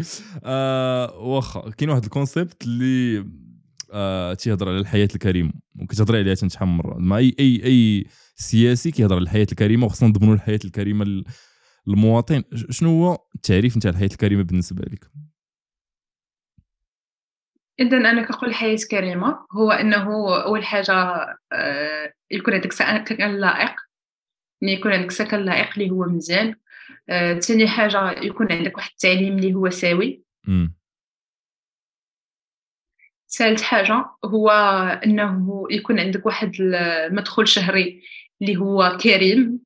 A: واخا كاين واحد ال concept اللي آه تيهضر على الحياة الكريمة وكتهضري عليها مرة. ما اي اي أي سياسي كيهضر على الحياة الكريمة وخصنا نضمنوا الحياة الكريمة للمواطن شنو هو التعريف نتاع الحياة الكريمة بالنسبة لك؟
B: إذا أنا كنقول الحياة كريمة هو أنه أول حاجة آه، يكون عندك سكن لائق. يعني يكون عندك سكن لائق اللي هو مزيان. ثاني آه، حاجة يكون عندك واحد التعليم اللي هو ساوي ثالث حاجة هو أنه يكون عندك واحد المدخول شهري اللي هو كريم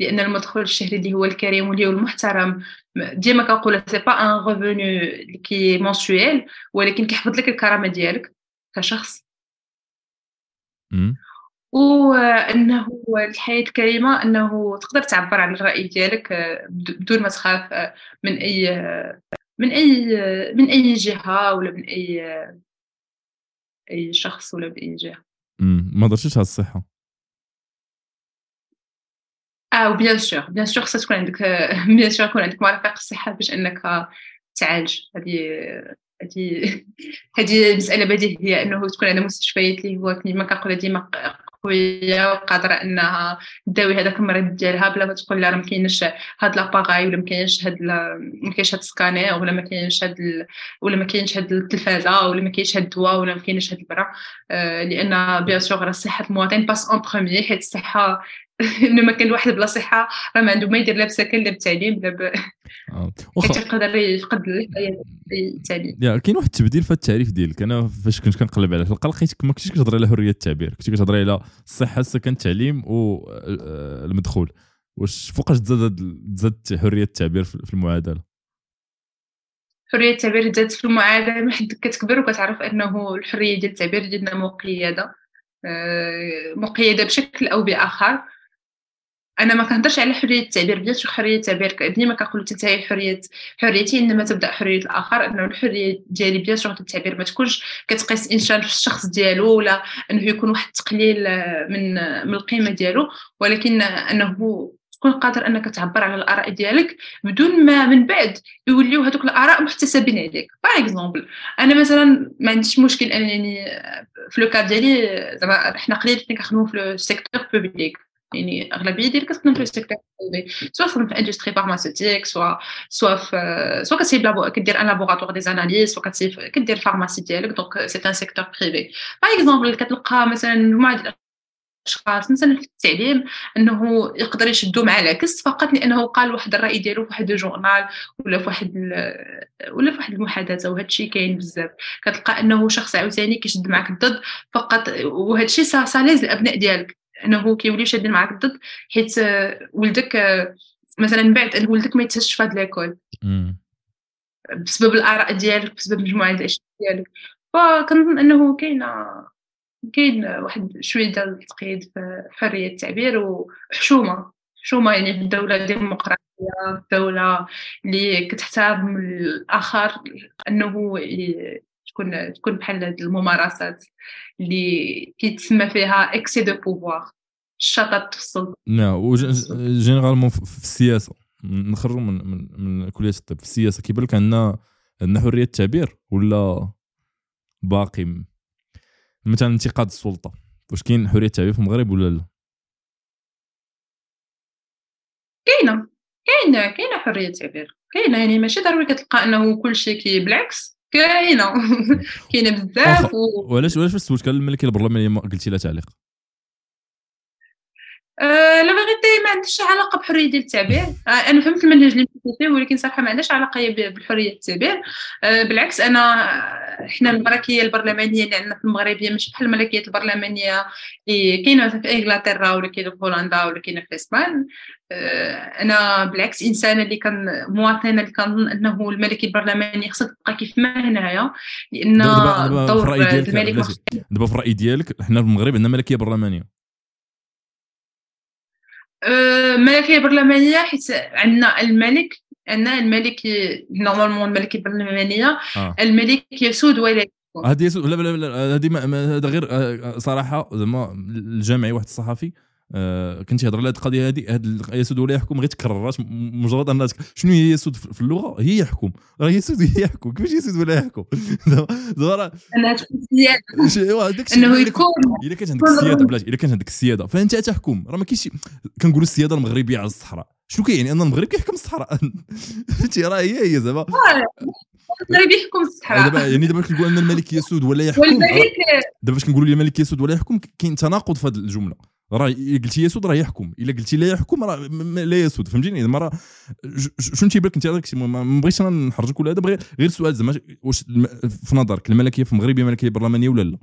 B: لأن المدخول الشهري اللي هو الكريم واللي هو المحترم ديما كنقول c'est pas un revenu qui est mensuel ولكن كيحفظ لك الكرامة ديالك كشخص. وانه الحياة الكريمة أنه تقدر تعبر عن الرأي ديالك بدون ما تخاف من أي من أي من أي جهة ولا من أي أي شخص ولا بأي جهة.
A: ما درتيش هاد الصحة.
B: آه و bien sûr bien sûr خصها تكون عندك bien sûr يكون عندك مرافق الصحة باش أنك تعالج. هذه هذه هذه مسألة بديهية أنه تكون عندنا مستشفيات اللي هو كما كنقول ديما قويه وقادرة إنها تداوي هذاك المريض ديالها بلا ما تقول لها راه ما كاينش هاد l'appareil ولا ما كاينش هاد ما كاينش هاد السكانير ولا ما كاينش هاد ال... ولا ما كاينش هاد التلفازة ولا ما كاينش هاد الدواء ولا ما كاينش هاد البرا آه لأن bien sûr راه صحه المواطن passe en premier حيت الصحة انه ما كان الواحد بلا صحة راه ما عنده ما يدير لا بسكن لا بتعليم لا ب آه. حيت يقدر يفقد التعليم
A: يا كاين واحد التبديل في التعريف ديالك أنا فاش كنت كنقلب على الحلقة لقيتك ما كنتيش كتهضري على حرية التعبير كنتي كتهضري على الصحة السكن التعليم والمدخول واش فوقاش تزاد تزاد حرية التعبير في المعادلة؟
B: حرية التعبير تزاد في المعادلة من حد كتكبر وكتعرف أنه الحرية ديال التعبير ديالنا مقيدة آه، مقيدة بشكل أو بآخر. أنا ما كنهضرش على حرية التعبير sur حرية التعبير ديما كنقول تنتهي حرية حريتي إنما تبدأ حرية الآخر إنه الحرية ديالي bien sûr التعبير ما تكونش كتقيس إنسان في الشخص ديالو ولا إنه يكون واحد التقليل من من القيمة ديالو ولكن إنه تكون قادر إنك تعبر على الآراء ديالك بدون ما من بعد يوليو هذوك الآراء محتسبين عليك. par exemple أنا مثلا ما عنديش مشكل أنني في le cadre ديالي زعما حنا قليل كنخدموا في ال secteur public يعني أغلبية ديالك كتخدم في ال secteur سواء تخدم في industrie pharmaceutique سواء سواء في سواء كتسيب labo كدير un laboratoire d'analyses سواء كتسيب كدير pharmacie ديالك donc c'est un secteur privé par exemple كتلقى مثلا مجموعه الأشخاص مثلا في التعليم إنه يقدر يشدو مع العكس فقط لأنه قال واحد الرأي ديالو في واحد الجورنال ولا في واحد ولا في واحد المحادثة وهذا الشيء كاين بزاف. كتلقى إنه شخص عاوتاني كيشد معك الضد فقط وهذا الشيء ساليز الأبناء ديالك. انه كيوليو شادين معاك الضد حيت ولدك مثلا من بعد إن ولدك ما يتهزش في هاد l'école بسبب الاراء ديالك بسبب مجموعه الاشياء ديالك. فكنظن إنه كاينة كاين واحد شوية ديال التقييد في حرية التعبير وحشومة. حشومة يعني في الدولة ديمقراطيه الدولة اللي كتحترم الآخر إنه تكون تكون بحال هاد الممارسات اللي كيتسمى فيها excès de pouvoir الشطط في السلطه
A: نعم و généralement في السياسة. نخرجوا من من من كلية الطب. في السياسة كيبان لك عندنا عندنا حرية التعبير ولا باقي؟ مثلا انتقاد السلطة. واش كاين حرية التعبير في المغرب ولا لا؟
B: كاينة. كاينة كاينة حرية التعبير. كاينة يعني ماشي ضروري كتلقى أنه كل شيء كي بالعكس كاينة. كاينة بزاف
A: و... وعلاش وعلاش فاش كان الملكيه البرلمانيه ما قلتي لا تعليق.
B: أه لا فيغيتي ما عندهاش علاقة بحرية ديال التعبير. أه أنا فهمت المنهج اللي فيه ولكن صراحة ما عندهاش علاقة بحريه التعبير. أه بالعكس أنا إحنا الملكية البرلمانية اللي عندنا في المغرب هي ماشي بحال الملكية البرلمانية اللي كاينة في إنجلترا ولا كاينة في هولندا ولا كاينة في إسبان. أنا بالعكس إنسانة اللي كان مواطنة اللي كنظن أنه الملكيه البرلمانيه خصها تبقى كيف ما هنايا لأن
A: دور الملك دابا في الرأي ديالك حنا في المغرب عندنا ملكية برلمانية.
B: ملكيه برلمانيه حيت عندنا الملك عندنا الملك نورمالمون الملكيه البرلمانيه آه. الملك يسود ولا
A: هذه يسود لا لا لا هذه هذا غير آه، صراحة زعما الجامعي واحد الصحفي آه كنت يهضر على هذه القضية هذه هذا يسود ولا يحكم؟ غير تكررات مجرد أن شنو هي يسود في اللغة؟ هي يحكم. راه يسود هي يحكم. كيفاش يسود ولا يحكم؟
B: زعما انها تكون سياده أنه يكون
A: إلا كانت عندك السيادة بلاتي إلا كانت عندك السيادة فأنت تحكم. راه ما كاينش كنقولوا السيادة المغربية على الصحراء. شنو كاين؟ أن المغرب كيحكم الصحراء. فهمتي؟ راه هي هي زعما
B: المغرب يحكم الصحراء.
A: دابا يعني دابا كنقول أن الملك يسود ولا يحكم دابا باش كنقولوا الملك يسود ولا يحكم كاين تناقض في هذه الجملة. راه قلتي يسود راه يحكم إلا قلتي لا يحكم راه لا يسود فهمتيني زعما راه شنو تيبان لك أنت ما بغيتش نحرجك ولا هذا غير السؤال زعما واش في نظرك الملكية في المغرب هي ملكية برلمانية ولا لا؟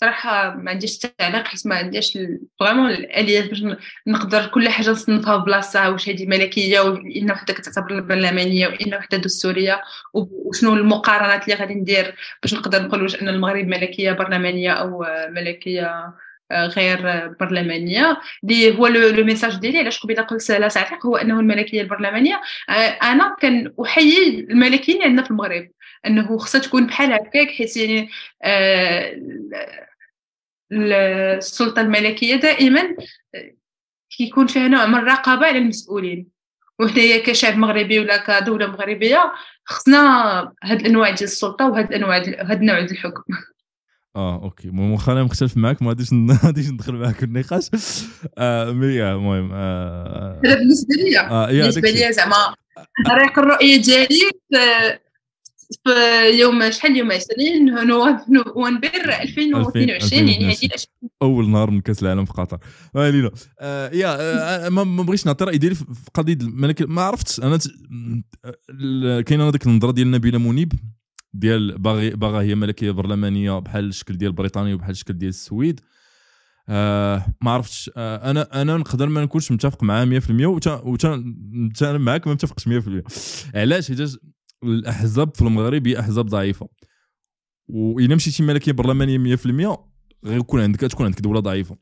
B: صراحة ما عنديش تعليق حيت ما عنديش فريمون الآليات باش نقدر كل حاجة نصنفها بلاصتها واش هذه ملكية وان وحدة كتعتبر برلمانية وان وحدة دستورية وشنو المقارنات اللي غادي ندير باش نقدر نقول واش أن المغرب ملكية برلمانية أو ملكية آه، غير برلمانية. اللي هو لو ميساج ديالي علاش قبيلة قلت لا تعليق هو أنه الملكية البرلمانية آه، أنا كان أحيي الملكيين عندنا في المغرب. أنه خصها تكون بحال هكاك حيت يعني آه السلطة الملكية دائما كيكون فيها نوع من الرقابة على المسؤولين. وحنايا كشعب مغربي ولا كدولة مغربية خصنا هاد الأنواع ديال السلطة وهاد الأنواع هاد النوع ديال الحكم.
A: آه OK. المهم أنا مختلف معك ما غاديش ما غاديش ندخل معك في النقاش. آه mais المهم
B: آه هذا بالنسبة لي آه بالنسبة لي زعما طريق الرؤية ديالي في يوم شحال يوم 20 نوفمبر 2022 يعني هذه
A: أول نهار من كأس العالم في قطر. لينا آه يا آه ما بغيتش نعطي رأي ديالي في قضية ما عرفتش أنا كاين هذيك النظرة ديال نبيله منيب؟ ديال باغي باغا هي ملكية برلمانية بحال الشكل ديال بريطانيا وبحال الشكل ديال السويد. آه ما عرفتش آه أنا أنا نقدر ما نكونش متفق معاه 100% وتا معاك ما متفقش 100% علاش؟ حيت الأحزاب في المغرب هي أحزاب ضعيفة. واذا مشيتي ملكية برلمانية 100% غيكون عندك تكون عندك دولة ضعيفة.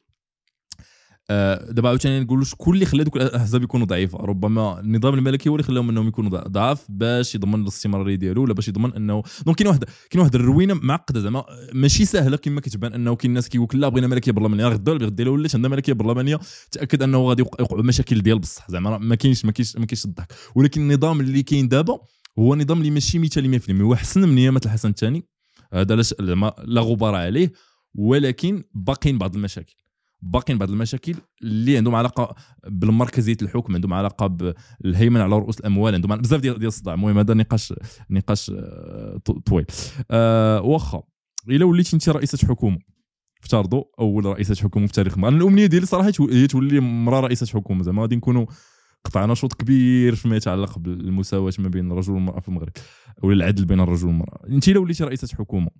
A: دابا عاوتاني نقول شكون اللي خلى دوك الأحزاب يكونوا ضعيفة. ربما النظام الملكي هو اللي خلاهم إنهم يكونوا ضعاف. باش يضمن الاستمراريه ديالو ولا باش يضمن إنه donc كاين واحد كاين واحد الروينة معقدة زعما. ماشي سهلة كما كتبان إنه كاين الناس كيقول لا بغينا ملكية برلمانية. غدا ولا غدا ولات عندنا ملكية برلمانية تأكد إنه غادي يوقعوا مشاكل ديال بصح زعما. ما كاينش ما كاينش ما كاينش الضحك. ولكن النظام اللي كاين دابا هو نظام اللي ماشي مثالي 100% هو أحسن من ايامات الحسن الثاني. هذا لا غبار عليه. ولكن باقيين بعض المشاكل. باقيين بعض المشاكل اللي عندهم علاقة بالمركزية الحكم عندهم علاقة بالهيمنه على رؤوس الأموال عندهم بزاف ديال الصداع. المهم هذا نقاش نقاش آه، طويل. أه واخا إلا وليتي انت رئيسة حكومة. افترضوا أول رئيسة حكومة في تاريخ المغرب الأمنية ديالي صراحة هي تولي مراه رئيسة حكومة. زعما غادي نكونوا قطعنا شوط كبير فيما يتعلق بالمساواة ما بين الرجل والمرأة في المغرب ولا العدل بين الرجل والمرأة. انت لو وليتي رئيسة حكومة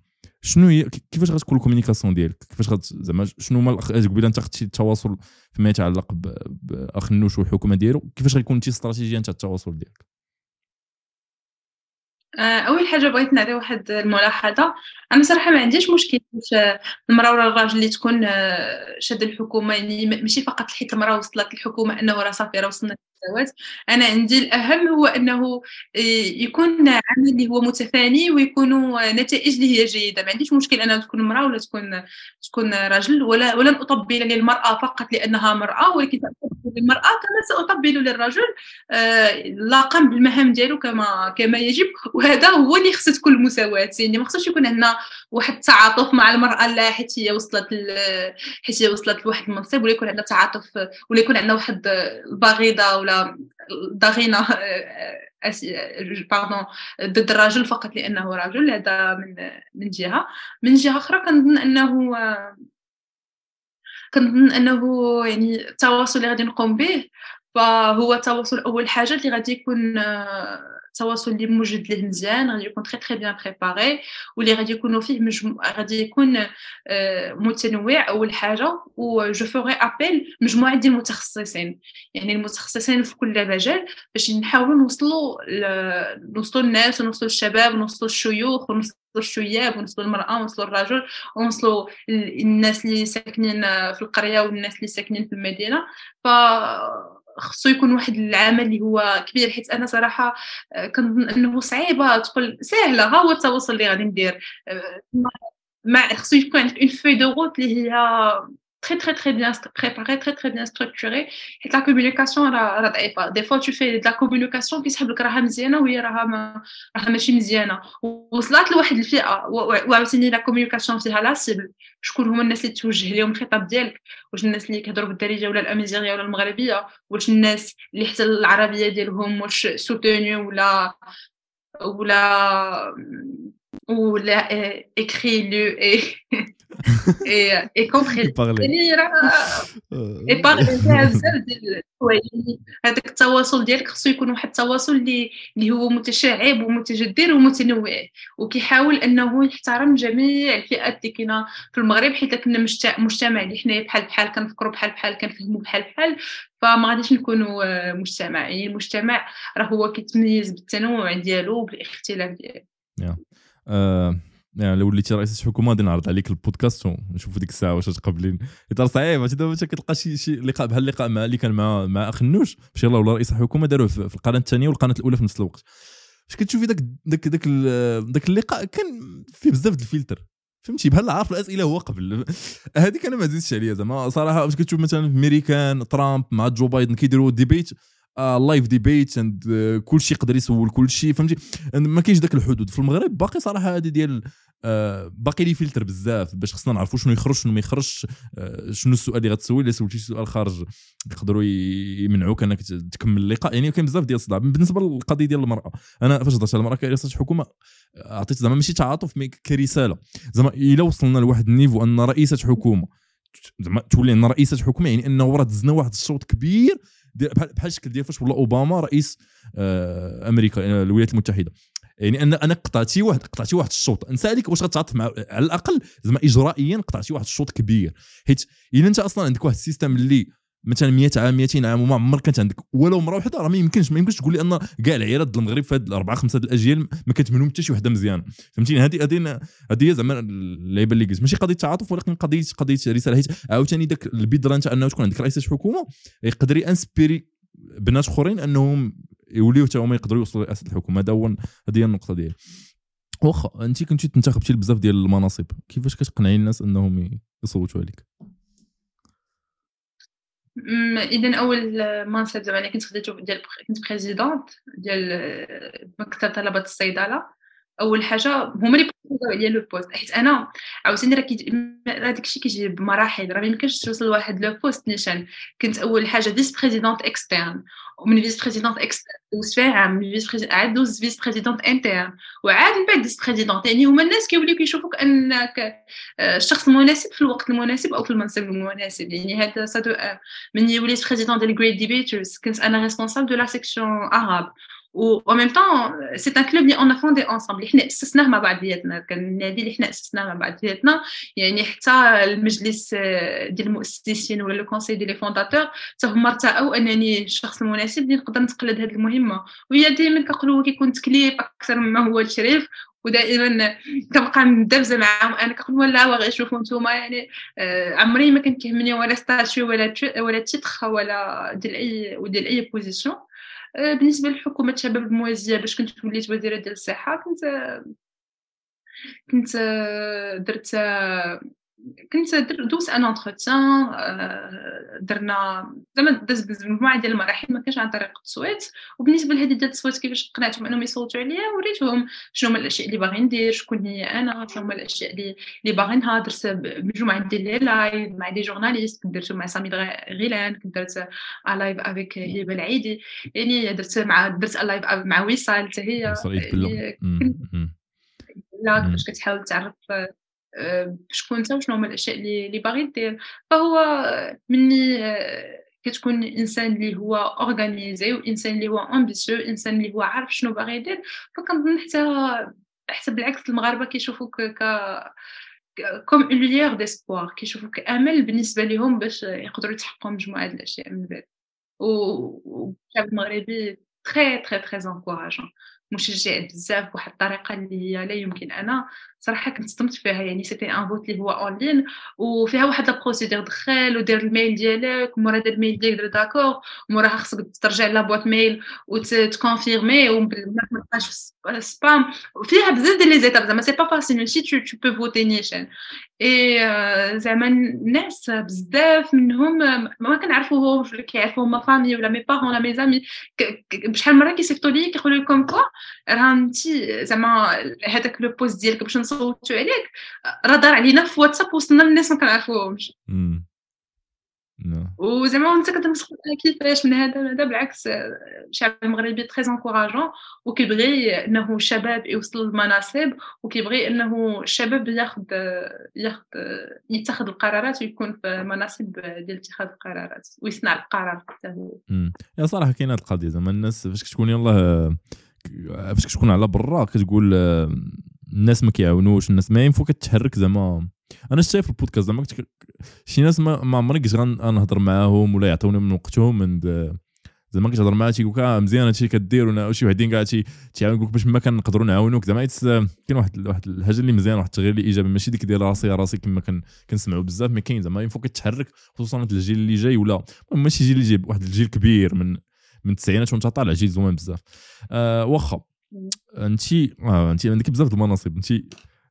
A: شنو هي كيفاش غتكون ال communication ديالك؟ كيفاش غت زعما شنو هما قبيلة انت خدتي التواصل فيما يتعلق بأخنوش والحكومة ديالو كيفاش غيكون انت استراتيجية انت التواصل ديالك؟
B: آه، أول حاجة بغيت نعطي واحد الملاحظة. أنا صراحة ما عنديش مشكل المرأة ولا الراجل اللي تكون آه، شاد الحكومة يعني ماشي فقط حيت المراه وصلت الحكومة أنه راه صافي راه وصلنا للزواج أنا عندي الأهم هو أنه آه، يكون عمل اللي هو متفاني ويكونوا نتائج اللي هي جيدة. ما عنديش مشكل انها تكون امراه ولا تكون تكون رجل ولا ولن أطبل للمرأة فقط لأنها مرأة ولكن للمرأة كما سأطبل للرجل. لا قام بالمهام ديالو كما كما يجب. وهذا هو اللي خصها تكون المساواه يعني ما خصوش يكون عندنا واحد التعاطف مع المرأة لا حيت هي وصلت حيت هي وصلت لواحد المنصب ولا يكون عندنا تعاطف ولا يكون عندنا واحد البغيضة ولا ضغينه باردون ضد الرجل فقط لأنه رجل هذا من من جهة. من جهة أخرى كنظن أنه كنظن أنه يعني التواصل اللي غادي نقوم به فهو التواصل أول حاجة اللي غادي يكون التواصل اللي موجد له مزيان غادي يكون très très bien préparé واللي غادي يكونوا فيه مجموع غادي يكون آه، متنوع أول حاجة و je ferai appel مجموعة ديال المتخصصين. يعني المتخصصين في كل مجال باش نحاولوا نوصلوا نوصلوا الناس ونوصلوا الشباب ونوصلوا الشيوخ ونوصلوا الشياب ونوصلوا المرأة ونوصلوا الرجل ونوصلوا الناس اللي ساكنين في القرية والناس اللي ساكنين في المدينة. ف خصو يكون واحد العمل اللي هو كبير حيت أنا صراحة آه، كنظن أنه صعيبة تقول سهلة ها هو التواصل اللي غادي ندير. آه، مع خصو يكون عندك une feuille de route اللي هي très très très bien préparé, très très bien structuré. Et la communication, des fois tu fais de la communication qui s'appelle راها مزيانه وهي راها ما راها ماشي مزيانه وصلت لواحد الفئه وعاوتاني la communication فيها la cible شكون هما الناس اللي توجه لهم الخطاب ديالك واش الناس اللي كيهضروا بالدارجه ولا الامازيغيه ولا المغربيه واش الناس اللي حتى العربيه ديالهم واش soutenue ولا ولا ولا écrit lu et et, et compris. اي باغي بزاف ديال الحوايج هذاك التواصل ديالك خصو يكون واحد التواصل اللي اللي هو متشعب ومتجدد ومتنوع وكيحاول انه يحترم جميع الفئات اللي كاينة في المغرب حيت كنا مجتمع اللي حنايا بحال بحال كنفكروا بحال بحال كنفهموا بحال بحال فما غاديش نكونوا مجتمع يعني المجتمع راه هو كيتميز بالتنوع ديالو وبالاختلاف ديالو
A: آه يعني لو وليتي رئيس الحكومة غادي نعرض عليك البودكاست ونشوفوا ديك الساعة واش تقبلين إطار صعيب عرفتي دابا كتلقى شي شي لقاء بحال اللقاء مع اللي كان مع مع أخنوش. باش يلاه ولا رئيس الحكومة داروه في القناه الثانية والقناه الأولى في نفس الوقت. اش كتشوفي داك داك داك داك اللقاء كان فيه بزاف د الفلتر. فهمتي؟ بحال عارف الأسئلة هو قبل. هذيك أنا ما زيدتش عليها زعما. صراحة باش كتشوف مثلا في ميريكان ترامب مع جو بايدن كيديروا debate live debate and كل شيء يقدر يسول كل شيء فهمتي؟ ما كاينش ذاك الحدود. في المغرب باقي صراحة هذه ديال آه، باقي les filtres بزاف باش خصنا نعرفوا شنو يخرج شنو ما يخرجش آه، شنو السؤال اللي غتسول إلا سولتي سؤال خارج يقدروا يمنعوك أنك تكمل اللقاء. يعني كاين بزاف ديال الصداع. بالنسبة للقضية ديال المرأة أنا فاش هضرت على المرأة كرئيسة حكومه عطيت زعما ماشي تعاطف mais كرسالة. زعما إلا وصلنا لواحد ال niveau أن رئيسة حكومة زعما تولي أن رئيسة حكومة يعني أنه راه دزنا واحد الشوط كبير بحال الشكل ديال فاش ولا أوباما رئيس آه، أمريكا الولايات المتحدة. يعني أنا أنا قطعتي واحد قطعتي واحد الشوط. نسألك واش غتعاطف مع على الأقل زعما اجرائيا قطعتي واحد الشوط كبير. حيت إلا أنت أصلا عندك واحد السيستم اللي مثلا 100 عام 200 عام وما عمر كانت عندك. ولو مرة واحدة راه ما يمكنش ما يمكنش تقول لي أن كاع العيالات المغرب في هاد الأربعة خمسة الأجيال ما كانت منهم حتى شي وحدة مزيانة. فهمتيني؟ هذه هذه هذه زعما اللعيبة اللي قلت. ماشي قضية تعاطف ولكن قضية قضية رسالة. حيت عاوتاني ذاك البذره أنت أنه تكون عندك رئيس حكومه يقدر ينسبيري بنات أخرين أنهم يوليو حتى هما يقدروا يوصلوا لرئاسة الحكومة. هذا هو هذه هي النقطة ديالي. واخا أنت كنتي تنتخبتي بزاف ديال المناصب. كيفاش كتقنعي الناس أنهم يصوتوا عليك؟
B: اذا أول منصب زعما كنت خديته ديال كنت présidente ديال مكتب طلبة الصيدلة. أول حاجة هما اللي عليا le poste. حيت أنا عاوتاني راه هذاك الشيء كيجي بمراحل راه ما يمكنش توصل لواحد le poste نيشان. كنت أول حاجة vice-présidente externe ومن vice-présidente externe دوزت فيها عام vice عاد دوز vice-présidente interne وعاد من بعد دوزت présidente يعني هما الناس كيوليو كيشوفوك أنك الشخص المناسب في الوقت المناسب أو في المنصب المناسب. يعني هذا ça de même وليت présidente ديال Great Debaters كنت أنا responsable de la section arabe و même temps c'est un club اللي on a fondé ensemble اللي حنا اسسناه مع بعضياتنا النادي اللي حنا اسسناه مع بعضياتنا يعني حتى المجلس ديال المؤسسين ولا le conseil ديال les fondateurs حتى هما ارتاؤوا انني الشخص المناسب اللي نقدر نتقلد هذه المهمه وهي دائما كنقولوا كيكون تكليف أكثر مما هو التشريف ودائما كنبقى مدبزه معاهم أنا كنقول ولا واغي شوفوا نتوما يعني عمري ما كان كيهمني ولا statut ولا ولا titre ولا ديال اي وديال اي position بالنسبة لحكومه الشباب الموازيه باش كنت وليت وزيرة ديال الصحة كنت كنت درت كنت دوزت un entretien درنا زعما داز بمجموعه ديال المراحل ما كانش عن طريق التصويت وبالنسبة لهذه ديال التصويت كيفاش قنعتهم أنهم يصوتوا عليا وريتهم شنو هما الأشياء اللي باغي ندير شكون هي أنا شنو هما الأشياء اللي اللي باغي نهضر بمجموعة ديال les lives مع des journalistes كنت درتو مع سامي غيلان كنت درت live avec هبه العيدي يعني درت مع درت live مع وصال حتى هي لا كيفاش كتحاول تعرف شكون انت وشنو هما الأشياء اللي باغي دير. فهو مني كتكون إنسان اللي هو organisé وانسان اللي هو ambitieux إنسان اللي هو عارف شنو باغي يدير. فكنظن حتى حتى بالعكس المغاربة كيشوفوك ك comme une lueur d'espoir كيشوفوك أمل بالنسبة لهم باش يقدروا يتحققوا مجموعة الأشياء من بعد. والشعب المغربي très très très encourageant مشجع بزاف بواحد الطريقة اللي هي لا يمكن أنا صراحة كنت صدمت فيها يعني c'était un vote اللي هو en ligne وفيها واحد la procédure دخل ودير ال mail ديالك ومورا دير الميل ديالك دير داكور وموراها خصك ترجع la boîte mail وت confirmer وما تبقاش في ال spam فيها بزاف ديال les étapes زعما c'est pas facile ماشي tu peux voter نيشان et زعما الناس بزاف منهم ما كنعرفوهمش ولا كيعرفوهم ma famille ولا mes parents ولا mes amis بشحال مرة كيصيفطوا لي كيقولوا لكم quoi راه انت زعما هذاك le poste ديالك باش نصوتوا عليك. راه دار علينا في واتساب وصلنا للناس ما كنعرفوهمش. وزعما انت كتمسك كيفاش من هذا هذا بالعكس الشعب المغربي très encourageant وكيبغي إنه الشباب يوصل للمناصب وكيبغي إنه الشباب ياخذ ياخذ يتخذ القرارات ويكون في مناصب ديال اتخاذ القرارات ويصنع القرار حتى هو.
A: يا صراحة كاينة هذه القضية زعما الناس فاش كتكون يلاه فاش كتكون على برا كتقول الناس ما كيعاونوش الناس ما ينفو كتحرك زعما. أنا شايف البودكاست زعما شي ناس ما عمري كنت غنهضر معاهم ولا يعطوني من وقتهم من زعما كتهضر معاه تيقول لك آه، مزيان هادشي كدير وشي وحدين كاع تيعاون لك باش ما كنقدروا نعاونوك. زعما كاين واحد واحد الحاجة اللي مزيان واحد التغيير اللي إيجابي. ماشي ديك ديال راسي راسي كما كنسمعوا بزاف mais كاين زعما. ينفو كتحرك خصوصا الجيل اللي جاي ولا ماشي جيل اللي جاي واحد الجيل كبير من من التسعينات وانت طالع جيل زوين بزاف. آه واخا. انت آه انت عندك بزاف د المناصب. انت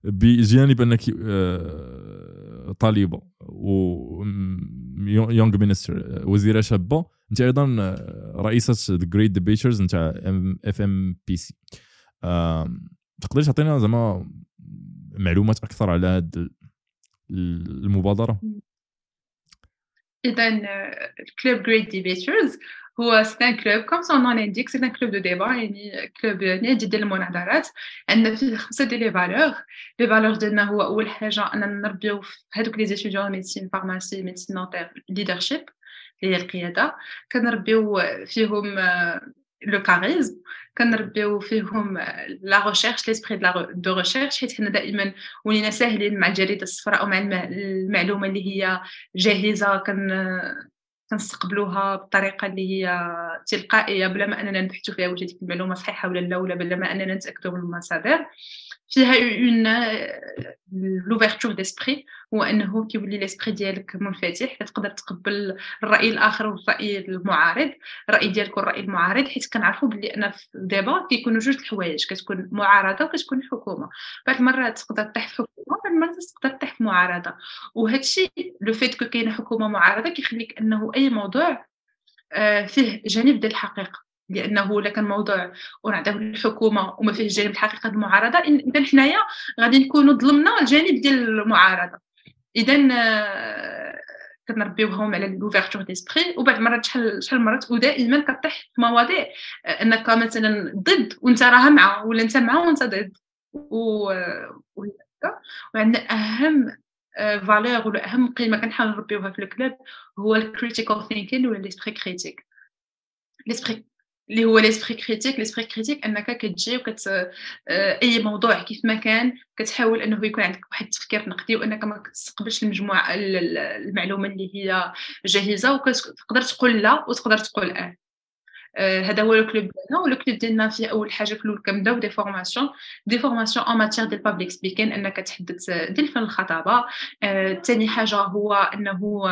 A: بجانب انك آه طالبة و young minister وزيرة شابة انت أيضا آه، رئيسة The Great Debaters نتاع FMPC تقدري تعطينا زعما معلومات أكثر على هذه المبادرة؟
B: اذا ال club Great Debaters هو c'est un club comme son nom indique c'est un club de débat يعني club نادي ديال المناظرات. عندنا فيه خمسه ديال les valeurs les valeurs ديالنا هو أول حاجة أننا نربيو في هذوك les étudiants médecine pharmacie médecine dentaire leadership اللي هي القيادة. كنربيو فيهم le charisme كنربيو فيهم la recherche l'esprit de recherche حيت حنا دائما ولينا ساهلين مع الجريده الصفراء أو مع المعلومة اللي هي جاهزة. كن كنستقبلوها بطريقة اللي هي تلقائية بلا ما أننا نبحثوا فيها واش هذيك المعلومة صحيحة ولا لا ولا بلا ما أننا نتأكدوا من المصادر. فيها en l'ouverture d'esprit هو انه كيولي l'esprit ديالك منفتح تقدر تقبل الراي الآخر والراي المعارض الراي ديالك والراي المعارض حيت كنعرفوا بلي أنا في ال débat كيكونوا جوج الحوايج كتكون معارضه وكتكون حكومه بعض المرات تقدر تطيح في حكومه بعض المرات تقدر تطيح في معارضه وهذا الشيء le fait que كاينة حكومه معارضه كيخليك انه اي موضوع فيه جانب ديال الحقيقة لأنه إلا كان موضوع ونعطيوه للحكومه وما فيه جانب الحقيقة المعارضة اذا حنايا غادي نكونوا ظلمنا الجانب ديال المعارضة. اذا آه، كنربيوهم على l'ouverture d'esprit وبعد مرات شحال شحال مرات ودائما كطيح في مواضيع آه، أنك مثلا ضد وأنت راه مع ولا أنت مع وأنت ضد. و وعندنا أهم valeur آه، ولا أهم قيمة كنحاول نربيوها في ال club هو ال critical thinking ولا l'esprit critique l'esprit اللي هو l'esprit critique l'esprit critique أنك كتجي وكت آه، أي موضوع كيف ما كان كتحاول أنه يكون عندك واحد التفكير نقدي وأنك ما كتستقبلش المجموعة المعلومة اللي هي جاهزة وكتقدر تقول لا وتقدر تقول آه. هذا هو ال club ديالنا وال club ديالنا فيه أول حاجة في الأول كنبداو des formations des formations en matière ديال public speaking أنك تحدث ديال فن الخطابة. ثاني حاجة هو أنه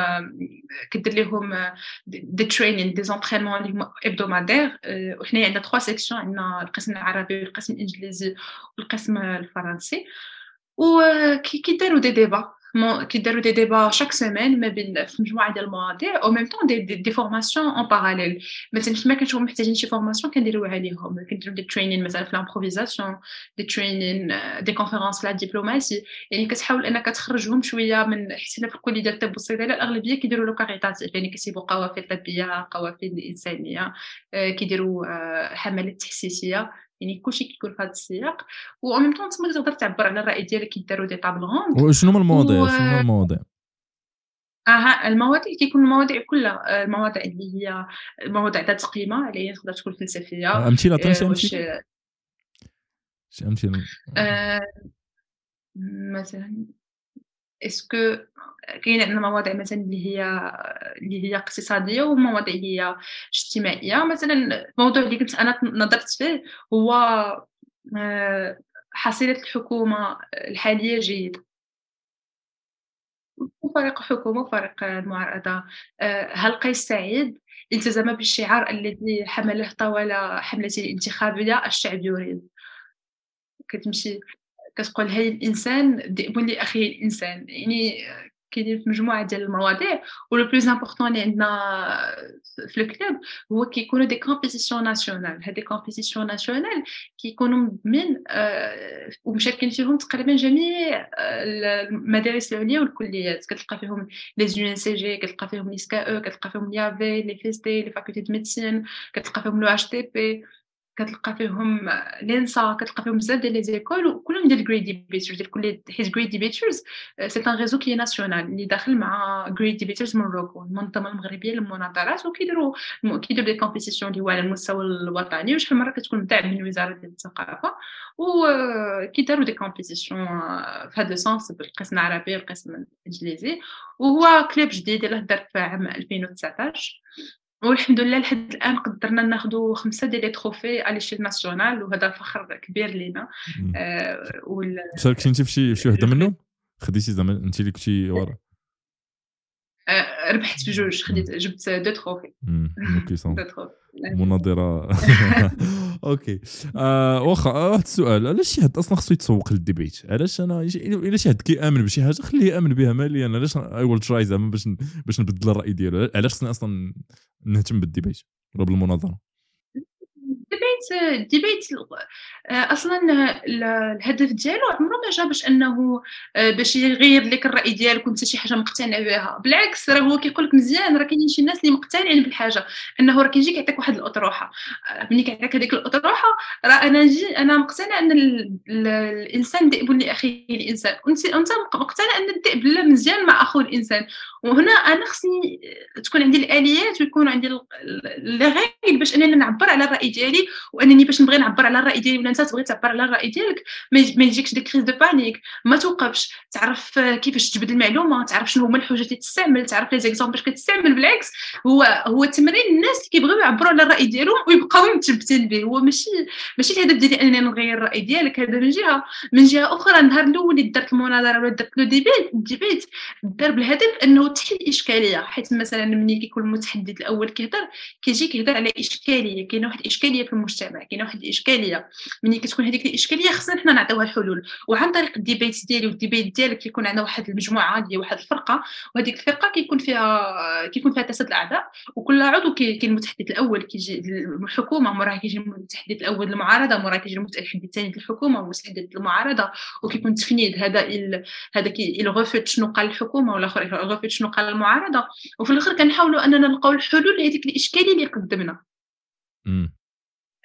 B: كدير لهم des training des entraînements اللي هما hebdomadaires وحنا عندنا 3 sections عندنا القسم العربي والقسم الإنجليزي والقسم الفرنسي. وكيداروا des débats كيداروا des débats chaque semaine ما بين في مجموعه ديال المواضيع au même temps des, des, des formations en parallèle مثلا فيما كنشوفو محتاجين شي formation كنديرو عليهم كنديرو des training مثلا في l'improvisation des training des conférences في la diplomatie يعني كتحاول انك تخرجهم شوية من حيت في الكليه ديال الطب والصيدله الاغلبيه كيديروا le caritatif يعني كيسيبوا قوافل طبيه قوافل انسانيه كيديروا حملات تحسيسيه يعني كلشي كيكون في هذا السياق. و même temps تما تقدر تعبر على الرأي ديالك كيداروا des tables rondes
A: وشنو هما المواضيع؟ و... شنو هما المواضيع؟
B: أها المواضيع كيكون المواضيع كلها. المواضيع اللي هي مواضيع ذات قيمة اللي هي تقدر تكون فلسفية.
A: أمثلة عطيني شي أمثلة؟ شي أمثلة.
B: مثلا est-ce que كاين عندنا مواضيع مثلا اللي هي اللي هي اقتصادية ومواضيع هي اجتماعية؟ مثلا الموضوع اللي كنت أنا نظرت فيه هو حصيلة الحكومة الحالية جيدة. وفريق الحكومة وفريق المعارضة آه، هل قيس سعيد التزم بالشعار الذي حمله طوال حملته الانتخابية الشعب يريد. كتمشي. كتقول هاي الإنسان ذئب لاخيه الانسان يعني كاينين في مجموعة ديال المواضيع و le plus important اللي عندنا في ال club هو كيكونوا des compétitions nationales هاد compétitions nationales كيكونوا من آه ومشاركين فيهم تقريبا جميع المدارس العليا والكليات كتلقى فيهم les ENCG كتلقى فيهم l'ISCAE كتلقى فيهم les les FST les facultés de médecine كتلقى فيهم l'EHTP كتلقى فيهم l'ENSA كتلقى فيهم بزاف ديال les écoles وكلهم ديال Great Debaters ديال كل حيت Great Debaters c'est un réseau qui est national اللي داخل مع Great Debaters Morocco المنظمة المغربية للمناظرات وكيديروا كيديروا des compétitions اللي هو على المستوى الوطني وشحال مرة كتكون مدعم من وزارة الثقافة وكيداروا des compétitions في هذا ال sens بالقسم العربي والقسم الإنجليزي وهو club جديد اللي ظهر في عام 2019 والحمد لله لحد الآن قدرنا ناخذ خمسة ديال les trophées à l'échelle nationale وهذا فخر كبير لينا.
A: آه وال... شاركتي انت في شي شي وحدة منهم؟ خديتي زعما انت اللي كنتي ورا.
B: ربحت بجوج خديت جبت deux trophées
A: deux trophées مناظره okay آه واخا آه، واحد السؤال علاش شي حد أصلا خصو يتسوق لل debate؟ علاش أنا إلا شي حد كيأمن بشي حاجة خليه يأمن بها ماليا. علاش I will try زعما باش باش نبدل الرأي ديالو. علاش خصني أصلا نهتم بال debate ولا بالمناظره
B: الديبيت الديبيت أصلا الهدف ديالو عمره ما جا باش أنه آه، باش يغير لك الرأي ديالك وأنت شي حاجة مقتنع بها. بالعكس راه هو كيقول لك مزيان راه كاينين شي ناس اللي مقتنعين بالحاجة. أنه راه كيجي كيعطيك واحد الأطروحة. آه، ملي كيعطيك هذيك الأطروحة راه أنا نجي أنا مقتنع أن الإنسان ذئب لأخيه الإنسان. وأنت انت مقتنع أن الذئب لا مزيان مع اخو الإنسان. وهنا أنا خصني تكون عندي الآليات ويكون عندي ال règles باش أنني نعبر على الرأي ديالي وأنني باش نبغي نعبر على الرأي ديالي ولا أنت تبغي تعبر على الرأي ديالك ما يجيكش des crises de panique ما توقفش. تعرف كيفاش تجبد المعلومة تعرف شنو هما الحجج اللي تستعمل تعرف les exemples كتستعمل بالعكس هو هو تمرين الناس اللي كيبغيو يعبروا على الرأي ديالهم ويبقاو متثبتين به. هو ماشي ماشي الهدف ديالي أنني نغير الرأي ديالك هذا من جهة. من جهة أخرى النهار الأول اللي درت المناظرة ولا درت le débat débat دار بالهدف أنه تحل اشكاليه حيت مثلا ملي كيكون المتحدث الأول كيهضر كيجي كيهضر على إشكالية. كاينة واحد الإشكالية في المجتمع. كاينة واحد الإشكالية. ملي كتكون هذيك الإشكالية خصنا حنا نعطيوها الحلول. وعن طريق الديبيت ديالي والديبيت ديالك كيكون عندنا واحد المجموعة ديال واحد الفرقة وهذيك الفرقة كيكون فيها كيكون فيها تسد الأعضاء. وكل عضو كاين المتحدث الأول كيجي الحكومة موراه كيجي المتحدث الأول للمعارضه موراه كيجي المتحدث الثاني للحكومه والمتحدث للمعارضه وكيكون تفنيد هذا ال... هذا كي réfute شنو قال الحكومة والآخر réfute شنو قال المعارضة. وفي الآخر كنحاولوا أننا نلقاو الحلول لهذيك الإشكالية اللي قدمنا.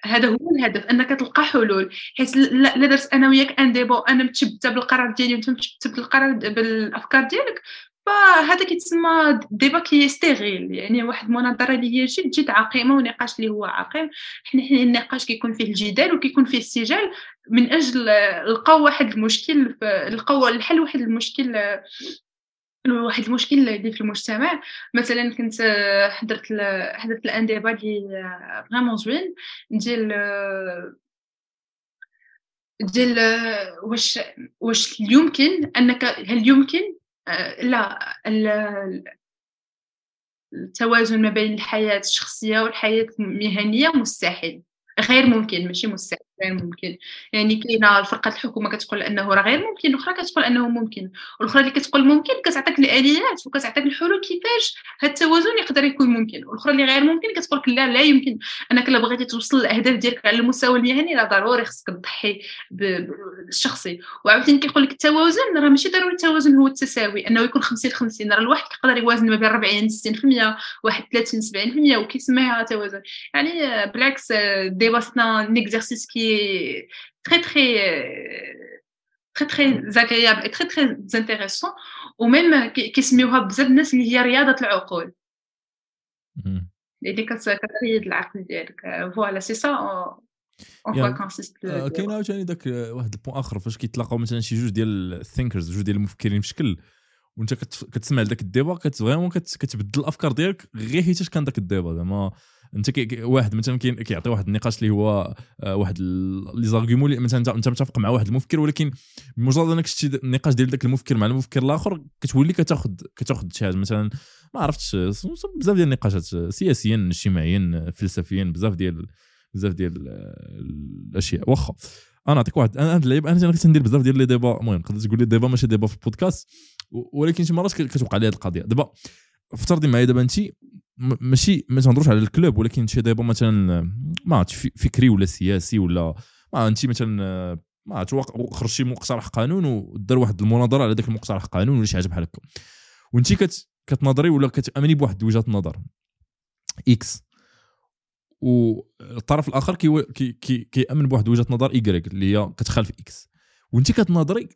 B: هذا هو الهدف أنك تلقى حلول حيت لا درت أنا وياك un débat أنا متشبتة بالقرار ديالي وأنت متشبت بالقرار بالأفكار ديالك فهذا كيتسمى débat qui est stérile يعني واحد المناظرة اللي هي جد جد عقيمة ونقاش اللي هو عقيم. حنا حنا النقاش كيكون فيه الجدال وكيكون فيه سجال من أجل لقاو واحد المشكل لقاو الحل واحد المشكل واحد المشكل اللي في المجتمع. مثلا كنت حضرت حضرت ل un débat اللي vraiment زوين. ديال ديال واش واش يمكن أنك هل يمكن لا. التوازن ما بين الحياة الشخصية والحياة المهنية مستحيل. غير ممكن ماشي مستحيل. غير ممكن. يعني كاينة الفرقة الحكومة كتقول أنه راه غير ممكن الاخرى كتقول أنه ممكن والاخرى اللي كتقول ممكن كتعطيك الاليات وكتعطيك الحلول كيفاش هذا التوازن يقدر يكون ممكن. والاخرى اللي غير ممكن كتقول لا لا يمكن. أنك الا بغيتي توصل للاهداف ديالك على المستوى المهني راه ضروري خصك تضحي بالشخصي. وعاوتاني كيقول لك التوازن راه ماشي ضروري التوازن هو التساوي. أنه يكون 50 50 راه الواحد يقدر يوازن ما بين 40 60% واحد 30 70% وكيسميها توازن. يعني بالعكس débat c'est un exercice qui est très très très très agréable et très très intéressant. و même كيسميوها بزاف الناس اللي هي رياضة العقول. اللي كتريض العقل ديالك voilà c'est ça
A: كاين عاوتاني داك واحد ال point آخر فاش كيتلاقاو مثلا شي جوج ديال ال thinkers جوج ديال المفكرين في شكل وانت كتسمع لذاك ال débat vraiment كتبدل الأفكار ديالك غير حيتاش كان داك ال débat. زعما انت كي واحد مثلا كي- كيعطي واحد النقاش اللي هو آه، واحد les arguments اللي مثلا انت متفق مع واحد المفكر ولكن بمجرد انك شتي النقاش ديال ذاك المفكر مع المفكر الآخر كتولي كتاخذ كتاخذ شي حاجة. مثلا ما عرفتش بزاف ديال النقاشات سياسيا اجتماعيا فلسفيا بزاف ديال بزاف ديال آه، الأشياء. واخا أنا نعطيك واحد أنا هاد اللعيب أنا كنت ندير بزاف ديال les débats. المهم تقدر تقول les débats ماشي débat في البودكاست. ولكن شي مرات كت- كتوقع لي هاد القضية. دابا افترضي معايا دابا انت ماشي ما تهضروش على ال club ولكن شي دابا مثلا ما عرفتش فكري ولا سياسي ولا ما انت مثلا ما عرفتش وق- خرج شي مقترح قانون ودار واحد المناظرة على ذاك المقترح قانون ولا شي حاجة بحال هكا. وانت كت كتناظري ولا كتأمني بواحد وجهة نظر X والطرف الآخر كي كي كيأمن بواحد وجهة نظر Y اللي هي كتخالف X وانت كتناظري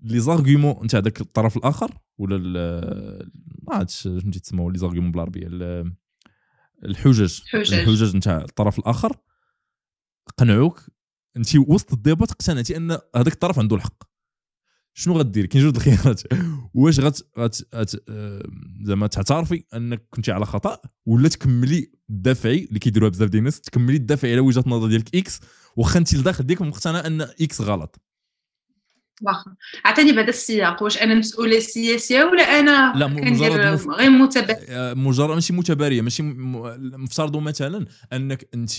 A: les arguments نتاع ذاك الطرف الآخر ولا ما عرفتش شنو تيتسموا les arguments بالعربية. ال- الحجج.
B: الحجج.
A: نتاع الطرف الآخر. قنعوك. أنت وسط ال débat اقتنعتي أن هذاك الطرف عنده الحق. شنو غدير؟ كاين جوج الخيارات. واش غت غت غت زعما تعترفي أنك كنتي على خطأ ولا تكملي الدافعي اللي كيديروها بزاف ديال الناس تكملي الدافعي على وجهة النظر ديالك X واخا أنت لداخل ديالك مقتنع أن إكس غلط.
B: واخا. عطيني بعدا السياق واش أنا مسؤولة سياسية ولا أنا
A: لا،
B: كندير
A: مجرد مف-
B: غير متابعه
A: آه، مجرد ماشي متبارية ماشي م- م- مثلا أنك انت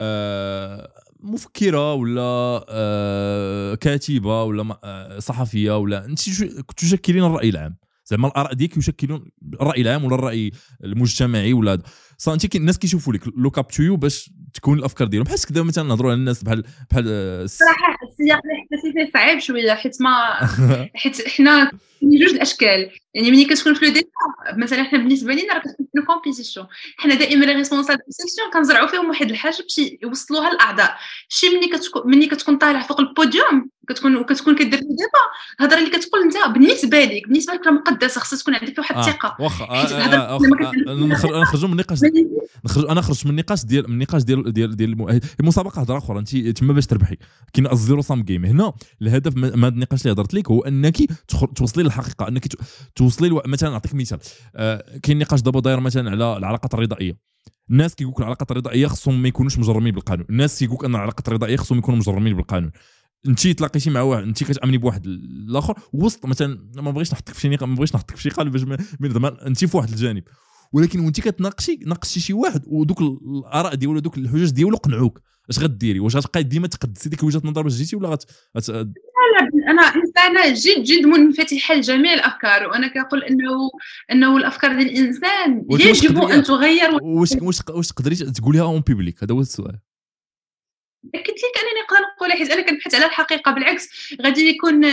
A: آه، مفكرة ولا آه، كاتبة ولا آه، صحفية ولا انت شو- تشكلين الرأي العام. زعما الآراء ديالك يشكلون الرأي العام ولا الرأي المجتمعي ولا هذا. صا أنت كي- الناس كيشوفوا لك look up to you باش تكون الأفكار ديالهم بحال كذا مثلا نهضروا على الناس بحال بحال آه، الس-
B: صراحة السياق اللي حسيت فيه صعيب شوية حيت ما حيت حنا كاين جوج الأشكال. يعني ملي كتكون في le مثلا حنا بالنسبة لينا راه كتكون في compétition حنا دائما les responsables de section كنزرعوا فيهم واحد الحاجة باش يوصلوها للأعضاء. شي ملي كتكون ملي كتكون طالع فوق البوديوم كتكون وكتكون كدير في débat الهضرة اللي كتقول أنت بالنسبة لك بالنسبة لك راه مقدسة خصها تكون عندك واحد الثقة.
A: آه، واخا آه، آه،
B: لما
A: واخا، آه، نخرج- نخرجوا من النقاش نخرج أنا خرجت من النقاش ديال من النقاش ديال ديال ديال الم- المسابقه هضرة أخرى أنت تما باش تربحي. كاين ال zero-sum game هنا الهدف من من هذا النقاش اللي هضرت لك هو أنك توصلي للحقيقه أنك توصلي le... مثلا نعطيك مثال. آه، كاين نقاش دابا داير مثلا على العلاقات الرضائية. الناس كيقول لك العلاقات الرضائية خصهم ما يكونوش مجرمين بالقانون. الناس كيقول لك أن العلاقات الرضائية خصهم يكونوا مجرمين بالقانون. انت تلاقيتي مع واحد انت كتأمني بواحد الآخر وسط مثلا ما بغيتش نحطك في شي ما بغيتش نحطك في شي قالب باش ما ما زعما انت في واحد الجانب. ولكن وانت كتناقشي ناقشتي شي واحد ودوك الآراء ديالو دوك الحجج ديالو قنعوك. اش غديري؟ واش غتبقاي ديما تقدسي ديك وجهة النظر باش جيتي ولا غت غت-
B: أنا إنسانة جد جد منفتحة لجميع الأفكار وأنا كنقول انه إنه الأفكار ديال
A: الإنسان
B: يجب أن تغير.
A: واش واش واش تقدري تقوليها en public هذا هو السؤال.
B: قلت لك انني نقدر نقولها حيت أنا كنبحث على الحقيقة بالعكس غادي يكون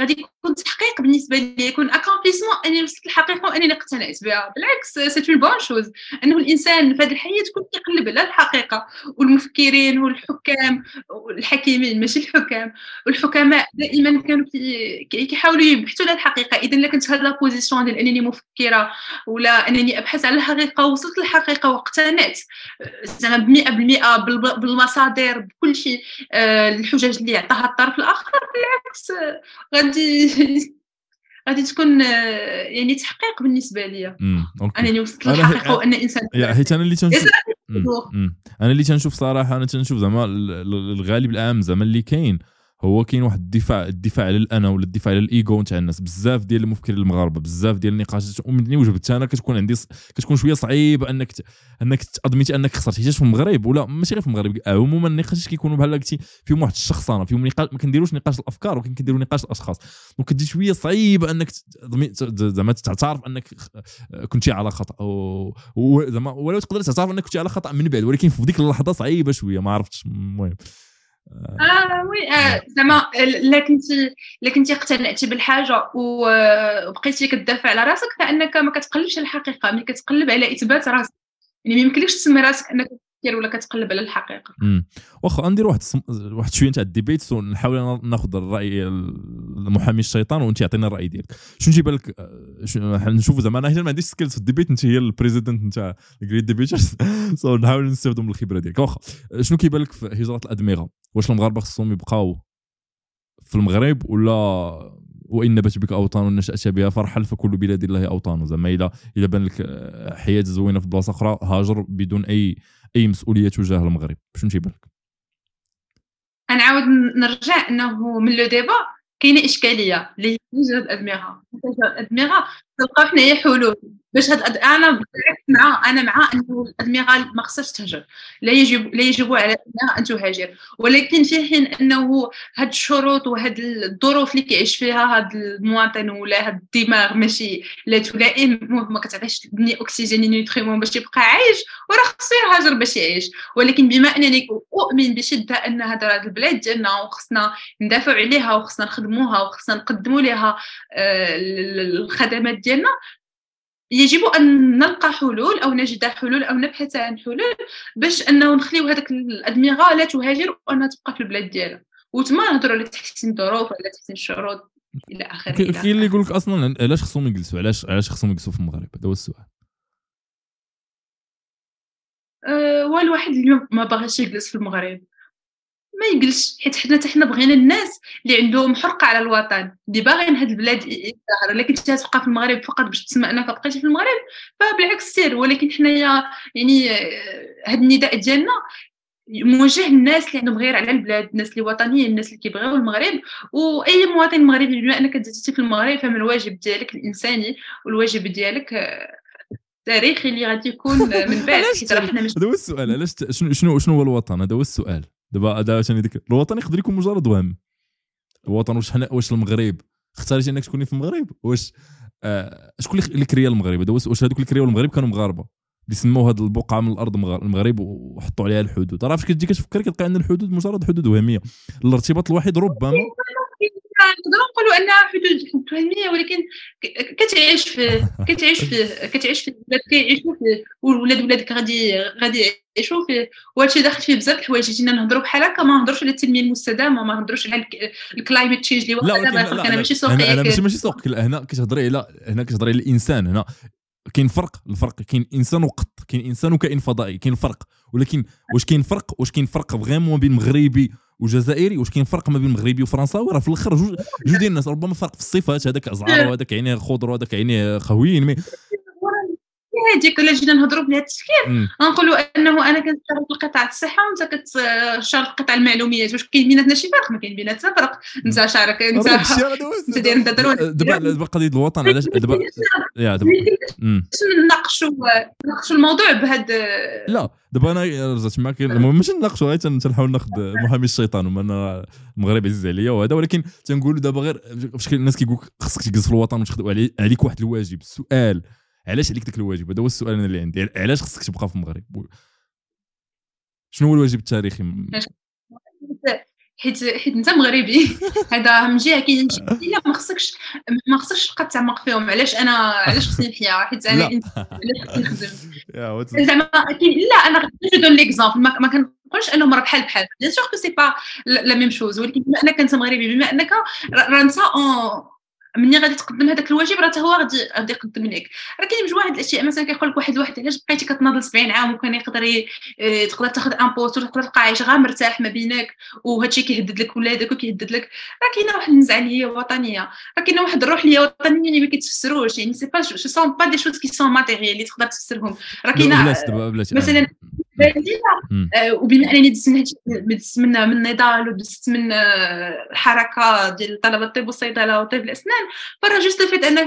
B: غادي يكون تحقيق بالنسبة لي يكون accomplissement أني وصلت للحقيقه وانني اقتنعت بها بالعكس c'est une bonne chose أنه الإنسان في هذه الحياة تكون كيقلب على الحقيقة والمفكرين والحكام والحكيمين ماشي الحكام والحكماء دائما كانوا كي- كي- كيحاولوا يبحثوا على الحقيقة. اذا الا كنت هذا position ديال أنني مفكرة ولا أنني أبحث على الحقيقة وصلت للحقيقة واقتنعت. زعما ب 100% بالب- بالمصادر بكل شيء آه، الحجج اللي عطاها الطرف الآخر بالعكس آه، غادي غادي تكون آه، يعني تحقيق بالنسبة لي
A: أوكي.
B: انني وصلت للحقيقة وأن
A: إنسان حيت أنا اللي تنشوف. أنا اللي تنشوف صراحة أنا تنشوف زعما ال- ال- الغالب العام زعما اللي كاين. هو كاين واحد الدفاع الدفاع على الأنا ولا الدفاع على الايجو نتاع الناس. بزاف ديال المفكرين المغاربة بزاف ديال النقاشات. ومني وجبت أنا كتكون عندي ص- كتكون شوية صعيبه أنك ت... أنك تادميتي أنك خسرتي حيت في المغرب ولا ماشي غير في المغرب. عموما النقاشات كيكونوا بحال قلتي فيهم واحد الشخصنه فيهم نقاش ما كنديروش نقاش الأفكار ولكن كنديروا نقاش الأشخاص. donc كتجي شوية صعيبه أنك زعما تعترف أنك خ- كنتي على خطأ. زعما ولو تقدر تعترف أنك كنتي على خطأ من بعد ولكن في ديك اللحظة صعيبة شوية ما عرفتش. المهم.
B: آه oui آه، زعما الا كنتي الا كنتي اقتنعتي بالحاجة وبقيتي كتدافع على راسك فإنك ما كتقلبش على الحقيقة. ملي كتقلب على إثبات راسك يعني ما يمكنلكش تسمي راسك إنك كتفكر ولا كتقلب على
A: الحقيقة. واخا ندير واحد السم... واحد شوية تاع ال debate ونحاول ناخذ الرأي المحامي الشيطان وأنت يعطينا الرأي ديالك. شنو تيبان لك؟ آه، نشوفوا زعما. أنا هنا ما عنديش skills في ال debate أنت هي ال president نتاع ال great debaters so نحاول نستافدوا من الخبرة ديالك. واخا شنو كيبان لك في هجرة الأدمغة؟ واش المغاربة خصهم يبقاو في المغرب ولا وإن نبت بك أوطان نشات بها فرحل فكل بلاد الله أوطان؟ زعما الا إلا بان لك حياة زوينة في بلاصة أخرى هاجر بدون اي أي مسؤولية تجاه المغرب. شنو تيبان لك؟
B: نعاود نرجع إنه من لو ديبا كاينة إشكالية اللي هي توجد الادمغه الادمغه تلقاو حنايا حلول باش هاد أنا مع أنا مع إنه الادمغه ما خصهاش تهجر. لا يجب لا يجب على أن تهاجر. ولكن في حين إنه هاد الشروط وهاد الظروف اللي كيعيش فيها هاد المواطن ولا هاد الدماغ ماشي لا تلائم ما كتعطيش تبني أكسجين نيوتريمون باش يبقى عايش وراه خصو يهاجر باش يعيش. ولكن بما أنني أؤمن بشدة أن هاد البلاد ديالنا وخصنا ندافع عليها وخصنا نخدموها وخصنا نقدموا لها آه، الخدمات ديالنا يجب أن نلقى حلول أو نجد حلول أو نبحث عن حلول باش أنه نخليو هذاك الأدمغة لا تهاجر وأنها تبقى في البلاد ديالها. وتما نهضروا على تحسين الظروف ولا تحسين الشروط إلى آخره.
A: كاين اللي يقول لك أصلا علاش خصهم يجلسوا؟ علاش علاش خصهم يجلسوا في المغرب؟ هذا هو السؤال.
B: أه والواحد اليوم ما باغيش يجلس في المغرب. ما يجلس حيت حنا حتى حنا بغينا الناس اللي عندهم حرقة على الوطن. اللي باغيين هاد البلاد يظهر لكن انت تبقى في المغرب فقط باش تسمع انك بقيتي في المغرب فبالعكس سير. ولكن حنايا يعني آه، هاد النداء ديالنا موجه للناس اللي عندهم غير على البلاد الناس اللي وطنيين الناس اللي كيبغيو المغرب. وأي مواطن مغربي بما أنك تزادتي في المغرب فمن الواجب ديالك الإنساني والواجب ديالك التاريخي آه، اللي غادي يكون من بعد.
A: حيت راه حنا مش هذا هو السؤال. علاش شنو شنو هو الوطن؟ هذا هو السؤال. دابا هذا عشان ديك الوطن يقدر يكون مجرد وهم. الوطن واش حنا واش المغرب؟ اختاريتي انك تكوني في المغرب؟ واش آه شكون اللي كريا المغرب؟ هذا واش هذوك اللي كرياو المغرب كانوا مغاربة. اللي سموا هذه البقعة من الأرض المغرب وحطوا عليها الحدود. راه فاش كتجي كتفكر كتلقى ان الحدود مجرد حدود وهمية. الارتباط الوحيد ربما
B: نقدروا نقولوا أنها حدود وهميه ولكن كتعيش فيه كتعيش فيه كتعيش فيه الولاد كيعيشوا فيه والولاد ولادك غادي غادي يعيشوا فيه وهادشي داخل فيه بزاف الحوايج. جينا نهضروا بحال هكا ما نهضروش على التنمية المستدامة ما نهضروش على ال climate change اللي
A: لا أنا ماشي سوقي أنا ماشي ماشي سوق هنا كتهضري على هنا كتهضري على الإنسان. هنا كاين فرق الفرق كاين إنسان وقط كاين إنسان وكائن فضائي كاين فرق. ولكن واش كاين فرق؟ واش كاين فرق vraiment بين مغربي وجزائري واش كاين فرق ما بين مغربي وفرنساوي راه في الآخر جوج جوج ديال الناس ربما فرق في الصفات هذاك ازعر وهذاك عينيه خضر وهذاك عينيه خويين مي
B: هذيك الا جينا نهضروا بهذا التفكير. غنقولوا أنه أنا كنشتغل في قطاع الصحة وأنت كتشتغل في قطاع المعلوميات. واش كاين بيناتنا شي فرق؟ ما كاين بيناتنا فرق. انت شارك انت انت داير
A: دابا دابا قضية الوطن علاش؟ دابا
B: يا دابا. نناقشوا نناقشوا الموضوع بهذا
A: لا دابا أنا رجعت معك المهم ماشي نناقشوا غير تنحاول ناخذ محامي الشيطان وما أنا المغرب عزيز عليا وهذا. ولكن تنقولوا دابا غير فاش الناس كيقول خصك تجلس في الوطن وتخدم عليك واحد الواجب. السؤال علاش عليك ذاك الواجب؟ هذا هو السؤال أنا اللي عندي. علاش خصك تبقى في المغرب؟ شنو هو الواجب التاريخي؟
B: حيت حيت أنت مغربي. هذا من جهه كاين شي ما خصكش ما خصكش تبقى تعمق فيهم. علاش أنا علاش خصني نحيا؟ حيت أنا علاش خصني نخدم؟ زعما لا أنا je donne l'exemple ما كنقولش أنهم مرة بحال بحال. bien sûr que c'est pas la même chose ولكن بما أنك أنت مغربي بما أنك راه انت مني غادي تقدم هذاك الواجب راه هو غادي غادي يقدم لك. راه كاين بجوج واحد الأشياء مثلا كيقول لك واحد الواحد علاش بقيتي كتناضل 70 عام وكان يقدر آه تقدر تاخذ un poste وتقدر تبقى عايش غير مرتاح ما بينك وهادشي كيهدد لك ولادك وكيهدد لك؟ راه كاينة واحد النزعه اللي هي وطنية. راه كاينة واحد الروح اللي هي وطنية اللي ما كيتفسروش. يعني c'est pas je sont pas des choses qui sont matérielles اللي تقدر تفسرهم. راه كاينة مثلا آه، وبما انني دزت من من من نضال ودزت من الحركه ديال طلبه الطب والصيدلة وطب الأسنان. فراه juste فيت ان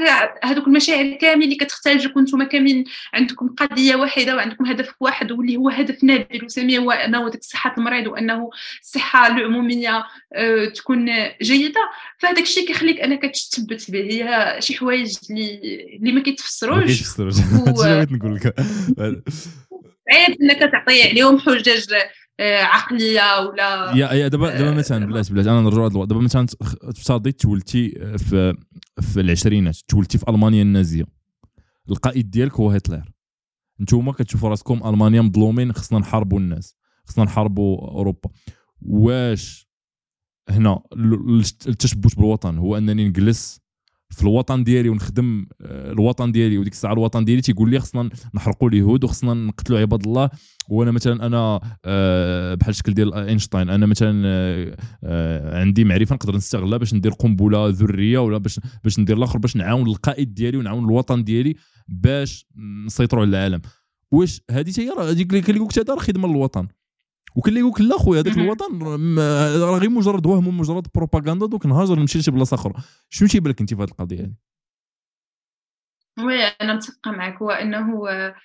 B: هذوك المشاعر كامل اللي كتختلجوا نتوما كاملين عندكم قضية واحدة وعندكم هدف واحد واللي هو هدف noble وسامي هو أنه صحة المريض وأنه الصحه العمومية آه، تكون جيدة. فهذاك الشيء كيخليك أنك تثبت به هي شي حوايج اللي اللي ما كيتفسروش. ما
A: كيتفسروش. نقول لك.
B: عيب إنك تعطي عليهم حجج آه، عقلية ولا
A: يا يا دابا دابا مثلا بلاش بلاش أنا نرجع دابا مثلا افترضي تولتي في في العشرينات تولتي في ألمانيا النازية. القائد ديالك هو هتلر. نتوما كتشوفوا راسكم ألمانيا مظلومين خصنا نحاربوا الناس خصنا نحاربوا أوروبا. واش هنا التشبث بالوطن؟ هو أنني نجلس في الوطن ديالي ونخدم آه، الوطن ديالي وديك الساعة الوطن ديالي تيقول لي خصنا نحرقوا اليهود وخصنا نقتلوا عباد الله. وأنا مثلا أنا آه، بحال الشكل ديال إينشتاين أنا مثلا آه، عندي معرفة نقدر نستغلها باش ندير قنبلة ذرية ولا باش باش ندير الآخر باش نعاون القائد ديالي ونعاون الوطن ديالي باش نسيطروا على العالم. واش هذه هي راه هذيك اللي كنقول لك هذا خدمه للوطن. وكان اللي يقول لك لا خويا هذاك الوطن راه غير مجرد وهم ومجرد بروباغندا دوك نهاجر نمشي لشي بلاصة أخرى. شنو تيبان لك انت في هذه القضية هذه
B: وي أنا متفقة معك. هو إنه آه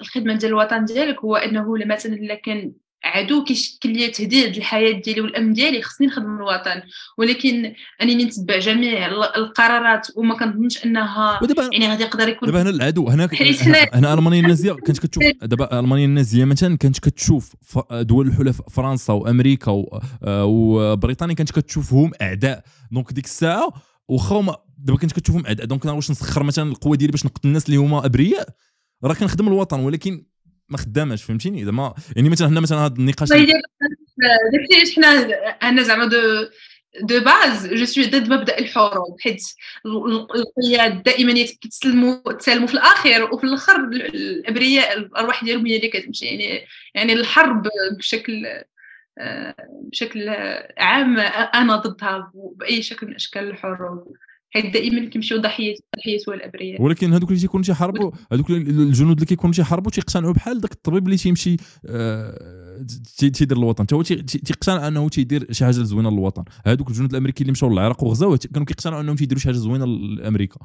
B: الخدمة ديال الوطن ديالك هو إنه مثلا إلا كان عدو كيشكل لي تهديد للحياة ديالي والامن ديالي خصني نخدم الوطن. ولكن انني نتبع جميع القرارات وما كنظنش أنها يعني غادي يقدر يكون
A: دابا هنا العدو هنا هنا ألمانيا النازية كانت كتشوف دابا ألمانيا النازية مثلا كانت كتشوف دول الحلفاء فرنسا وأمريكا آه، وبريطانيا كانت كتشوفهم أعداء. donc ديك الساعة واخا دابا كنت كتشوفهم أعداء. donc أنا واش نسخر مثلا القوة ديالي باش نقتل الناس اللي هما أبرياء؟ راه كنخدم الوطن ولكن ما خداماش فهمتيني؟ زعما يعني مثلا هنا مثلا هذا النقاش
B: داكشي علاش حنا أنا زعما de de base je suis ضد مبدأ الحروب حيت القياد دائما يتسلموا تسلموا في الأخير وفي الأخر الأبرياء الأرواح ديالهم هي اللي كتمشي. يعني يعني الحرب بشكل بشكل عام أنا ضدها بأي شكل من أشكال الحروب. حيت دائما كيمشيو ضحيه ضحيه الابرياء
A: ولكن هذوك اللي تيكونوا تيحاربوا هذوك الجنود اللي كيكونوا تيحاربوا تيقتنعوا بحال ذاك الطبيب اللي تيمشي آه تيدير الوطن. حتى هو تيقتنع أنه تيدير شي حاجة زوينه للوطن. هذوك الجنود الأمريكيين اللي مشاو للعراق وغزاو كانوا كيقتنعوا أنهم تيديروا شي حاجة زوينة لأمريكا.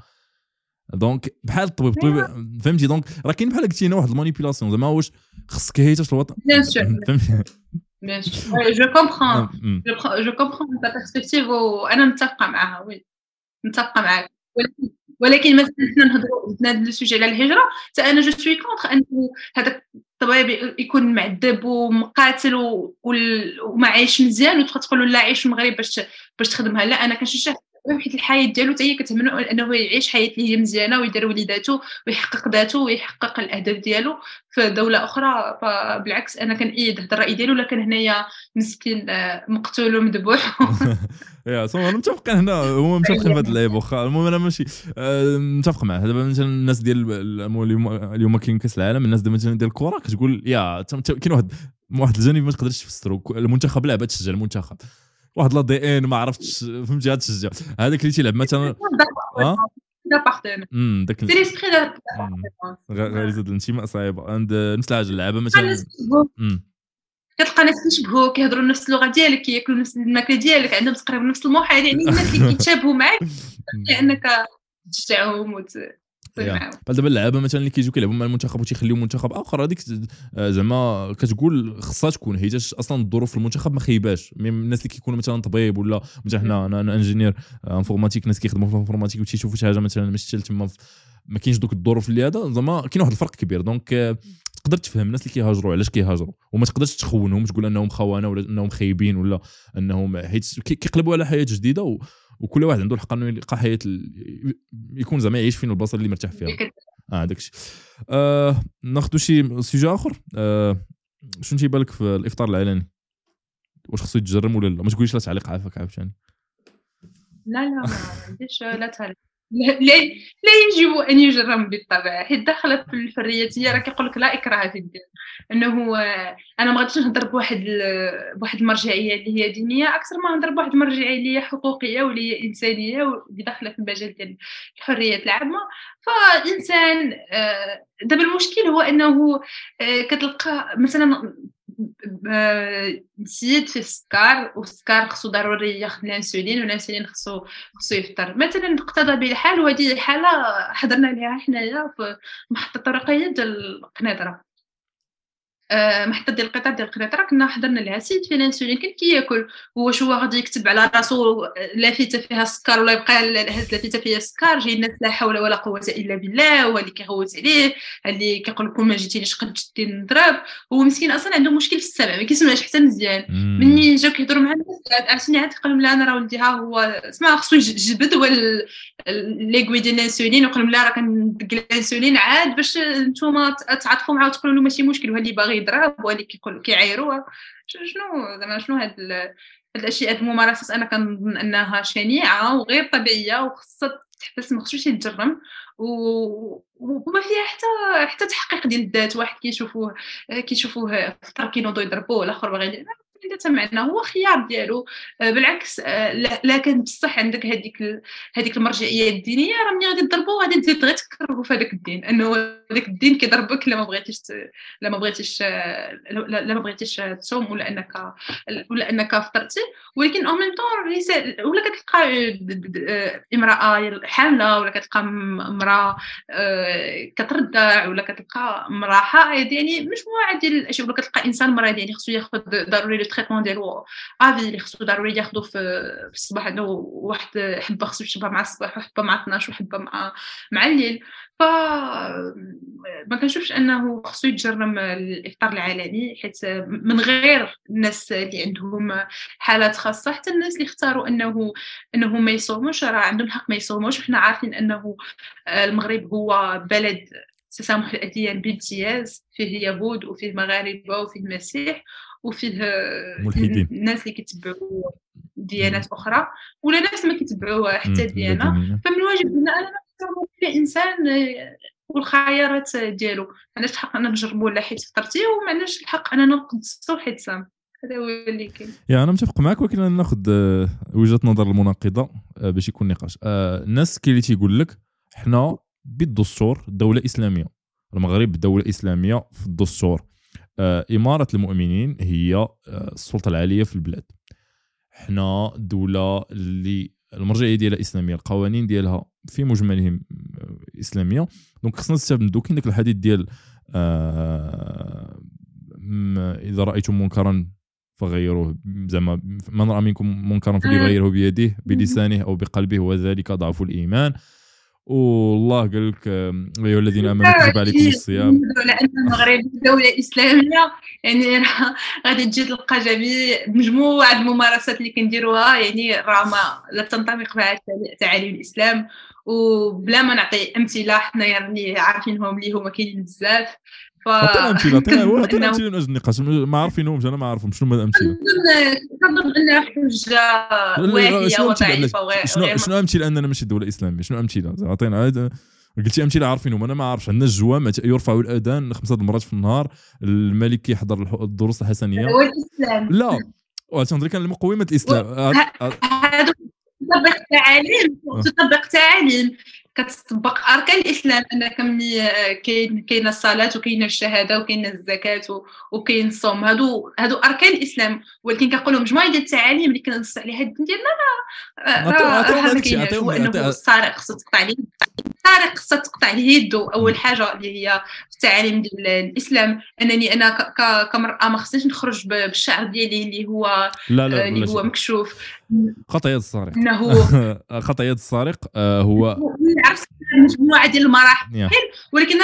A: donc بحال الطبيب الطبيب فهمتي؟ donc راه كاين بحال قلتي هنا واحد ال manipulation زعما واش خصك هيتاش الوطن.
B: bien sûr je comprends je comprends ta perspective وأنا متفقة معاها oui متفقة معاك. ولكن ولكن مثلا حنا نهضروا هذا ال sujet على الهجرة حتى أنا جو سوي كونتر أنه هذاك الطبيب يكون معذب ومقاتل وما عايش مزيان وتبقى تقول له لا عيش المغرب باش باش تخدمها. لا أنا كنشجع حيت الحياة ديالو حتى هي كتهمنو أنه يعيش حياة اللي هي مزيانة ويدير وليداتو ويحقق ذاته ويحقق الأهداف ديالو في دولة أخرى. فبالعكس أنا كنأيد هذا الرأي ديالو لكن هنايا مسكين آه، مقتول ومذبوح.
A: يا سو أنا متفقين هنا هما متفقين في هذا اللعيب واخا. المهم أنا ماشي آه، متفق معاه. دابا مثلا الناس ديال اليوم كاين كاس العالم الناس مثلا ديال الكرة كتقول يا كاين واحد واحد الجانب ما تقدرش تفسرو. المنتخب لعبه تشجع المنتخب. واحد لا دي ان ما عرفتش فهمتي هاد تشجع هذاك اللي تيلعب مثلا
B: امم داك سي ليسبري
A: غريزه الانتماء صعيبة. عند نفس الحاجة اللعابه مثلا
B: كتلقى ناس كيشبهوا كيهضروا نفس اللغة ديالك كياكلوا نفس الماكلة ديالك عندهم تقريبا نفس الموحد يعني الناس اللي كيتشابهوا معاك لأنك تشجعهم وت...
A: بحال دابا اللعابة مثلا اللي كيجيو كيلعبوا مع المنتخب وتيخليو منتخب آخر هذيك آه، زعما كتقول خصها تكون حيت أصلا الظروف في المنتخب ما خيباش الناس اللي كيكونوا مثلا طبيب ولا مثلا حنا أنا, أنا ingénieur informatique ناس كيخدموا في ال informatique وتيشوفوا شي حاجة مثلا ماشي تما ما كاينش دوك الظروف اللي هذا زعما كاين واحد الفرق كبير. donc آه، تقدر تفهم الناس اللي كيهاجروا علاش كيهاجروا وما تقدرش تخونهم تقول أنهم خونه ولا أنهم خايبين ولا أنهم حيت كيقلبوا على حياة جديدة. وكل واحد عنده الحق إنه يلقى حياة يكون زعما يعيش فين البلاصه اللي مرتاح فيها. آه داك الشيء. آه ناخذ شي سوجي آخر. آه شنو تيبان لك في الإفطار العلني؟ واش خصو يتجرم ولا لا؟ ما تقوليش لا تعليق عافاك عاوتاني.
B: لا لا ما عنديش لا تعليق. لا لا يجب أن يجرم بالطبع. حيت داخلة في الحرياتيه راه كيقول لك لا إكراه في الدين. إنه أنا ما غاديش نهضر بواحد بواحد المرجعية اللي هي دينية أكثر ما نهضر بواحد المرجعية اللي هي حقوقية واللي هي إنسانية واللي داخله في المجال ديال الحريات العامة. فالإنسان آه، دابا المشكل هو إنه آه، كتلقى مثلا نسيت في السكر والسكر خصو ضروري ياخذ الانسولين والانسولين خصو خصو يفطر مثلا اقتضى به الحال وهذه الحاله حضرنا لها حنايا في محطه طرقيه ديال القنيطره محطه ديال القطار ديال القنيطره كنا حضرنا لها سيد فيه الانسولين كان كياكل. واش هو غادي يكتب على راسو لافته فيها السكر ولا يبقى هاد لافته فيها السكر جاي الناس لا حول ولا قوة إلا بالله هو اللي كيغوت عليه اللي كيقول لكم ما جيتينيش قد جدي نضرب هو مسكين أصلا عنده مشكل في السمع ما كيسمعش حتى مزيان. مني جاو كيهضروا مع الناس عرفتيني عاد قال لهم لا أنا راه ولدي ها هو اسمع خصو يجبد هو ليكوي ديال الانسولين وقال لهم لا راه كندق الانسولين عاد باش نتوما تعاطفوا معاه وتقولوا له ماشي مشكل وهو اللي باغي يضرب ولا كيقول كيعايروه شنو؟ زعما شنو هاد هاد الأشياء هاد الممارسات أنا كنظن أنها شنيعة وغير طبيعية وخصها تحبس ما خصوش يتجرم. وما فيها حتى حتى تحقيق ديال الذات. واحد كيشوفوه كيشوفوه في الطرق كينوضوا يضربوه الآخر باغي معنا هو خيار ديالو. آه، بالعكس آه، لا كان بصح عندك هذيك هذيك المرجعية الدينية راه ملي غادي تضربوا غادي تزيد غير تكرهوا في هذاك الدين. إنه هذاك الدين كيضربك لا ما بغيتيش لا ما بغيتيش لا ما بغيتيش تصوم ولا إنك ولا إنك فطرتي. ولكن أو ميم طون ولا كتلقى آه، امرأة حاملة ولا كتلقى امرأة كترضع ولا كتلقى امرأة حائض. يعني مجموعه ديال الاشياء ولا كتلقى إنسان مريض يعني خصو ياخذ ضروري ال traitement ديالو à vie اللي خصو ضروري ياخذو في, الصباح عنده واحد حبة خصو يشربها مع الصباح وحبة مع 12 وحبة مع مع الليل. ف ما كنشوفش انه خصو يتجرم الافطار العلني حيت من غير الناس اللي عندهم حالات خاصة حتى الناس اللي اختاروا انه انه ما يصوموش راه عندهم الحق ما يصوموش. وحنا عارفين انه المغرب هو بلد تسامح الأديان بامتياز فيه يهود وفيه مغاربة وفيه مسيح وفيه
A: ملحدين.
B: الناس اللي كيتبعوا ديانات أخرى ولا ناس ما كيتبعوا حتى ديانة. فمن الواجب هنا أنا نحترم كل إنسان والخيارات ديالو. ما عندناش الحق اننا نجربوا ولا حيت فطرتي وما عندناش الحق اننا نقدسوا حيت سام هذا هو اللي كاين.
A: يا أنا متفق معك ولكن أنا ناخذ آه، وجهة نظر المناقضة آه، باش يكون نقاش. آه، الناس كاين اللي تيقول لك حنا بالدستور دولة إسلامية. المغرب دولة إسلامية في الدستور. آه، إمارة المؤمنين هي آه، السلطة العالية في البلاد. حنا دولة اللي المرجعية ديالها إسلامية القوانين ديالها في مجملهم آه، إسلامية. دونك خصنا نستافدو كاين داك الحديث ديال إذا رأيتم منكرا فغيروه زعما من رأى منكم منكرا فليغيره بيده بلسانه أو بقلبه وذلك ضعف الإيمان. والله قال لك أيها الذين آمنوا كتب عليكم الصيام.
B: لأن المغرب دولة إسلامية يعني راه غادي تجي تلقى جميع مجموعة الممارسات اللي كنديروها يعني راه ما لا تنطبق بها تعاليم الإسلام. وبلا ما نعطي أمثلة حنا يعني عارفينهم اللي هما كاينين بزاف.
A: ف عطينا أمثلة عطينا أمثلة من أجل النقاش ما عارفينهمش أنا ما عارفهم شنو هما الأمثلة؟
B: كنظن إنها حجة واهية
A: وضعيفة شنو شنو أمثلة اننا ماشي دوله اسلاميه شنو أمثلة؟ عطينا قلتي أمثلة عارفينهم أنا ما عارفش عندنا الجوام يرفعوا الأذان خمسة المرات في النهار الملك كيحضر الدروس
B: الحسنية.
A: لا تنظري كان مقومه الإسلام.
B: هذا تطبق تعاليم تطبق تعاليم كتطبق أركان الإسلام انك ملي كاين كاينة الصلاة وكاينه الشهادة وكاينه الزكاة وكاين الصوم. هادو هادو أركان الإسلام. ولكن كنقولوا مجموعة ديال التعاليم اللي كنص عليها الدين ديالنا راه هو انه السارق خصو تقطع عليه. السارق خصها تقطع عليه يدو. أول حاجة اللي هي في التعاليم ديال الإسلام أنني أنا كمرأة ما خصنيش نخرج بالشعر ديالي اللي هو
A: لا لا
B: اللي هو مكشوف.
A: قطع يد السارق
B: إنه
A: قطع يد السارق هو
B: عرفت مجموعة ديال المراحل. ولكن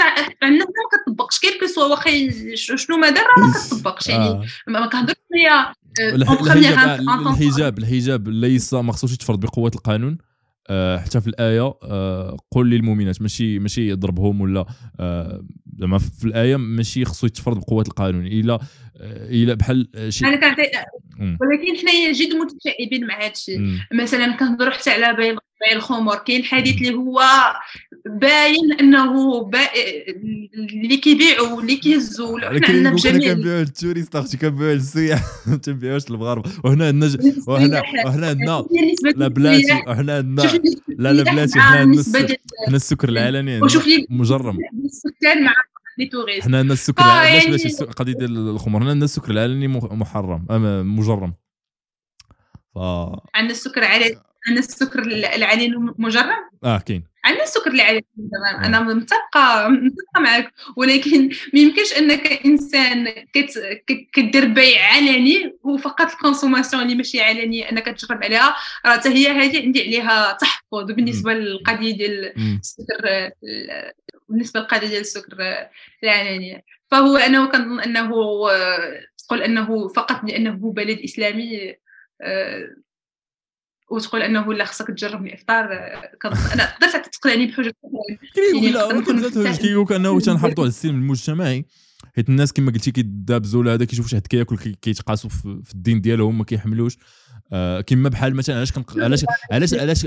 B: عندنا ما كتطبقش. كيف سوا واخا شنو ما دار ما كتطبقش. يعني آه. ما كنهضرش هي
A: الحجاب الحجاب الحجاب ليس ما خصوش يتفرض بقوة القانون. آه، حتى في الآية آه، قل للمؤمنات ماشي ماشي يضربهم ولا زعما في الآية ماشي خصو يتفرض بقوة القانون إلا إلا بحال
B: شي أنا كنعطي ولكن حنايا جد متشائمين مع هذا الشيء مثلا كنهضروا حتى على بيع الخمر كاين حديث اللي هو باين أنه با... اللي كيبيعوا اللي كيهزوا حنا عندنا بجميع
A: كنبيعوا التوريست أختي كنبيعوا للسياح. ما تنبيعوش المغاربه وهنا عندنا وهنا وهنا عندنا لا بلاتي وحنا عندنا لا لا بلاتي حنا عندنا السكر العلني مجرم.
B: السكان مع
A: حنا عندنا السكر العلني باش باش القضية ديال الخمر؟ حنا عندنا السكر العلني محرم مجرم.
B: ف عندنا السكر العلني عندنا السكر العلني مجرم؟
A: آه كاين
B: عندنا السكر العلني تمام أنا متفقة متفقة معك. ولكن ما يمكنش إنك إنسان كدير بيع علني وفقط الكونسوماسيون اللي ماشي علنيه أنك تجرب عليها. راه حتى هي هذه عندي عليها تحفظ بالنسبة للقضية ديال السكر بالنسبة للقضية ديال السكر العلني فهو أنا كنظن أنه تقول أنه فقط لأنه بلد إسلامي آه، وتقول إنه لا خصك تجرب الافطار أنا قدرت تقنعني بحجه
A: كيقول لك انه تنحافظوا على السلم المجتمعي حيت الناس كما قلتي كيدابزوا هذا كيشوف شي حد كياكل كيتقاسوا في الدين ديالهم ما كيحملوش. آه كما بحال مثلا علاش كنق... علاش علاش علاش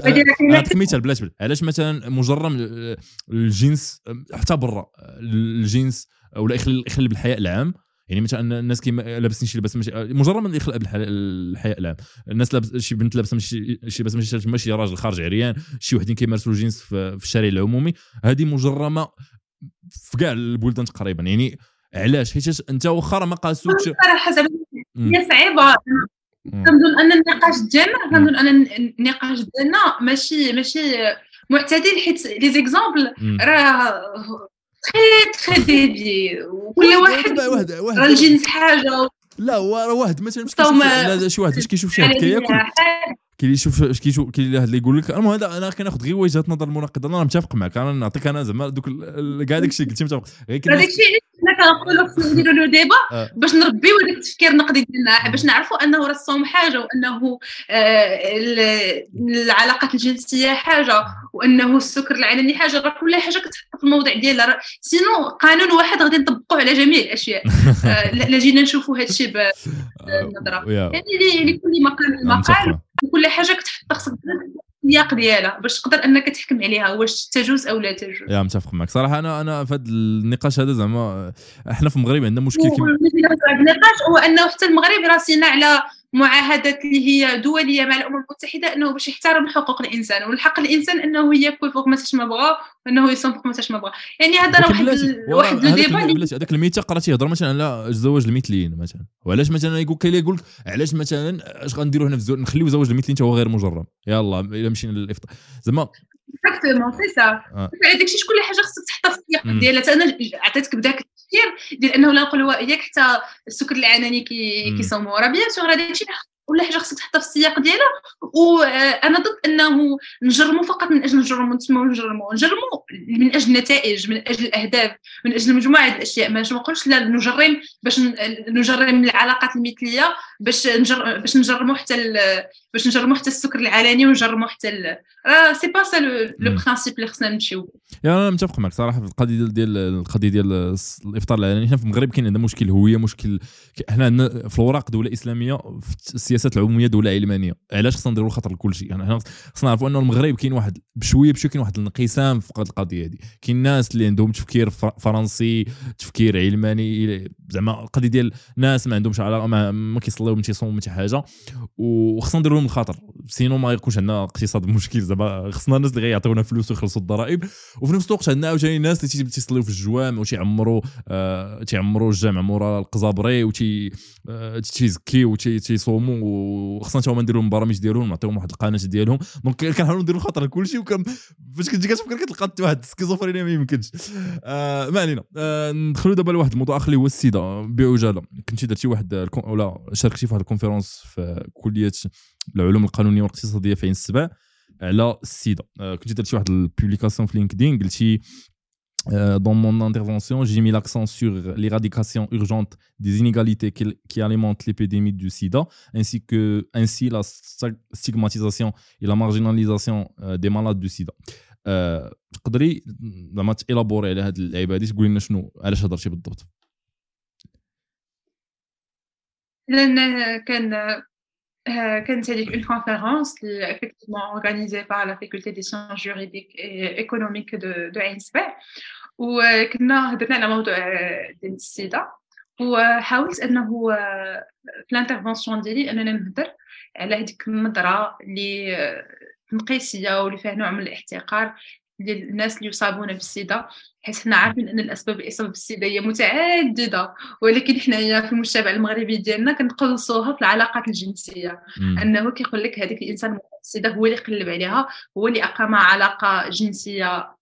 A: نعطيك مثال بلاش علاش مثلا مجرم الجنس حتى برا الجنس ولا يخلي يخلي بالحياء العام يعني مثلا الناس كيما لابسين شي لباس ماشي مجرد من يخلق بالحياء العام. الناس لابس شي بنت لابسة شي لباس ماشي ماشي راجل خارج عريان شي وحدين كيمارسوا الجنس في, في الشارع العمومي. هذه مجرمه في كاع البلدان تقريبا. يعني علاش؟ حيت أنت واخا ما قاسوكش.
B: صراحة هي صعيبة. كنظن أن النقاش ديالنا كنظن أن النقاش ديالنا ماشي ماشي معتدل حيت les exemples راه très très décalés وكل واحد راه الجنس حاجة
A: لا هو واحد مثلا لا شي واحد فاش كيشوف شي حد كياكل كيشوف كيشوف كاين اللي يقول لك المهم هذا أنا كناخذ غير وجهة نظر المناقضة أنا متفق معك أنا نعطيك أنا زعما دوك كاع داك الشيء قلتي متفق.
B: هذاك الشيء كنقولوا خصنا نديروا له ديبا آه. باش نربيو هذاك التفكير النقدي ديالنا باش نعرفوا أنه راه الصوم حاجة وأنه آه، العلاقات الجنسية حاجة وأنه السكر العلني حاجة راه كل حاجة كتحط في الموضع ديالها. sinon قانون واحد غادي نطبقوه على جميع الأشياء. آه، لا جينا نشوفوا هذا الشيء بالنظرة. يعني لكل مقام مقال كل حاجة كتحط خصك السياق ديالها باش تقدر أنك تحكم عليها واش تجوز أو لا تجوز.
A: يا متفق معك. صراحة أنا أنا في هذا النقاش هذا زعما إحنا في المغرب عندنا مشكل كيما
B: النقاش هو أنه حتى المغرب راسينا على معاهدات اللي هي دولية مع الأمم المتحدة أنه باش يحترم حقوق الإنسان والحق الإنسان أنه ياكل فوق ما ما بغى وأنه يصوم فوق ما ما بغى يعني هذا راه واحد واحد لو ديبا
A: هذاك الميثاق قرأتي يهضر مثلا على الزواج المثليين مثلا. وعلاش مثلا يقول كاين يقول لك علاش مثلا اش غنديروا هنا في الزواج نخليو زواج المثليين هو غير مجرم؟ يلا إلا مشينا للإفطار. زعما
B: exactement c'est ça هذاك الشيء كل حاجة خصك تحطها في السياق ديالها أنا عطيتك بداك التفكير ديال انه لا نقولوا ياك حتى السكر العلني كيصوموا راه bien sûr هذا الشيء ولا حاجة خصك تحطها في السياق ديالها وأنا ضد أنه نجرموا فقط من أجل نجرموا نسموا نجرموا. نجرموا من أجل النتائج من أجل الأهداف من أجل مجموعة الأشياء. ما نقولش لا نجرم باش نجرم العلاقات المثلية باش نجر باش نجرموا حتى باش نجرموا حتى السكر العلني ونجرموا حتى راه c'est pas ça le principe اللي خصنا نمشيو.
A: يعني أنا متفق معك صراحة في القضية ديال القضية ديال الإفطار العلني حنا في المغرب كاين عندنا مشكل هوية مشكل حنا عندنا في الأوراق دوله اسلاميه في السياسات العمومية دوله علمانيه علاش خصنا نديروا الخاطر لكل شيء؟ يعني حنا خصنا نعرفوا أنه المغرب كاين واحد بشوية بشوية كاين واحد الانقسام في القضية هذه. كاين ناس اللي عندهم تفكير فرنسي تفكير علماني زعما القضية ديال ناس ما عندهمش علاقة ما, ما كيصليو ما تيصوموا حتى حاجة. وخصنا نديروا لهم الخاطر. sinon ما يكونش عندنا اقتصاد مشكل زعما. خصنا الناس اللي غيعطيونا فلوس ويخلصوا الضرائب. وفي نفس الوقت عندنا عاوتاني ناس اللي تيصليو في الجوامع وتيعمروا آه تيعمروا الجامع مورا القزابري وتي آه تيزكيو وتيصوموا وخصنا حتى هما نديروا البرامج ديالهم نعطيهم واحد القناة ديالهم. donc كنحاولوا نديروا الخاطر لكل شيء وكم فاش كنتي كتفكر كتلقى واحد schizophrénie ما يمكنش. آه ما علينا. آه ندخلوا دابا لواحد الموضوع آخر اللي هو السيدا بعجاله كنتي درتي واحد ولا شاركتي في واحد ال conférence في كلية العلوم القانونية والاقتصادية في عين السبع على السيدا. آه، كنتي درتي واحد la publication في لينكدين قلتي dans mon intervention, j'ai mis l'accent sur l'éradication urgente des inégalités qui, qui alimentent l'épidémie du sida, ainsi que ainsi la stigmatisation et la marginalisation euh, des malades du sida. تقدري زعما تيلابوري على هاد اللعيبه هادي تقولي لنا شنو علاش هضرتي بالضبط
B: لان كان كانت هذيك une conférence اللي effectivement organisée par la faculté des sciences juridiques et économiques de de عين سبع وكنا هضرنا على موضوع ديال السيدا وحاولت انه في الانترفونسيون ديالي اننا نهضر على هذيك النظره اللي تنقيسيه واللي فيها نوع من الاحتقار ديال الناس اللي يصابون بالسيده حيت حنا عارفين أن الأسباب الاصابه بالسيده هي متعددة ولكن حنايا في المجتمع المغربي ديالنا كنقلصوها في العلاقات الجنسية مم. أنه كيقول لك هذاك الإنسان السيده هو اللي قلب عليها هو اللي أقام علاقة جنسية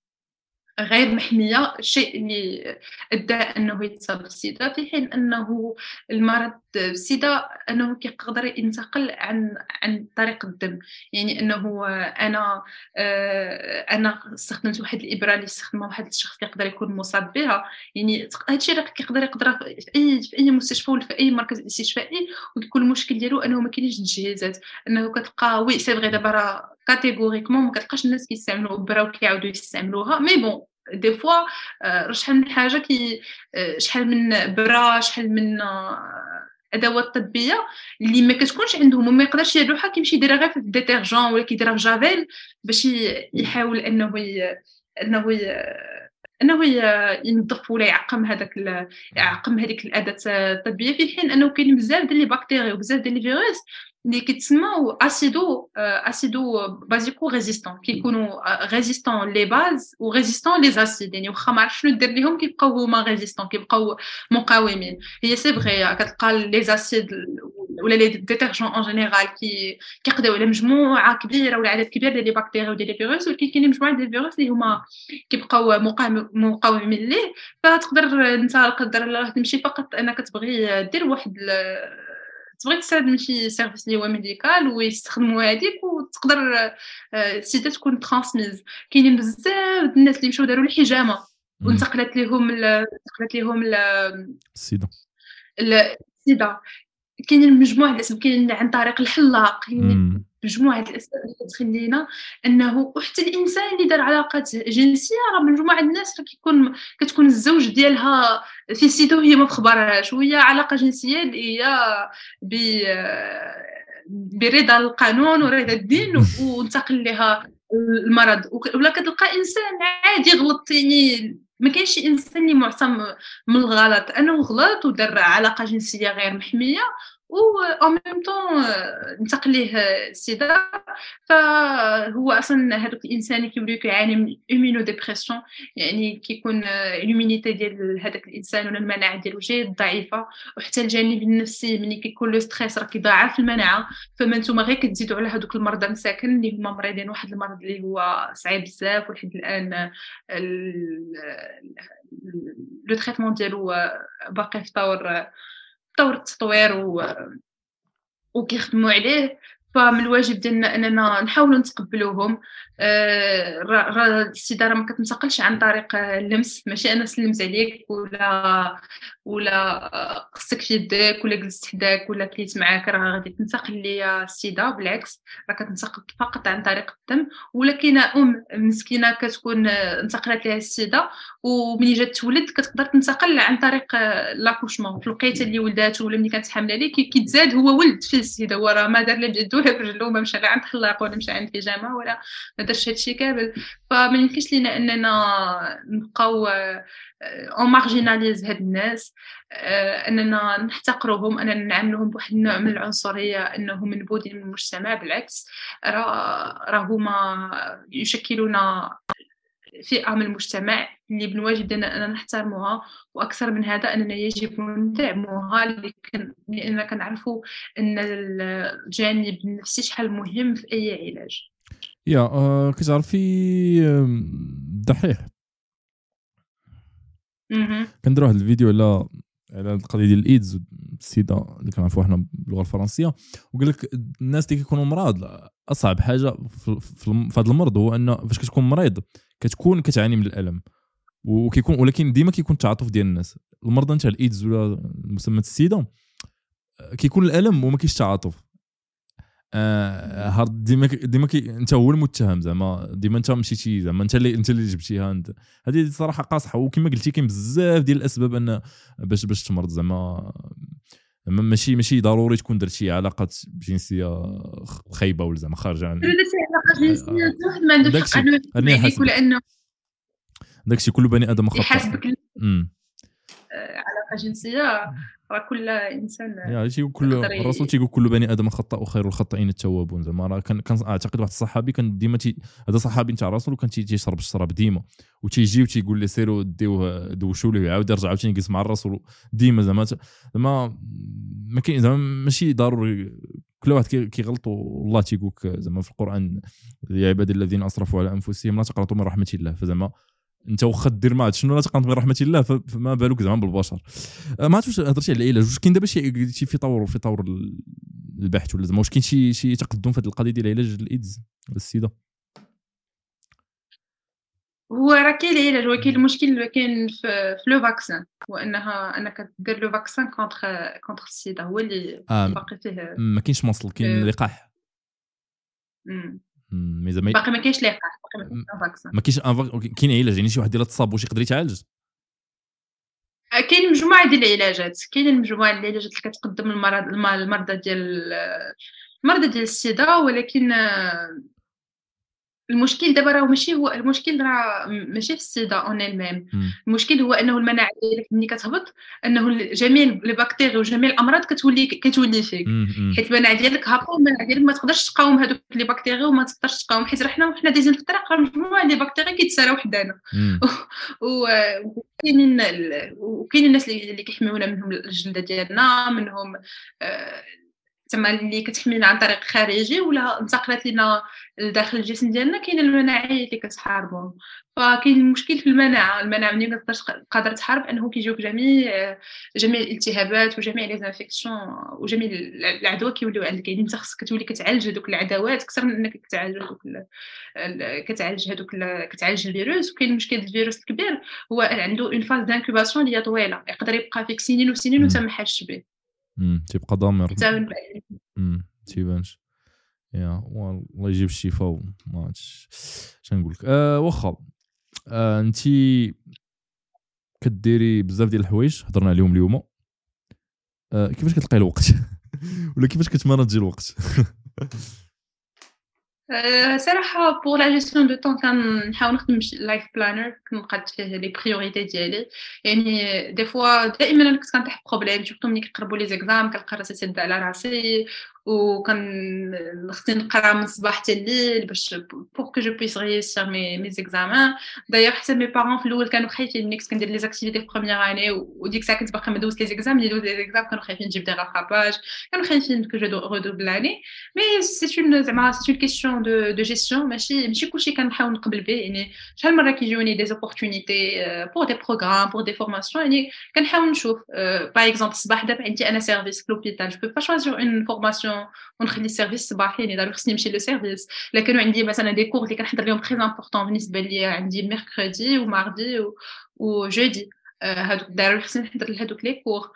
B: غير محمية الشيء اللي أدى أنه يتصاب بالسيدا في حين أنه المرض بالسيدا أنه كيقدر ينتقل عن عن طريق الدم. يعني أنه أنا آه، أنا استخدمت واحد الإبرة اللي استخدمها واحد الشخص يقدر يكون مصاب بها. يعني هذا الشيء كيقدر يقدر في أي في أي مستشفى ولا في أي مركز استشفائي ويكون المشكل ديالو أنه ما كاينش تجهيزات أنه كتلقى oui c'est vrai دابا راه catégoriquement ما كتلقاش الناس كيستعملوا إبرة وكيعاودوا يستعملوها mais bon des fois راه شحال من حاجة كي شحال من إبرة شحال من أدوات طبية اللي ما كتكونش عندهم وما يقدرش يروحها كيمشي يديرها غير في ال détergent ولا كيديرها في جافيل باش يحاول أنه ي... أنه ي... أنه ينظف ولا يعقم هذاك يعقم هذيك الأداة الطبية في حين أنه كاين بزاف ديال les bactéries وبزاف ديال les virus اللي كيتسموا acido acido-basico-résistants كيكونوا résistants les bases و résistants les acides يعني واخا ما عرفتش شنو دير ليهم كيبقاو هما résistants كيبقاو مقاومين هي c'est vrai كتلقى les acides ولا les détergents en général كي كيقضيو على مجموعه كبيره ولا عدد كبير ديال لي بكتيريا وديال les virus ولكن كاينين مجموعه ديال الفيروس اللي هما كيبقاو مقاومين ليه فتقدر انت قدر الله تمشي فقط انك تبغي دير واحد تبغي تستعد شي service اللي هو médical ويستخدموا هذيك وتقدر السيدة تكون ترانسميز كاينين بزاف الناس اللي مشاو داروا الحجامة وانتقلت لهم انتقلت لهم
A: السيدة.
B: السيدة. كاينين مجموعه الاسم كاين عن طريق الحلاق كاينين مجموعة الأسباب اللي كتخلينا أنه وحتى الإنسان اللي دار علاقات جنسية راه مجموعة الناس راه كيكون كتكون الزوج ديالها في سيدو هي ما مخبرهاش وهي علاقة جنسية اللي هي ب برضا القانون ورضا الدين وانتقل لها المرض. ولا كتلقى إنسان عادي غلط يعني ما كاينش إنسان اللي معصوم من الغلط. أنه غلط ودار علاقة جنسية غير محمية و en même temps انتقل ليه السيدا فهو أصلا هذاك الانسان اللي كيولي كيعاني من immunodépression يعني كيكون ال immunité ديال هذاك الانسان ولا المناعه ديالو جد ضعيفه وحتى الجانب النفسي ملي كيكون le stress راه كيضاعف المناعه فما نتوما غير كتزيدوا على هذوك المرضى مساكن اللي هما مريضين واحد المرض اللي هو صعيب بزاف ولحد الان لو تريتمون ديالو باقي في طور طور التطوير و وكيخدموا عليه. فمن الواجب ديالنا إننا نحاولوا نتقبلوهم. راه الاستداره ما كتنتقلش عن طريق اللمس ماشي أنا سلمت عليك ولا ولا قصك يدك ولا جلست حداك ولا كليت معاك راه غادي تنتقل ليا السيدا بالعكس راه كتنتقل فقط عن طريق الدم. ولكن أم مسكينة كتكون انتقلت لها السيدا وملي جات تولد كتقدر تنتقل عن طريق l'accouchement في الوقيتة اللي ولدات ولا ملي كانت حاملة عليه كيتزاد هو ولد فيه السيدا هو راه ما دار لا لا برجلو ما مشى عند حلاق ولا مشى عند حجامة ولا ما دارش هادشي كامل. فما يمكنش لينا أننا نبقاو on marginalise هاد الناس أننا نحتقرهم أننا نعاملهم بواحد النوع من العنصرية أنهم منبوذين من المجتمع. بالعكس راه هما يشكلون فئة من المجتمع اللي من واجبنا اننا نحترموها وأكثر من هذا أننا يجب ندعموها لأننا كنعرفوا أن الجانب النفسي شحال مهم في أي علاج.
A: يا آه كتعرفي الدحيح كندير واحد الفيديو على على القضية ديال الايدز السيدا اللي كنعرفوها حنا باللغة الفرنسية وقال لك الناس اللي كيكونوا مرض أصعب حاجة في, هذا المرض هو انه فاش كتكون مريض كتكون كتعاني من الألم. وكيكون ولكن ديما كيكون التعاطف ديال الناس. المرضى نتاع الإيدز ولا مسمى السيدا كيكون الألم وما كاينش تعاطف. آه ديما ديما انت هو المتهم زعما. ديما انت مشيتي زعما. انت اللي انت اللي جبتيها انت هذه الصراحه قاصحة وكما قلتي كاين بزاف ديال الأسباب أن باش باش تمرض زعما. ماشي ماشي ضروري تكون درت شي علاقات جنسية خايبة ولا زعما خارجة عن
B: درتي علاقه جنسية واحد ما عندوش حق. انه لأنه
A: داكشي كل بني آدم خطأ.
B: يحاسبك. علاقة جنسية راه كل إنسان
A: يا شي كل الرسول تيقول كل بني آدم خطأ وخير الخطائين التوابون. زعما راه كان كان أعتقد واحد الصحابي كان ديما تي هذا صحابي نتاع الرسول وكان تيشرب الشراب ديما وتيجي وتيقول لي سيروا ديوه دوشوا ليه ويعاود يرجع عاوتاني يجلس مع الرسول ديما. زعما زعما ما كاين زعما ماشي ضروري. كل واحد كيغلط والله تيقول زعما في القرآن يا عبادي الذين أسرفوا على أنفسهم لا تقنطوا من رحمة الله. فزعما انت واخا دير ما شنو لا تقنط من رحمه الله فما بالك زعما بالبشر. أه، ما عرفتش هضرتي على العلاج واش كاين دابا شي شي في طور في طور البحث ولا زعما واش كاين شي شي تقدم في هذه القضية ديال علاج الإيدز السيدا؟
B: هو راه كاين العلاج ولكن المشكل كاين في, في le vaccin هو انها إنك دير le vaccin contre contre السيدا هو اللي
A: آه باقي فيه ما كاينش مصل كاين لقاح. mais زعما
B: باقي ما كاينش لقاح باقي ما كاينش vaccin
A: ما كاينش ان كاين علاج يعني شي واحد ديال التصاب واش يقدر يتعالج.
B: كاين مجموعة ديال العلاجات كاين مجموعه ديال العلاجات اللي كتقدم المرض المرضى ديال المرضى ديال السيدا ولكن المشكل دابا راه ماشي هو المشكل راه ماشي في السيدا en elle-même. المشكل هو أنه المناعة ديالك ملي كتهبط أنه جميع les bactéries وجميع الأمراض كتولي كتولي فيك. حيت المناعة ديالك هابطة المناعة ديالك ما تقدرش تقاوم هذوك les bactéries وما تقدرش تقاوم. حيت حنا حنا دايزين في الطريق مجموعة les bactéries كيتساراو حدانا وكاينين وكاينين الناس اللي كيحميونا منهم الجلدة ديالنا منهم آه، تما اللي كتحمينا عن طريق خارجي ولا انتقلت لنا لداخل الجسم ديالنا كاين المناعه اللي كتحاربهم. فكاين المشكل في المناعة. المناعة ملي كتقدرش قادره تحارب؟ أنه كيجيوك جميع جميع الالتهابات وجميع les infections وجميع العدوى كيوليو عندك. يعني انت خصك كتولي كتعالج هذوك العدوات أكثر من أنك كتعالج هذوك كتعالج هذوك كتعالج الفيروس. وكاين مشكل الفيروس الكبير هو عنده une phase d'incubation اللي هي طويلة. يقدر يبقى فيك سنين وسنين وانت ما حاسش به
A: تيبقى ضامر. تيبانش. يا الله يجيب الشفاء وما عرفتش نقول لك؟ أه واخا. أه انت كديري بزاف ديال الحوايج هضرنا عليهم اليوم. أه كيفاش كتلقاي الوقت؟ ولا كيفاش كت manager الوقت؟
B: صراحة pour la gestion de temps كنحاول نخدم life planner كنقاد فيه les priorités ديالي يعني des fois دائما كنت كنطيح problème surtout ملي كيقربوا les exams كنلقى راسي سد على راسي وكان خصني نقرا من الصباح حتى الليل باش pour que je puisse réussir mes mes examens d'ailleurs حتى mes parents في الأول كانوا خايفين ملي كنت كندير les activités في première année وديك الساعة كنت باقي ما دوزت les exams ملي دوز les exams كانوا خايفين نجيب des rattrapages كانوا خايفين que je redouble année mais c'est un زعما c'est une question de de gestion ماشي ماشي كلشي كنحاول نقبل به يعني شحال مرة كيجوني des opportunités pour des programmes pour des formations يعني كنحاول نشوف par exemple الصباح دابا عندي أنا service في l'hôpital je peux pas choisir une formation ونخلي ال service الصباحي يعني خصني نمشي le service لكن عندي مثلا des cours اللي كنحضر لهم très importants بالنسبة ليا عندي mercredi و mardi و jeudi هادوك ضروري خصني نحضر لهادوك les cours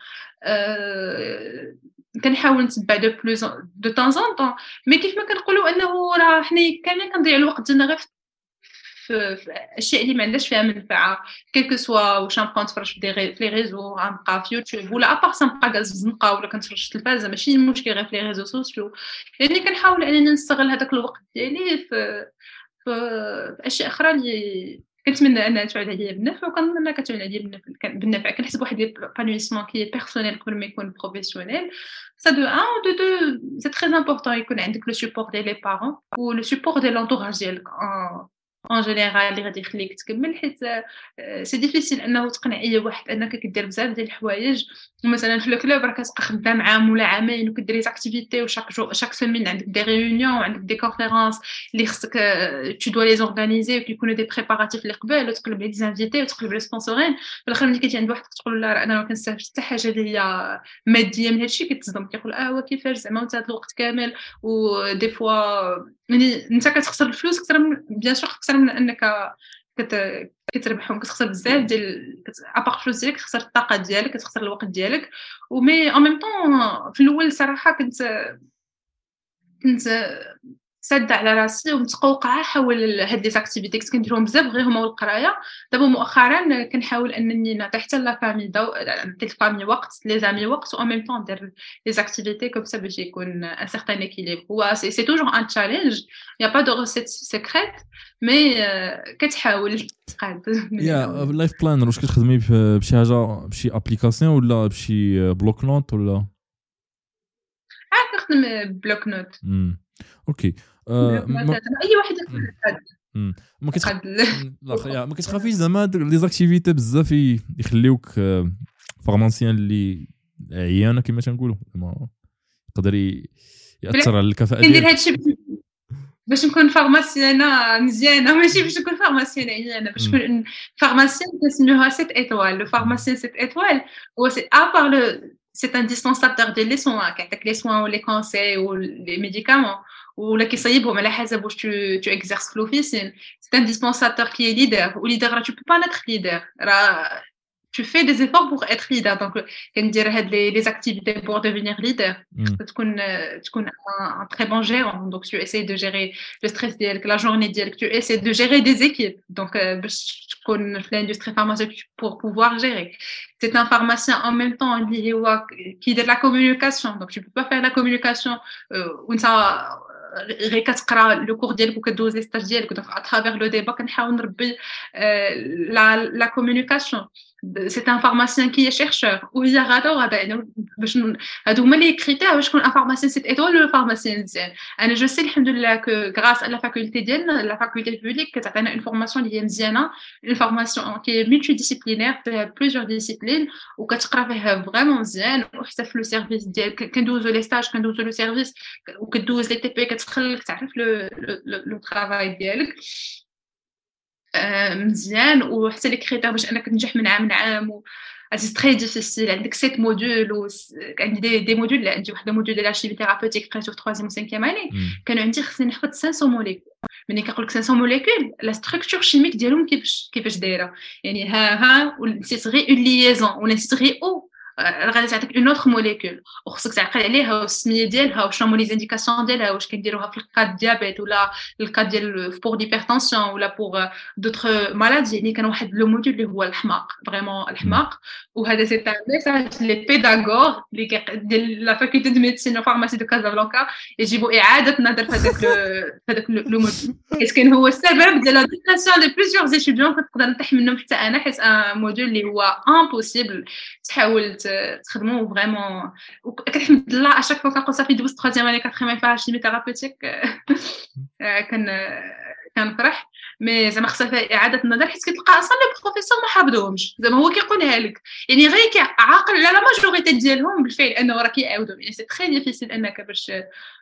B: كنحاول نتبع de plus de temps en temps mais كيف ما كنقولوا انه راه حنا كاملين كنضيعوا الوقت ديالنا غير في الاشياء اللي ما عندهاش فيها منفعه quel que soit واش غنبقى نتفرج في les réseaux غنبقى في يوتيوب ولا à part نبقى جالس في الزنقه ولا كنتفرج في التلفازه ماشي مشكل غير في les réseaux sociaux يعني كنحاول انني نستغل هذاك الوقت ديالي في في اشياء أخرى اللي كنتمنى انها تعود عليا بالنفع انها كتعود عليا بالنفع كنحسب واحد ال épanouissement qui est personnel قبل ما يكون professionnel ça de un de deux c'est très important يكون عندك le support ديال les parents و le support ديال l'entourage ديالك en général غادي يخليك تكمل حيت c'est difficile أنه تقنع أي واحد أنك كدير بزاف ديال الحوايج. مثلا في ال club راه كتبقى خدام عام ولا عامين وكدير activité و chaque jour chaque semaine عندك des réunions وعندك des conférences اللي خصك tu dois les organiser وكيكونوا des préparatifs اللي قبل وتقلب les invités وتقلب les sponsors في الآخر ملي كتجي عند واحد تقول لا أنا ما كنستافدش حتى حاجة اللي هي مادية من هادشي كتصدم كيقول آه هو كيفاش؟ زعما انت هذا الوقت كامل و des fois يعني أنت كتخسر الفلوس أكثر من bien sûr أكثر من أنك كت... كتربحهم كتخسر بزاف ديال اباغ الفلوس ديالك كتخسر الطاقة ديالك كتخسر الوقت ديالك. و mais en même temps في الأول صراحة كنت كنت سادة على راسي ومتقوقعة حول هاد les activités كنت كنديرهم بزاف غير هما والقراية. دابا مؤخرا كنحاول أنني نعطي حتى la famille نعطي ال famille وقت les amis وقت و même temps ندير les activités comme ça باش يكون un certain équilibre هو c'est toujours un challenge y a pas de recette secrète mais كتحاول. تقاد
A: يا life planner واش كتخدمي بشي حاجة بشي application ولا بشي bloc-notes ولا؟
B: bloc-notes
A: okay.
B: آه، أي واحد
A: ما كتخ... لا ما كتخافيش زعما les activités بزاف يخليوك pharmacienne اللي عيانة كما تنقولوا. يقدر يأثر على الكفاءة
B: ديالك. ندير هادشي؟ باش نكون pharmacienne مزيانة. ماشي باش نكون pharmacienne عيانة. باش نكون pharmacienne كنسميوها sept étoiles le pharmacien sept étoiles هو سي ابار لو c'est indispensable de les soins, hein, les soins ou les conseils ou les médicaments ou la question de tu, tu exerces l'officine. C'est indispensable qu'il y ait leader. Ou leader, tu peux pas être leader tu fais des efforts pour être leader donc كندير هاد les, les activités pour devenir leader تكون تكون un, très bon gérant donc tu essaies de gérer le stress ديالك la journée ديالك tu essaies de gérer des équipes donc باش تكون في l'industrie pharmaceutique pour pouvoir gérer c'est un pharmacien en même temps اللي هو qui de la communication donc tu peux pas faire la communication وانت غير كتقرا لو كور ديالك وكدوز لي ستاج ديالك دونك اترافير لو ديبا كنحاول نربي لا لا كومونيكاسيون سي ان فارماسيان كي شيرشور وهي غادا وغادا يعني باش هادو هما les critères باش تكون un pharmacien sept étoiles ولا pharmacien مزيان أنا je suis الحمد لله que grâce à la faculté ديالنا la faculté publique كتعطينا une formation اللي هي مزيانه une formation qui est multidisciplinaire فيها plusieurs disciplines وكتقرا فيها vraiment مزيان وحتى في le service ديالك كندوزو les stages كندوزو le service وكدوز les TP كتخليك تعرف le le travail ديالك مزيان. وحتى les critères باش أنك تنجح من عام لعام و c'est très difficile عندك sept modules و عندي des, des modules عندي واحد ال module ديال ال chimie thérapeutique قريتو في 3 و 5 année كانوا عندي خصني نحفظ 500 molécules ملي كنقول لك 500 molécules la structure chimique ديالهم كيفاش كيفاش دايرة. يعني ها ها ونسيت غير une liaison ولا نسيت غير أو غادي تعطيك une autre molécule وخصك تعقل عليها والسميه ديالها وشنو هما les indications ديالها واش كنديروها في ال cas de diabète ولا ال cas ديال pour l'hypertension ولا pour d'autres maladies يعني كان واحد le module اللي هو الحماق vraiment الحماق. وهذا c'est un message les pédagogues اللي ديال la faculté de médecine و pharmacie de Casablanca يجب إعادة النظر في هذاك في هذاك le module. كان هو السبب ديال la dépression de plusieurs étudiants كنقدر نطيح منهم حتى أنا حيت un module اللي هو impossible تحاول تخدموا vraiment وكنحمد الله à chaque fois كنقول صافي دوزت troisième année كنخدم فيها chimie thérapeutique. كان كنفرح. mais زعما خصها فيها إعادة النظر حيت كتلقى أصلا les professeurs ما حافظوهمش زعما هو كيقولها لك. يعني غير عاقل على la majorité ديالهم بالفعل أنه راه كيعاودوا. يعني c'est très difficile أنك باش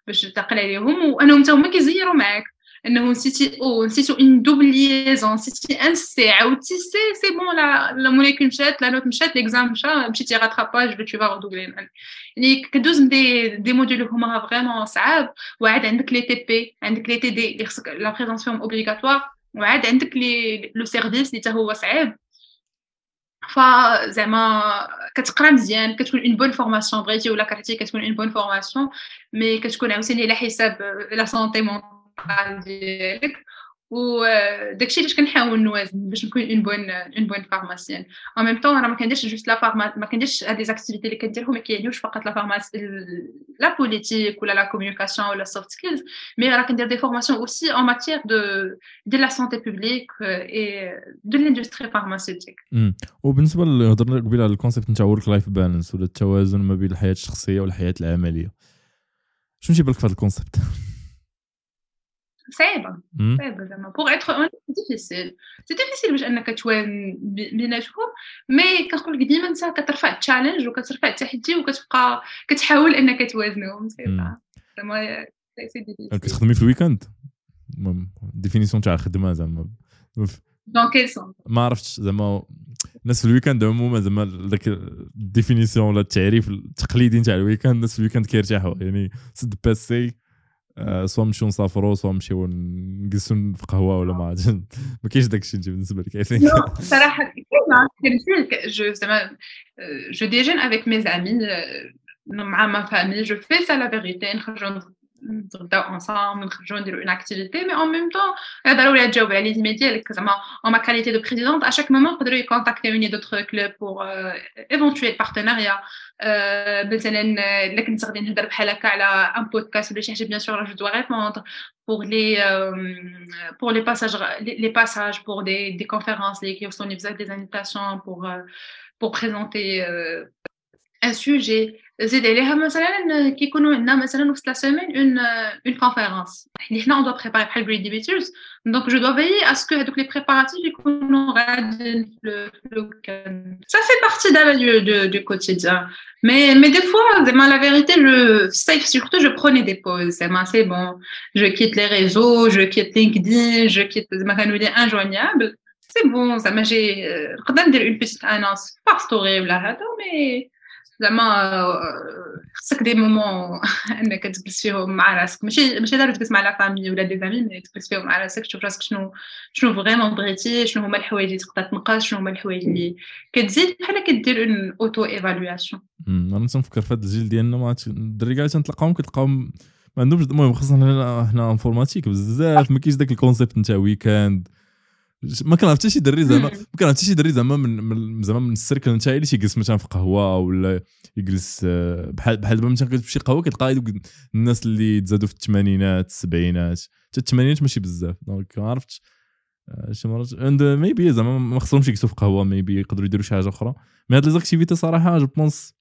B: باش تعقل عليهم وأنهم حتى هما كيزيروا معاك. إنه نسيتي أو نسيتو une double liaison نسيتي un C عاودتي C c'est bon la la molécule مشات la note مشات l'exam مشى مشيتي rattrapage tu vas doubler يعني كدوز des des modules هما vraiment صعاب وعاد عندك les TP عندك les TD اللي خصك la présence فيهم obligatoire وعاد عندك les le service اللي حتى هو صعيب فزعما كتقرا مزيان كتكون une bonne formation بغيتي ولا كرهتي كتكون une bonne formation mais كتكون عاوتاني على حساب la santé mentale ديالك وداكشي علاش كنحاول نوازن باش نكون une bonne une bonne pharmacienne en même temps راه ما كنديرش juste la pharma ما كنديرش هاد les activités اللي كنديرهم ما كيعنيوش فقط la pharmacie la politique ولا la communication ولا soft skills mais راه كندير des formations aussi en matière de de la santé publique et de l'industrie pharmaceutique
A: وبالنسبة هضرنا قبيلة على ال concept نتاع work life balance ولا التوازن ما بين الحياة الشخصية والحياة العملية. شنو تيبان لك في هذا ال
B: concept صعيبة صعيبة زعما. pour être honnête difficile c'est difficile باش أنك توازن بيناتهم mais كنقول لك ديما انت كترفع ال challenge وكترفع التحدي وكتبقى كتحاول أنك توازنهم. زعما زعما
A: كتخدمي في ال weekend définition تاع الخدمة زعما.
B: dans quel sens
A: ما عرفتش زعما. الناس في ال weekend عموما زعما داك ال définition ولا التعريف التقليدي تاع ال weekend الناس في ال weekend كيرتاحوا يعني سد باسي soit نمشيو نسافروا soit نمشيو نجلسوا في قهوة ولا ما عرفتش. ما كاينش داك الشيء بالنسبة لك
B: صراحة كاين je زعما je déjeune avec mes amis مع ma famille je fais ça la vérité نخرجوا نتغداو ensemble نخرجوا نديرو une activité mais en même temps ضروري تجاوب على les ديالك زعما en ma qualité de présidente à chaque moment يقدروا يكونتاكتيوني d'autres clubs pour éventuel partenariat مثلا الا كنت غادي نهضر بحال هكا على un podcast ولا شي حاجة bien sûr je dois répondre pour les euh, pour les passages les, les passages pour des des conférences les qui sont des invitations pour euh, pour présenter euh, un sujet زيد عليها مثلا كيكونوا عندنا مثلا وسط la semaine une une conférence حنا on doit préparer بحال بريد ديبيتورز donc je dois veiller à ce que هذوك les préparatifs يكونوا غاديين في ال weekend ça fait partie دابا du du quotidien mais mais des fois زعما la vérité je suis surtout je prenais des pauses زعما c'est bon je quitte les زعما زعما خصك des moments إنك تجلس فيهم مع راسك. ماشي ماشي ضروري تجلس مع la famille ولا des amis mais تجلس فيهم مع راسك تشوف راسك شنو شنو vraiment بغيتي شنو هما الحوايج اللي تقدر تنقص شنو هما الحوايج اللي كتزيد. بحال كدير une auto-évaluation
A: أنا تنفكر في هذا الجيل ديالنا ما الدري كاع تنتلاقاهم كتلقاهم ما عندهمش المهم خصنا حنا informatique بزاف ما كاينش داك ال concept نتاع weekend ما كنعرف حتى شي دري زعما ما كنعرف حتى شي دري زعما من زعما من ال cercle نتاعي اللي تيجلس مثلا في قهوة ولا يجلس آه، بحال بحال دابا مثلا كتمشي قهوة كتلقى الناس اللي تزادوا في الثمانينات السبعينات حتى الثمانينات ماشي بزاف. donc ما عرفتش آه، شي مرات. and maybe زعما ما خصهمش يجلسوا في قهوة maybe يقدروا يديروا شي حاجة أخرى. mais هاد les activités صراحة je pense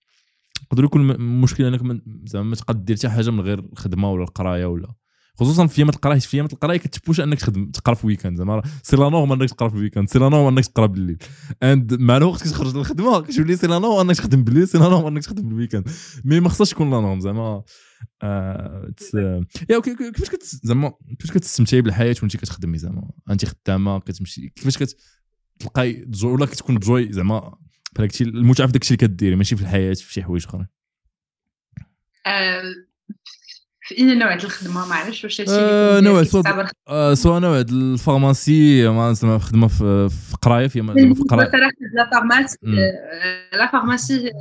A: يقدروا يكون مشكل إنك زعما ما تقدر دير حتى حاجة من غير الخدمه ولا القرايه ولا خصوصا في ايامات القرايه في ايامات القرايه كتبوش أنك تخدم تقرأ في weekend زعما c'est la norme أنك تقرأ في ال weekend c'est la norme أنك تقرأ بالليل. and مع الوقت كتخرج للخدمة كتولي c'est la norme أنك تخدم بالليل c'est la norme أنك تخدم بال weekend mais ما خصهاش تكون la norme زعما آه يا كيفاش كت زعما كيفاش كتستمتعي بالحياة وانت كتخدمي زعما؟ انت خدامة كتمشي كيفاش كتلقاي ولا كتكون joie زعما بحال المتعة في داكشي اللي كديري ماشي في الحياة في شي حوايج أخرين.
B: آه، في اين نوع الخدمة ما عرفتش واش هادشي
A: آه نوع سواء آه سواء نوع ال pharmacie ما زعما خدمة في, في قراية في
B: في قراية. la pharmacie la pharmacie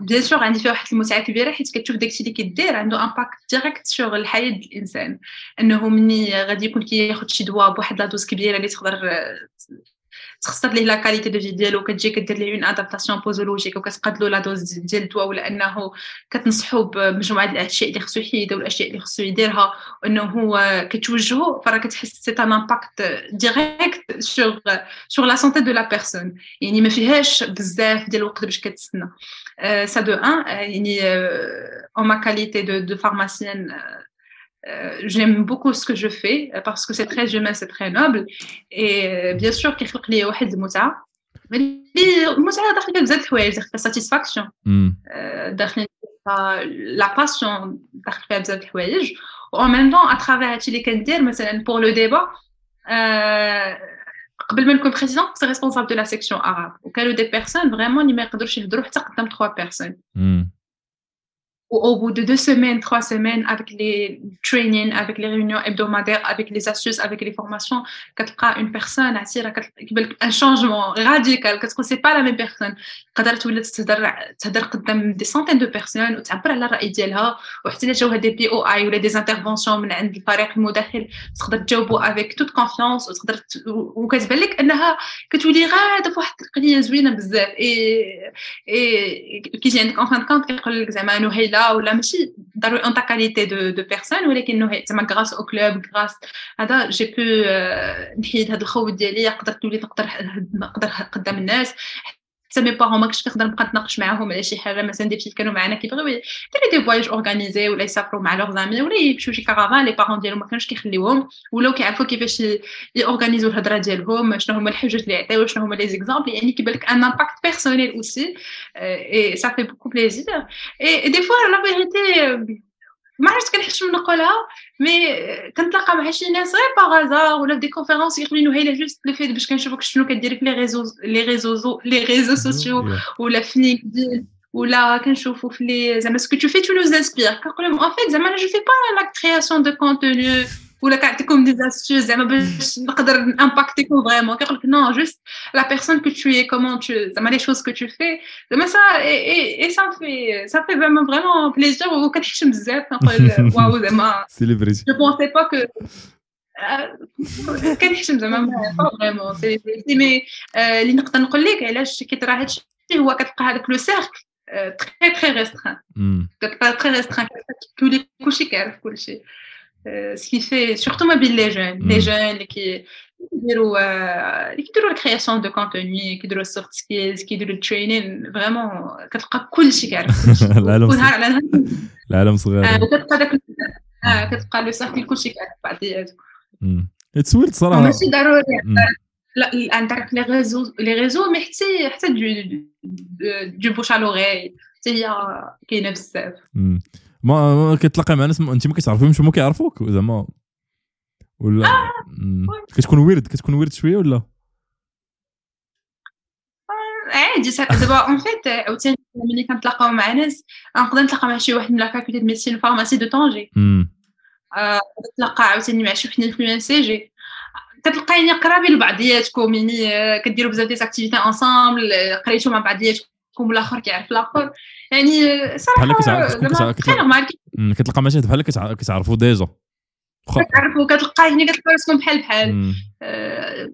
B: bien sûr عندي فيها واحد المتعة كبيرة حيت كتشوف داكشي اللي كدير عنده impact direct sur الحياة ديال الإنسان. إنه مني غادي يكون كياخذ شي دواء بواحد la dose كبيرة اللي تقدر تخسر ليه la qualité de vie ديالو كتجي كدير ليه une adaptation posologique وكتقاد له la dose ديال الدواء ولا أنه كتنصحو بمجموعة الأشياء اللي خصو يحيدها والاشياء اللي خصو يديرها وأنه هو كتوجهو فراه كتحس c'est un impact direct sur sur la santé de la personne يعني ما فيهاش بزاف ديال الوقت باش كتسنى. ça donne يعني en ma qualité de de pharmacienne Euh, j'aime beaucoup ce que je fais euh, parce que c'est très humain, c'est très noble. Et euh, bien sûr, كيخلق لي واحد المتعة اللي المتعة داخل فيها بزاف الحوايج داخل فيها satisfaction داخل فيها la passion داخل فيها بزاف الحوايج و même temps à travers هادشي اللي كندير مثلا pour le débat قبل ما نكون présidente كنت responsable de la section arabe وكانوا des personnes vraiment اللي ما يقدروش يهضروا حتى قدام 3 personnes au bout de deux semaines, trois semaines, avec les trainings, avec les réunions hebdomadaires, avec les astuces, avec les formations, quand une personne attire un changement radical, parce que c'est pas la même personne. تقدر تولي تهضر تهضر قدام des centaines de personnes وتعبر على الراي ديالها وحتى الا جاوها des POI ولا des interventions من عند الفريق المداخل تقدر تجاوبو avec toute confiance وتقدر وكتبان لك إنها كتولي غاده فواحد التقنيه زوينة بزاف اي اي كيجي عندك en fin de compte كيقول لك زعما نهيله ولا ماشي ضروري en qualité de de personne ولكن زعما grâce au club grâce هذا j'ai pu نحيد هذا الخوف ديالي نقدر تولي نقدر نقدر قدام الناس حتى mes parents ما كنتش كنقدر نبقى نتناقش معاهم على شي حاجة مثلا des كانوا معنا كيبغيو يديروا des voyages organisés ولا يسافروا مع leurs amis ولا يمشيو شي caravane les parents ديالهم ما كانوش كيخليوهم ولاو كيعرفوا كيفاش يورغانيزو الهضره ديالهم شنو هما الحجج اللي يعطيو شنو هما les exemples يعني كيبان لك un impact personnel aussi et ça fait beaucoup plaisir et des fois la vérité ما عرفت كنحشم نقولها mais كنتلاقى مع شي ناس غير par hasard ولا في des conférences les نهيله juste le fait باش كنشوفك شنو كديري في les réseaux les réseaux les réseaux sociaux ولا في LinkedIn ولا كنشوفوا في les زعما ce que tu fais tu nous inspires كنقول لهم en fait زعما أنا je fais pas la création de contenu ولا كنعطيكم des astuces زعما باش نقدر امباكتيكم vraiment كيقول لك non juste la personne que tu es comment tu زعما les choses que tu fais زعما ça et et ça fait ça fait vraiment vraiment plaisir وكنحشم بزاف. كنقول waouh زعما
A: célébrité
B: je pensais pas que كنحشم زعما pas vraiment célébrité mais اللي نقدر نقول لك علاش كيطرا هادشي هو كتلقى هذاك le cercle très très restreint كتلقى très restreint كتولي كلشي كيعرف كلشي. Ce qui fait surtout mobile les jeunes, mm. les jeunes qui qui كيديروا ال création de contenu كيديروا ال soft skills كيديروا ال training vraiment كتلقى كلشي كيعرف
A: العالم العالم صغير
B: وكتلقى داك كتلقى le cercle كلشي كيعرف بعضياتو
A: تسولت صراحة
B: ماشي ضروري لا عندك les réseaux les réseaux mais حتى حتى de bouche à l'oreille حتى هي كاينة بزاف
A: ما كتلاقي مع ناس انت ما كتعرفيهمش هما كيعرفوك زعما ولا؟ آه. كتكون ويرد كتكون ويرد شوية ولا؟
B: عادي دابا en fait عاوتاني ملي كنتلاقاو مع ناس نقدر نتلاقى مع شي واحد من la faculté de médecine pharmacie de Tanger
A: مم.
B: آه، كتلاقى عاوتاني مع شي وحده من سي جي. كتلقايني قرابين لبعضياتكم يعني آه، كديروا بزاف des activités ensemble قريتوا مع بعضياتكم والآخر كيعرف الآخر. يعني
A: بحال
B: صراحة
A: مم. كتلقى مع شي واحد بحال كتع- كتعرفوا déjà
B: كتعرفوا كتلقاي هنا كتلقى راسكم بحال بحال. آه،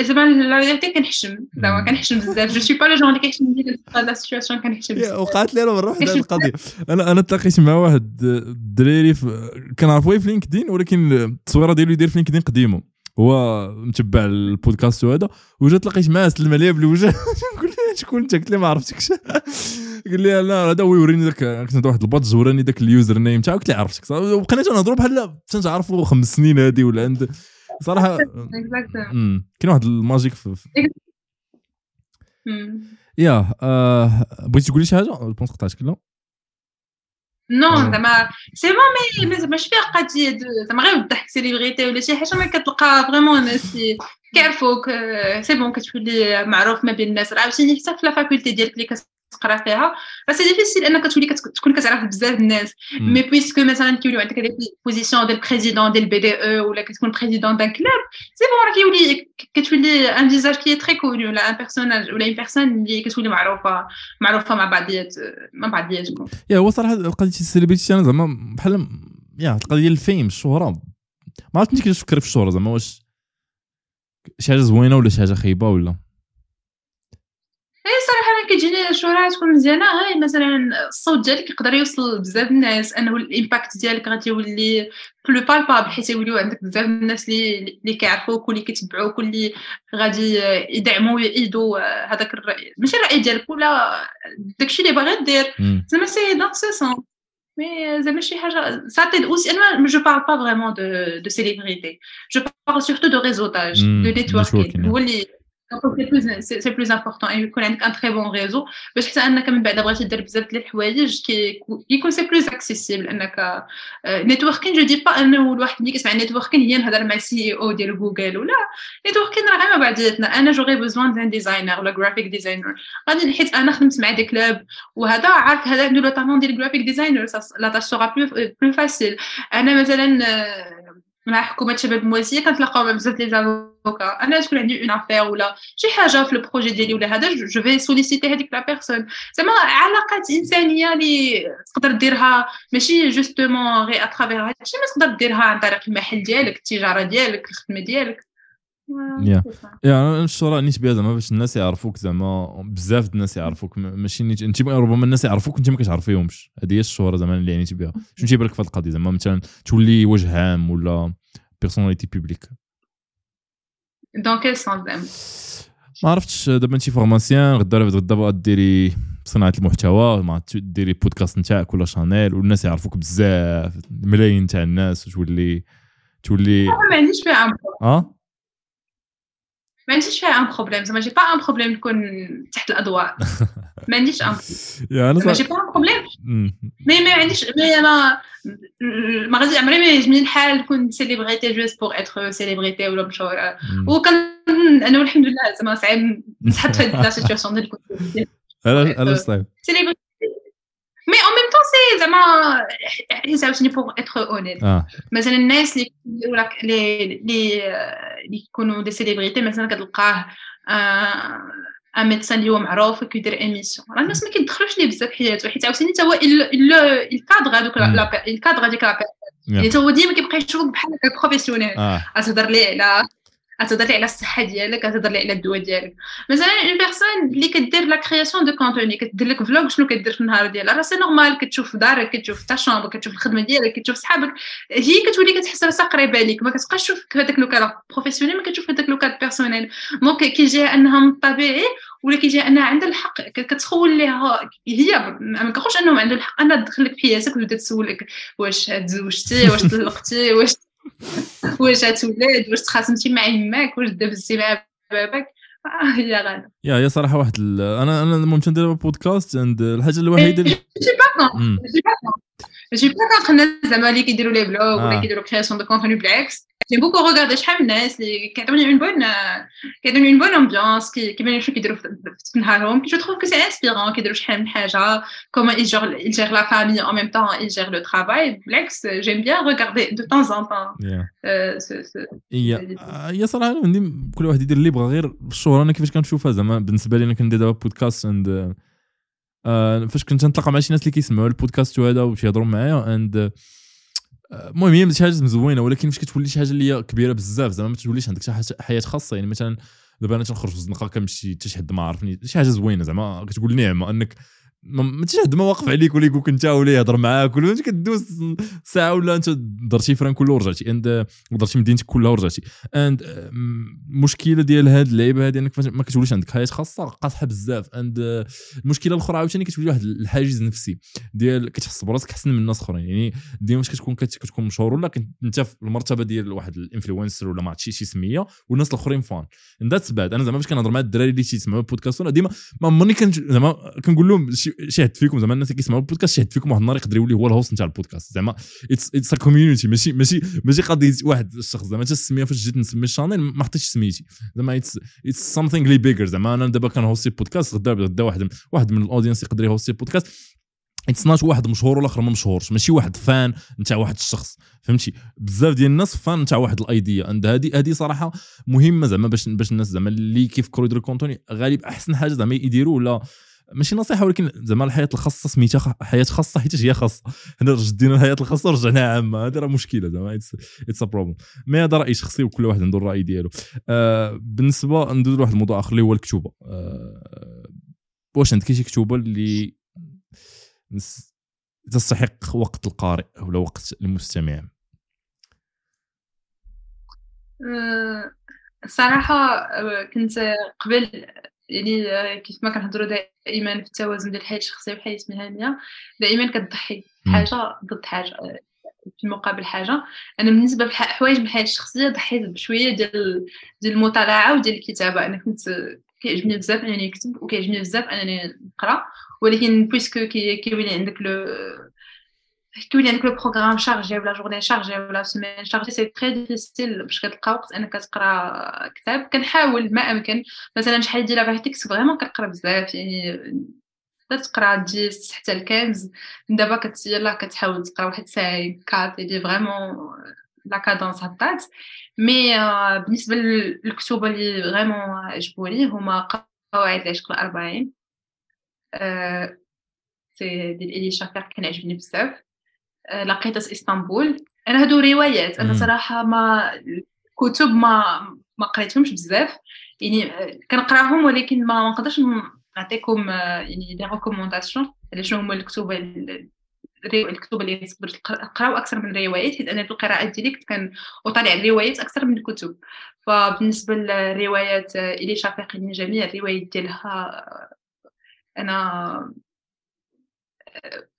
B: زعما la réalité كنحشم زعما. كنحشم بزاف. je suis pas le genre اللي كيحشم ملي كتلقى la situation كنحشم بزاف.
A: وقعت لي أنا مرة
B: واحدة
A: القضية. أنا أنا تلاقيت مع واحد الدراري كنعرفوه في LinkedIn ولكن التصويرة ديالو يدير في LinkedIn قديمة. هو متبع البودكاست وهذا وجا تلاقيت معاه سلم عليا بالوجه نقول شكون انت قلت لي؟ ما عرفتكش. قال لي لا هذا هو يوريني ذاك كنت عند واحد ال badge وراني ذاك ال username. تاعو قلت لي عرفتك. وبقينا تنهضروا بحال تنعرفوا خمس سنين هذه ولا عند صراحة كاين واحد ال magic في. yeah آه، بغيتي تقولي شي حاجة؟ بونس قطعتك لا non.
B: زعما c'est bon mais ماشي فيها قضيه زعما غير بالضحك célébrité ولا شي حاجة ما كتلقى vraiment ناس كيعرفوك c'est bon كتولي معروف ما بين الناس راه عاوتاني حتى في la faculté ديالك اللي كتقرا فيها. راه c'est difficile إنك تولي تكون كتعرف بزاف الناس. mais puisque مثلا كيوليو عندك des positions ديال président ديال BDE ولا كتكون président d'un club c'est bon راه كيولي كتولي un visage qui est très connu ولا un personnage ولا une personne اللي كتولي معروفة معروفة مع بعضيات مع بعضياتكم.
A: yeah هو صراحة قضيه ال célébrité أنا زعما بحال yeah القضية ديال ال fame الشهرة. ما عرفتش كيفاش تفكري في الشهرة زعما واش شي حاجة زوينة ولا شي حاجة خايبة ولا.
B: اي صراحة كتجيني الشهره تكون مزيانة هاي مثلا الصوت ديالك يقدر يوصل بزاف الناس. انه ال impact ديالك غادي يولي plus palpable حيت يوليو عندك بزاف الناس اللي اللي كيعرفوك واللي كيتبعوك واللي غادي يدعموا ويأيدوا هذاك الرأي. ماشي الرأي ديالك ولا داكشي اللي باغي دير. زعما c'est dans ce sens mais زعما شي حاجة ça t'aide aussi أنا je parle pas vraiment de de célébrité je parle surtout de réseautage
A: مم،
B: du
A: networking
B: networking. c'est plus c'est important يكون عندك un très bon réseau باش حتى انك من بعد بغيتي دير بزاف ديال الحوايج يكون c'est plus accessible انك networking je dis pas انه الواحد ملي كيسمع networking هي نهضر مع ال CEO ديال جوجل ولا. networking راه غير ما بعضياتنا. أنا j'aurais besoin d'un designer ولا graphic designer غادي حيت أنا خدمت مع des clubs وهذا عارف هذا عنده le talent ديال graphic designer la tâche sera plus facile أنا مثلا آه، مع حكومة شباب الموازية كنتلاقاو مع بزاف ديال زافوكا أنا تكون عندي une affaire ولا شي حاجة في ال projet ديالي ولا هذا je vais solliciter هذيك la personne زعما علاقات انسانيه اللي تقدر ديرها ماشي justement غير à travers هادشي ما تقدر ديرها عن طريق المحل ديالك التجاره ديالك الخدمه ديالك
A: يا. يا أنا الشهره نيت بها زعما باش الناس يعرفوك زعما بزاف د الناس يعرفوك. ماشي نيت انت ربما الناس يعرفوك وأنت ما كتعرفيهمش هذه هي الشهرة زعما اللي عنيت بها شنو تيبان لك في هذه القضية زعما مثلا تولي وجه عام ولا personnalité publique
B: dans quel sens زعما
A: ما عرفتش دابا انت pharmacienne غدا ولا غدا بغا ديري صناعة المحتوى ما ديري بودكاست نتاعك ولا channel والناس يعرفوك بزاف ملايين تاع الناس وتولي تولي
B: ما عنديش فيها
A: آه؟
B: ما عنديش فيها un problème زعما j'ai pas un problème نكون تحت الأضواء. ما عنديش
A: un
B: أنا
A: صح...
B: j'ai pas un
A: problème.
B: mais ما عنديش mais أنا ما غادي عمري ما يعجبني الحال نكون سيليبريتي juste pour être célébrité ولا مشهوره. وكان أنا والحمد لله زعما صعيب نتحط في هاد la situation ديال كنت
A: علاش علاش صعيب.
B: célébrité mais en même temps c'est زعما حيت عاوتاني pour être honnête
A: آه
B: مثلا الناس اللي ولا اللي اللي اللي يكونوا des célébrités مثلا كتلقاه un médecin اللي هو معروف كيدير émission راه الناس ما كيدخلوش ليه بزاف حياته حيت عاوتاني حتى هو الكادر هذوك
A: مم.
B: الكادر هذيك لا حتى هو ديما كيبقى يشوفك بحال هكا
A: professionnel
B: غتهضر ليه على غتهضر ليه على الصحة ديالك غتهضر ليه على الدواء ديالك. مثلا une personne اللي كدير la création de contenu كدير لك vlog شنو كدير في النهار ديالها؟ راه c'est normal كتشوف دارك كتشوف ta chambre كتشوف الخدمة ديالك كتشوف صحابك. هي كتولي كتحس راسها قريبة ليك ما كتبقاش تشوف في هذاك le professionnel ما كتشوف في هذاك le personnel donc كيجيها أنها من الطبيعي ولا كيجيها أنها عندها الحق كتخول ليها. هي ما كنقولش أنهم عندهم الحق انها تدخل لك في حياتك وتبدا تسولك واش تزوجتي واش طلقتي واش واش تولد واش تخاصمتي مع يماك واش دابزتي مع باباك هي غادا
A: yeah هي صراحة واحد ال... أنا أنا ممكن ندير بودكاست عند الحاجة الوحيدة اللي
B: j'ai pas
A: contre.
B: j'ai pas contre j'ai pas contre الناس زعما اللي كيديروا les
A: vlogs.
B: ولا كيديروا création de contenu بالعكس J'aime beaucoup regarder شحال من الناس اللي كيعطوني une bonne كيعطوني une bonne ambiance كيبان شنو كيديروا في نهارهم je trouve que c'est inspirant كيديروا شحال من حاجة comment ils gèrent ils gèrent la famille en même temps ils gèrent le travail. بالعكس j'aime bien regarder de temps en temps
A: هي صراحة عندي كل واحد يدير اللي بغا غير الشهرة أنا كيفاش كنشوفها زعما؟ بالنسبة لي أنا كندير دابا بودكاست عند فاش كنت نتلاقى مع شي ناس اللي كيسمعوا البودكاست وهذا وتيهضروا معايا and المهم هي شي حاجة مزوينة ولكن فاش كتولي شي حاجة اللي هي كبيرة بزاف زعما ما توليش عندك شي حياة خاصة. يعني مثلا دابا أنا تنخرج في الزنقة كنمشي حتى شي حد ما عارفني شي حاجة زوينة زعما كتقول نعمه أنك ما ما واقف عليك ولا يقولك انت ولا يهضر معاك ولا انت كدوز ساعة ولا انت درتي فرانكلة ورجعتي and درتي مدينتك كلها ورجعتي. and المشكلة ديال هاد اللعيبة هادي انك ما كتوليش عندك حياة خاصة قاصحة بزاف and المشكلة الاخرى عاوتاني كتولي واحد الحاجز نفسي ديال كتحس براسك أحسن من الناس أخرين. يعني ديما فاش كتكون كتكون مشهور ولا أنت في المرتبة ديال واحد ال influencer ولا ما عرفتش شي سميه والناس الأخرين fan. that's bad أنا زعما فاش كنهضر مع الدراري اللي تيسمعوا البودكاست ديما ما عمرني زعما كنقول لهم شاهد فيكم زعما الناس اللي كيسمعوا البودكاست شاهد فيكم واحد النهار يقدر يولي هو ال host نتاع البودكاست. زعما it's it's community ماشي ماشي ماشي قضيه واحد الشخص زعما انت السميه فاش جيت نسمي ال channel ما حطيتش سميتي. زعما it's it's something اللي bigger زعما أنا دابا كن hosti podcast غدا غدا واحد واحد من ال audience يقدر ي hosti podcast. it's not واحد مشهور والاخر ما مشهورش. ماشي واحد fan نتاع واحد الشخص. فهمتي؟ بزاف ديال الناس fans نتاع واحد ال idea and هذه هذه صراحة مهمة زعما باش باش الناس زعما اللي كيفكروا يديروا contenu غالب أحسن حاجة زعما يديروا ولا ماشي نصيحة ولكن زعما الحياة الخاصة سميتها حياة خاصة حيت هي خاصة. حنا ردينا الحياة الخاصة ورجعناها عامة. هذه راه مشكلة زعما it's a problem mais هذا رأي شخصي وكل واحد عنده الرأي ديالو. آه بالنسبة ندوز لواحد الموضوع آخر اللي هو الكتوبة. آه واش عندك شي كتوبة اللي تستحق وقت القارئ ولا وقت المستمع؟
B: الصراحة أه، كنت قبل يعني كيف ما كنهضروا دائما في التوازن ديال الحياة الشخصية والحياة المهنيه دائما كتضحي حاجة ضد حاجة في مقابل حاجة. أنا بالنسبة لحوايج من الحياة الشخصية ضحيت بشوية ديال ديال المطالعة وديال الكتابة. أنا كنت كيعجبني بزاف أنني نكتب وكيعجبني بزاف أنني نقرأ. ولكن puisque كيولي عندك le كيولي عندك le programme chargé ولا journée chargée ولا semaine chargée c'est très difficile باش كتلقى وقت انك تقرا كتاب. كنحاول ما أمكن. مثلا شحال ديال باغي تكتب vraiment كنقرا بزاف يعني تقرا 10 حتى ل 15 دابا كت يلاه كتحاول تقرا واحد ساعة كات اللي vraiment la cadence هبطات mais بالنسبة للكتب اللي vraiment عجبوني هما قواعد العشق الأربعين. c'est ديال إليف شافاق كان عجبني بزاف. آه، لقيطة إسطنبول. أنا هادو روايات أنا صراحة ما كتب ما ما قريتهمش بزاف. يعني آه، كنقراهم ولكن ما نقدرش نعطيكم آه، يعني des recommandations على شنو هما الكتب الكتب اللي تقدر تقراو أكثر من الروايات حيت أنا في القراءات ديالي كنت كنطالع الروايات أكثر من الكتب. فبالنسبة للروايات إلي شافقني جميع الروايات ديالها أنا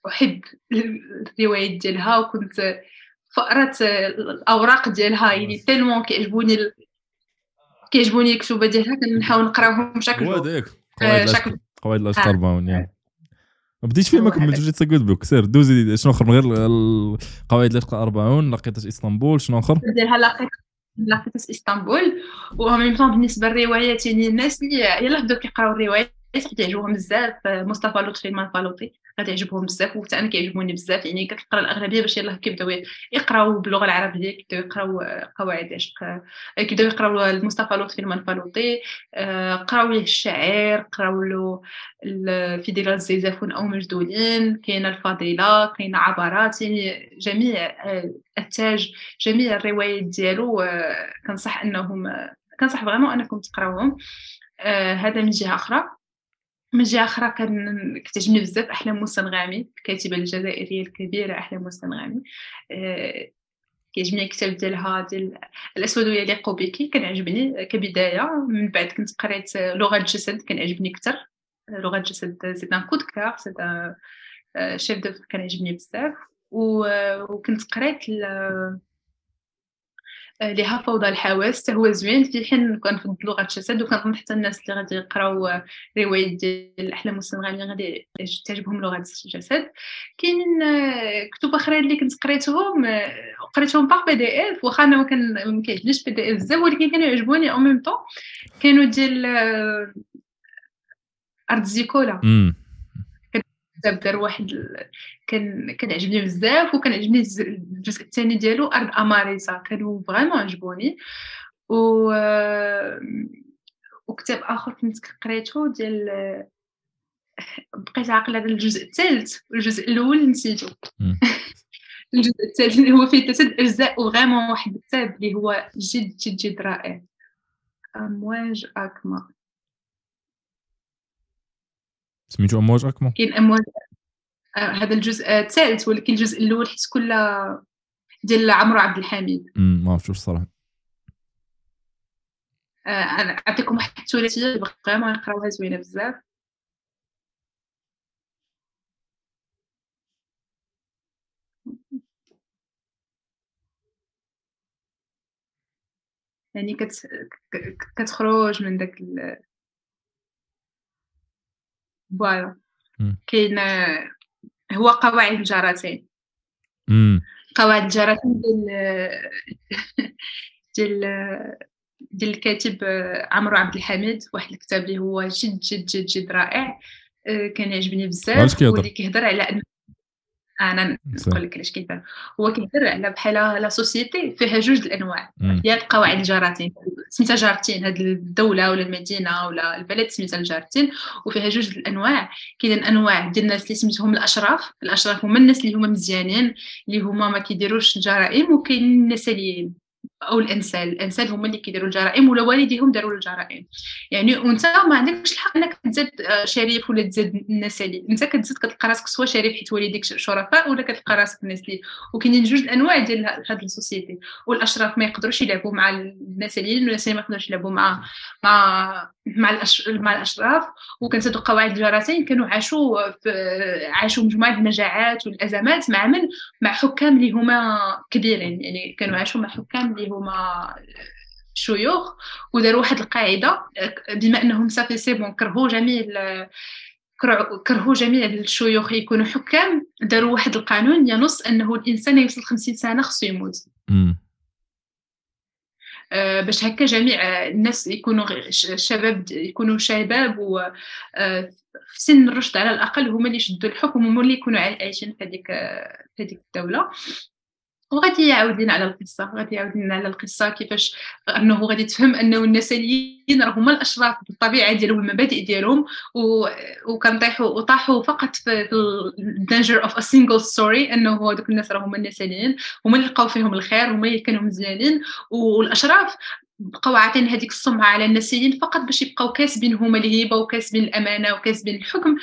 B: أحب الروايات ديالها وكنت فقرات الأوراق ديالها يعني تيلمون كيعجبوني ال... كيعجبوني الكتوبه ديالها كنحاول نقراهم بشكل
A: هو هذاك. قواعد الاشقر باون ما بديتش فيه ما كملتش جيت جود بوك سير دوزي شنو آخر من غير قواعد الاشقر 40 لقيت إسطنبول. شنو آخر؟
B: ديالها لقيت لقيت إسطنبول. و ميم بالنسبة للروايات يعني الناس اللي يلاه بداو كيقراو الروايات كتعجبهم بزاف. مصطفى لطفي المنفلوطي غتعجبهم بزاف وحتى أنا كيعجبوني بزاف يعني كتقرا الأغلبية باش يلاه كيبداو يقراو باللغة العربية كيبداو يقراو قواعد العشق كيبداو يقراو المصطفى لطفي المنفلوطي قراو ليه الشعر قراو له فيديلا الزيزافون أو مجدولين كاينة الفضيله كاينة عبرات يعني جميع التاج جميع الروايات ديالو كنصح أنهم كنصح فريمون أنكم تقراوهم. هذا من جهة أخرى. من جهة أخرى كتعجبني بزاف احلام موسى نغامي الكاتبه الجزائرية الكبيرة احلام موسى نغامي أه كيعجبني الكتاب ديالها ديال الأسود يليق بك كان عجبني كبداية. من بعد كنت قريت لغة الجسد كان عجبني أكثر. لغة الجسد c'est un coup de cœur c'est un chef-d'œuvre كان عجبني بزاف. وكنت قريت ليها فوضى الحواس حتى هو زوين في حين كنفضل لغة الجسد وكنظن حتى الناس اللي غادي يقراو روايات ديال أحلام مستغانمي غادي تعجبهم لغة الجسد. كاينين كتب أخرين اللي كنت قريتهم قريتهم par PDF واخا أنا ما كيعجبنيش PDF بزاف ولكن كانوا يعجبوني أو ميم طون كانوا ديال ارض زيكولا بزاف دار واحد كان كان عجبني بزاف وكان عجبني الجزء الثاني ديالو أرض أماريسا. كانوا فريمون عجبوني. و وكتاب آخر كنت قريته ديال بقيت عاقلة على الجزء الثالث والجزء الأول نسيتو الجزء الثالث اللي هو فيه ثلاث أجزاء وغيمون واحد الكتاب اللي هو جد جد جد رائع. أمواج اكما
A: سميتو امواج اكما
B: كاين امواج آه، هذا الجزء الثالث ولكن الجزء الأول حيت كل ديال عمرو عبد الحميد.
A: ما عرفتوش الصراحة.
B: آه، أنا أعطيكم واحد الثلاثية فريمون نقراوها زوينة بزاف. يعني كت... كتخرج من داك ال... فوالا كاين هو قواعد الجراتين قواعد الجراتين ديال ديال ديال الكاتب عمرو عبد الحميد. واحد الكتاب اللي هو جد جد جد جد رائع. آه، كان يعجبني بزاف. واللي كيهضر على أن أنا نقول لك علاش كيفاه هو كيهضر على بحال لا سوسيتي فيها جوج الأنواع. ديال قواعد الجارتين سميتها جارتين هاد الدولة ولا المدينة ولا البلد سميتها الجارتين وفيها جوج الأنواع. كاين انواع ديال الناس اللي سميتهم الأشراف. الأشراف هما الناس اللي هما مزيانين اللي هما ما كيديروش الجرائم وكاين الناس أو الإنسان. الإنسان هما اللي كيديروا الجرائم ولا والديهم داروا الجرائم. يعني وأنت ما عندكش الحق إنك تزاد آه، شريف ولا تزاد النسالي أنت كتزيد كتلقى راسك سوا شريف حيت والديك شرفاء ولا كتلقى راسك نسلي وكاينين جوج الأنواع ديال هاد السوسيتي. والأشراف ما يقدروش يلعبوا مع النساليين والنساليين ما يقدروش يلعبوا مع مع مع الأش... مع الأشراف وكنسدوا قواعد الجراثيم كانوا عاشوا عاشوا مجموعة المجاعات والأزمات مع من؟ مع حكام اللي هما كبيرين يعني كانوا عاشوا مع حكام اللي هما شيوخ وداروا واحد القاعدة بما أنهم صافي سي بون كرهوا جميع كرهوا جميع الشيوخ يكونوا حكام داروا واحد القانون ينص أنه الإنسان يوصل 50 سنة خصو يموت. آه، باش هكا جميع الناس يكونوا الشباب يكونوا شباب آه، في سن الرشد على الأقل هما اللي يشدوا الحكم هما اللي يكونوا عايشين في هذيك في هذيك الدولة. وغادي يعاود لنا على القصة غادي يعاود لنا على القصة كيفاش أنه غادي تفهم أنه النسائيين راه هما الأشراف بالطبيعة ديالهم والمبادئ ديالهم وكنطيحوا وطاحوا فقط في الدانجر اوف ا سينجل ستوري أنه هذوك الناس راه هما النسائيين هما اللي لقاو فيهم الخير هما اللي كانوا مزيانين والأشراف بقاو عاطين هذيك السمعه على النسيين فقط باش يبقاو كاسبين هما الهبه وكاسبين الأمانة وكاسبين الحكم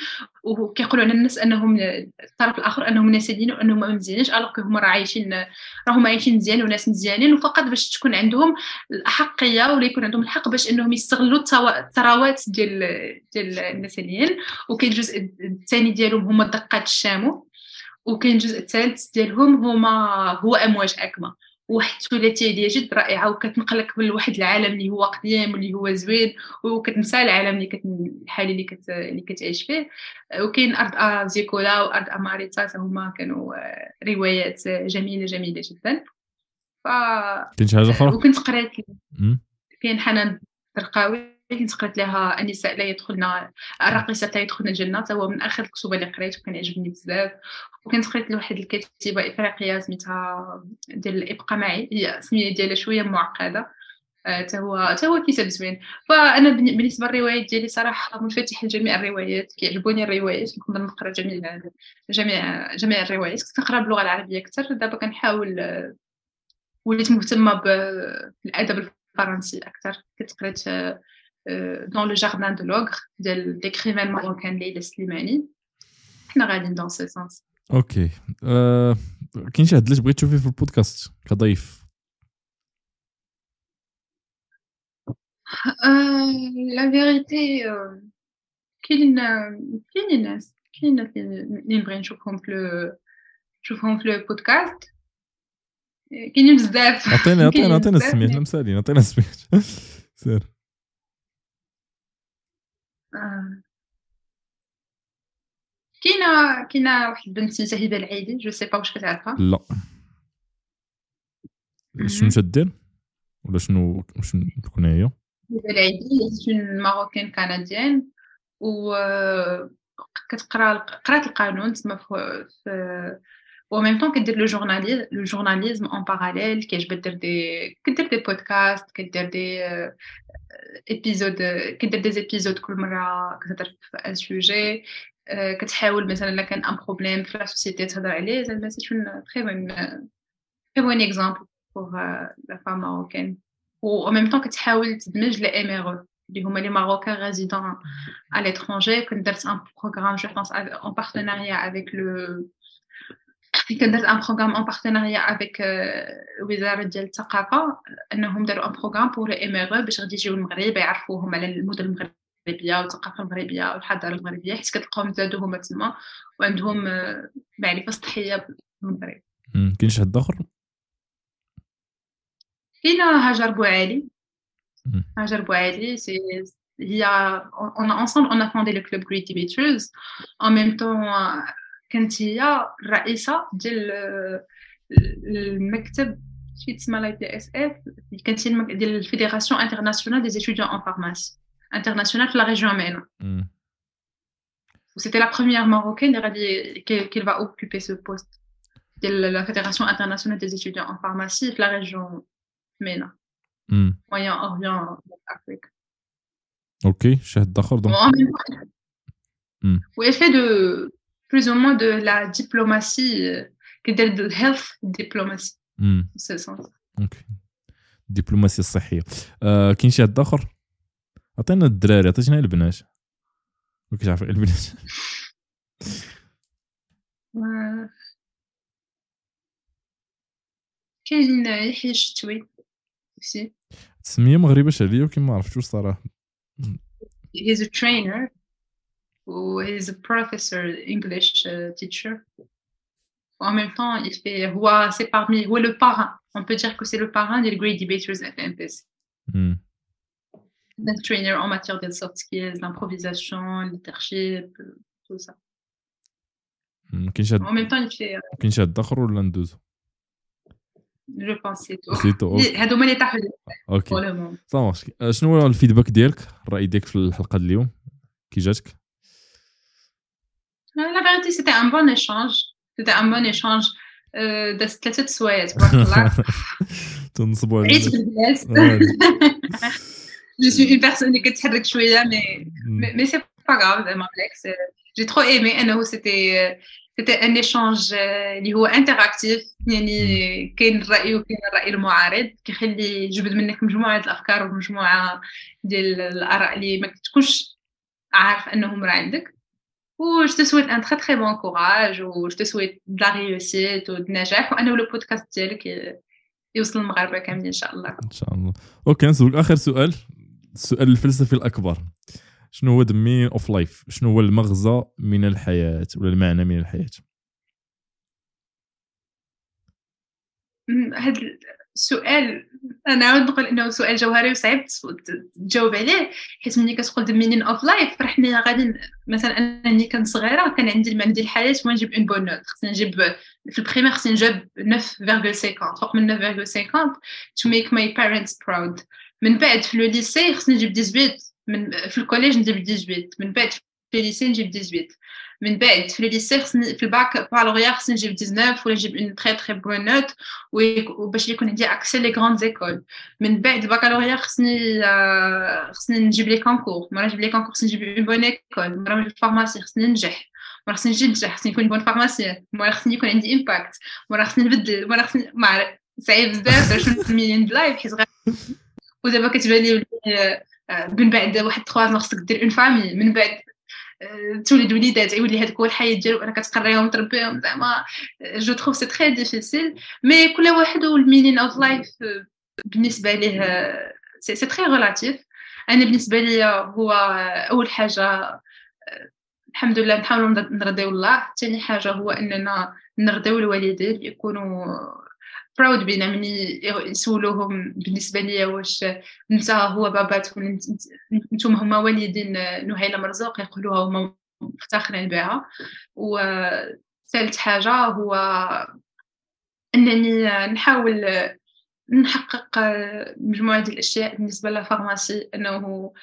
B: وكيقولوا على الناس أنهم الطرف الآخر أنهم ناسيين وأنهم ما مزيانينش ألوغ هما راه عايشين راهم عايشين مزيان وناس مزيانين وفقط باش تكون عندهم الاحقيه ولا يكون عندهم الحق باش إنهم يستغلوا الثروات ديال ديال النسيين. وكاين الجزء الثاني ديالهم هما الدقات الشامو وكاين الجزء الثالث ديالهم هما هو أمواج أكمة. واحد الثلاثيه جد رائعة وكتنقلك لواحد العالم اللي هو قديم واللي هو زوين وكتنسى العالم اللي كت الحالي اللي كت اللي كتعيش فيه. وكاين أرض أزيكولا وأرض أماريتا هما كانوا روايات جميلة جميلة جدا. ف
A: كاين شي حاجة أخرى؟
B: وكنت قريت كاين حنان ترقاوي كنت قريت لها النساء لا يدخلن الراقصات لا يدخلن الجنة هو من آخر الكتب اللي قريت وكان عجبني بزاف. وكنت قريت لواحد الكاتبة إفريقية سميتها ديال الابقى معي هي السميه ديالها شوية معقدة. حتى آه، هو حتى هو كتاب زوين. فأنا بالنسبة للروايات ديالي صراحة منفتح لجميع الروايات كيعجبوني الروايات نقدر نقرأ جميع جميع جميع الروايات. كنت نقرأ باللغة العربية أكثر. دابا كنحاول وليت مهتمة بالأدب الفرنسي أكثر. كنت قريت Dans le jardin de l'ogre ديال d'écrivain marocain ليلى سليماني حنا غاديين dans ce sens
A: okay كاين شي حد اللي بغيت تشوفيه في البودكاست كضيف
B: la vérité كاين كاين ناس كاين ناس اللي نبغي نشوفهم في نشوفهم في البودكاست كاينين بزاف
A: عطينا عطينا
B: كاينين
A: عطينا
B: بزاف،
A: السميات
B: مي-
A: لا مسالين عطينا السميات سير
B: آه. كاينة كاينة واحد البنت سميتها هبه العيدي je sais pas واش كتعرفها
A: لا. شنو تدير ولا شنو شنو تكون هي
B: هبه العيدي une marocaine canadienne و كتقرا قرات القانون تما في في و même temps كدير le journalisme le journalisme en parallèle كيعجبها دير دي كدير des podcasts كدير des épisodes كدير des épisodes كل مره كتهضر في un sujet كتحاول مثلا الا كان un problème في la société تهضر عليه زعما c'est un très bon très bon exemple pour la femme marocaine و en même temps كتحاول تدمج les MRE اللي هما les marocains résidants à l'étranger كنت درت un programme je pense en partenariat avec le كنت درت un programme en partenariat avec euh, وزارة ديال الثقافة انهم داروا un programme pour les MRE باش غادي يجيو المغرب يعرفوهم على المدن المغربية والثقافة المغربية والحضارة المغربية حيت كتلقاهم زادوا هما تما وعندهم آه، معرفة سطحية بالمغرب.
A: كاين شي حد آخر
B: كاينة هاجر بوعالي. هاجر بوعالي c'est هي on a ensemble on a fondé le club en même temps آه، كانت هي الرئيسة ديال آه، المكتب شي تسمى la BSF كانت هي ديال ال fédération internationale des étudiants en pharmacie internationale في MENA
A: مم.
B: C'était la première marocaine qui, qui, qui va occuper ce poste de la Fédération internationale des étudiants en pharmacie de la région MENA,
A: مم.
B: Moyen-Orient, Afrique.
A: أوكي شي حد اخر دونك
B: En même temps,
A: Hmm.
B: où elle fait de plus ou moins de la diplomatie, euh, qui est de health diplomatie,
A: مم.
B: en ce sens.
A: أوكي الدبلوماسيه الصحيه آه كاين شي حد آخر؟ عطينا الدراري عطيتينا البنات؟ ما كنتش البنات.
B: كاين يحيى الشتوي
A: ما غريباش عليا ولكن ما عرفتوش صراحة.
B: He's a trainer. ou he's a professor English uh, teacher. En même temps, il fait, هو c'est parmi, هو le parrain. On peut dire que c'est le parrain des Great Debaters FMPS.
A: مم.
B: Un trainer en matière de soft skills, l'improvisation, le leadership, euh, tout ça.
A: مم. كاين شي حد
B: En même temps, il fait, euh,
A: كاين شي حد اخر ولا ندوزو
B: je pense, c'est tout.
A: سيتو أوكي.
B: هادو اللي تحت pour
A: اوكي
B: le moment.
A: صافي آه، شنو هو الفيدباك ديالك الراي ديالك في الحلقه ديال اليوم كي جاتك
B: La vérité, c'était un bon échange. C'était un bon échange. Euh, دازت ثلاثة سوايع تبارك الله.
A: تنصبوا على.
B: Je suis une personne اللي كتحرك شوية mais
A: مم.
B: Mais, mais c'est pas grave, زعما بالعكس j'ai trop aimé انه c'était c'était un échange اللي هو interactif يعني كاين الرأي وكاين الرأي المعارض كيخلي يجبد منك مجموعة الأفكار ومجموعة ديال الآراء اللي ما كتكونش عارف أنهم راه عندك و je te souhaite un très très bon courage و je te souhaite de la réussite و النجاح وأنه لو بودكاست ديالك ي- يوصل للمغاربة كاملين إن شاء الله
A: ان شاء الله أوكي نسولك اخر سؤال السؤال الفلسفي الاكبر شنو هو meaning of life? شنو هو المغزى من الحياة ولا المعنى من
B: الحياة هاد السؤال أنا عاود نقول إنه سؤال جوهري وصعيب تجاوب عليه حيت ملي كتقول the meaning of life فرحني غادي مثلا أنا ملي كنت صغيرة كان عندي المعنى ديال الحياة هو نجيب une bonne note خصني نجيب في ال première خصني نجيب 9.50 فوق من 9.50 to make my parents proud. من بعد في le lycée خصني نجيب 18 من في ال collège نجيب 18 من بعد في ال lycée نجيب 18 من بعد. في ال lycée خصني في الباكالوريا خصني نجيب 19 ولا نجيب une très très bonne note وباش يكون عندي accès les grandes écoles من بعد البكالوريا خصني خصني نجيب les concours مرة نجيب les concours خصني نجيب une bonne école مرة نجيب pharmacie خصني ننجح مرة خصني نجي ننجح خصني نكون bon pharmacien مرة خصني يكون عندي impact مرة خصني نبدل مرة خصني ما صعيب بزاف شنو ال meaning of life حيت غير ودابا كتبان لي من بعد واحد 3 ans خصك دير une famille من بعد تولد وليدات يولي هذاك هو الحياة ديالو أنا كتقريهم تربيهم زعما je trouve c'est très difficile mais كل واحد وال meaning of life بالنسبة ليه c'est très relatif أنا بالنسبة لي هو أول حاجة الحمد لله نحاولوا نرضيو الله. ثاني حاجة هو أننا نرضيو الوالدين يكونوا proud بينا من يسولوهم بالنسبة لي واش انت هو بابات ولا أنتم هما والدين نهيله مرزوق يقولوها هما مفتخرين بها وثالث حاجة هو انني نحاول نحقق مجموعه ديال الاشياء بالنسبة لل pharmacie انه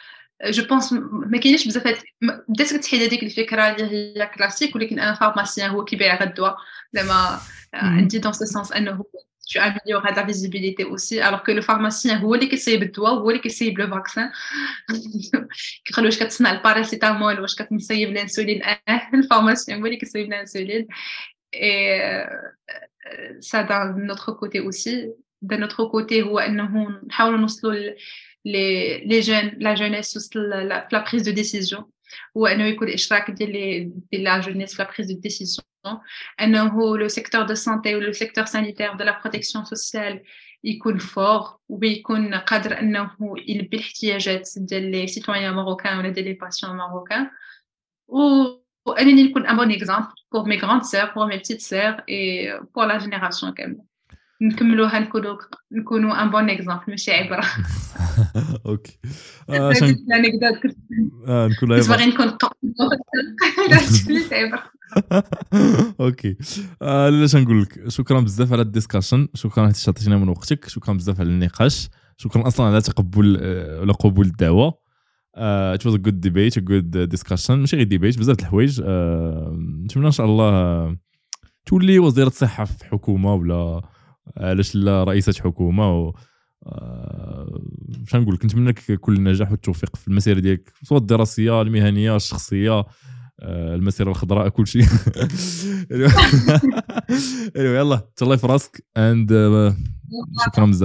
B: je pense ما كاينش بزاف بدات كتحيد هذيك الفكرة اللي هي كلاسيك ولكن أنا pharmacien هو كيبيع الدواء زعما عندي dans ce sens انه tu améliores la visibilité aussi, alors que le pharmacien, هو اللي كيصيب الدواء هو اللي كيصيب le vaccin كيقول واش كتصنع ال paracétamol واش كتصيب الانسولين ال pharmacien هو اللي كيصيب الانسولين et ça d'un autre côté aussi. D'un autre côté هو انه نحاولوا نوصلوا les les jeunes la jeunesse توصل la prise de décision. هو انه يكون الاشراك ديال ديال la jeunesse في la prise de décision انه le secteur de santé و le secteur sanitaire de la protection sociale يكون fort ويكون قادر انه يلبي الاحتياجات ديال les citoyens marocains ولا ديال les patients marocains وانني نكون un bon exemple pour mes grandes sœurs pour mes petites sœurs et pour la génération كامله نكملوها نكونوا نكونوا un bon exemple ماشي عبرة.
A: okay.
B: عشان ال anecdote كنت
A: نكون
B: باغي نكون
A: أوكي. لاش نقول لك شكرا بزاف على ال discussion شكرا حيت عطيتينا من وقتك. شكرا بزاف على النقاش. شكرا أصلا على تقبل ولا قبول الدعوة. it was a good debate a good discussion ماشي غير debate بزاف د الحوايج. نتمنى إن شاء الله تولي وزيرة الصحة في حكومة ولا علاش لا رئيسة حكومة و مش نقول لك نتمنى لك كل النجاح والتوفيق في المسيرة ديالك سواء الدراسية المهنية الشخصية المسيرة الخضراء كل شيء يلا تهلاي في راسك and شكرا بزاف.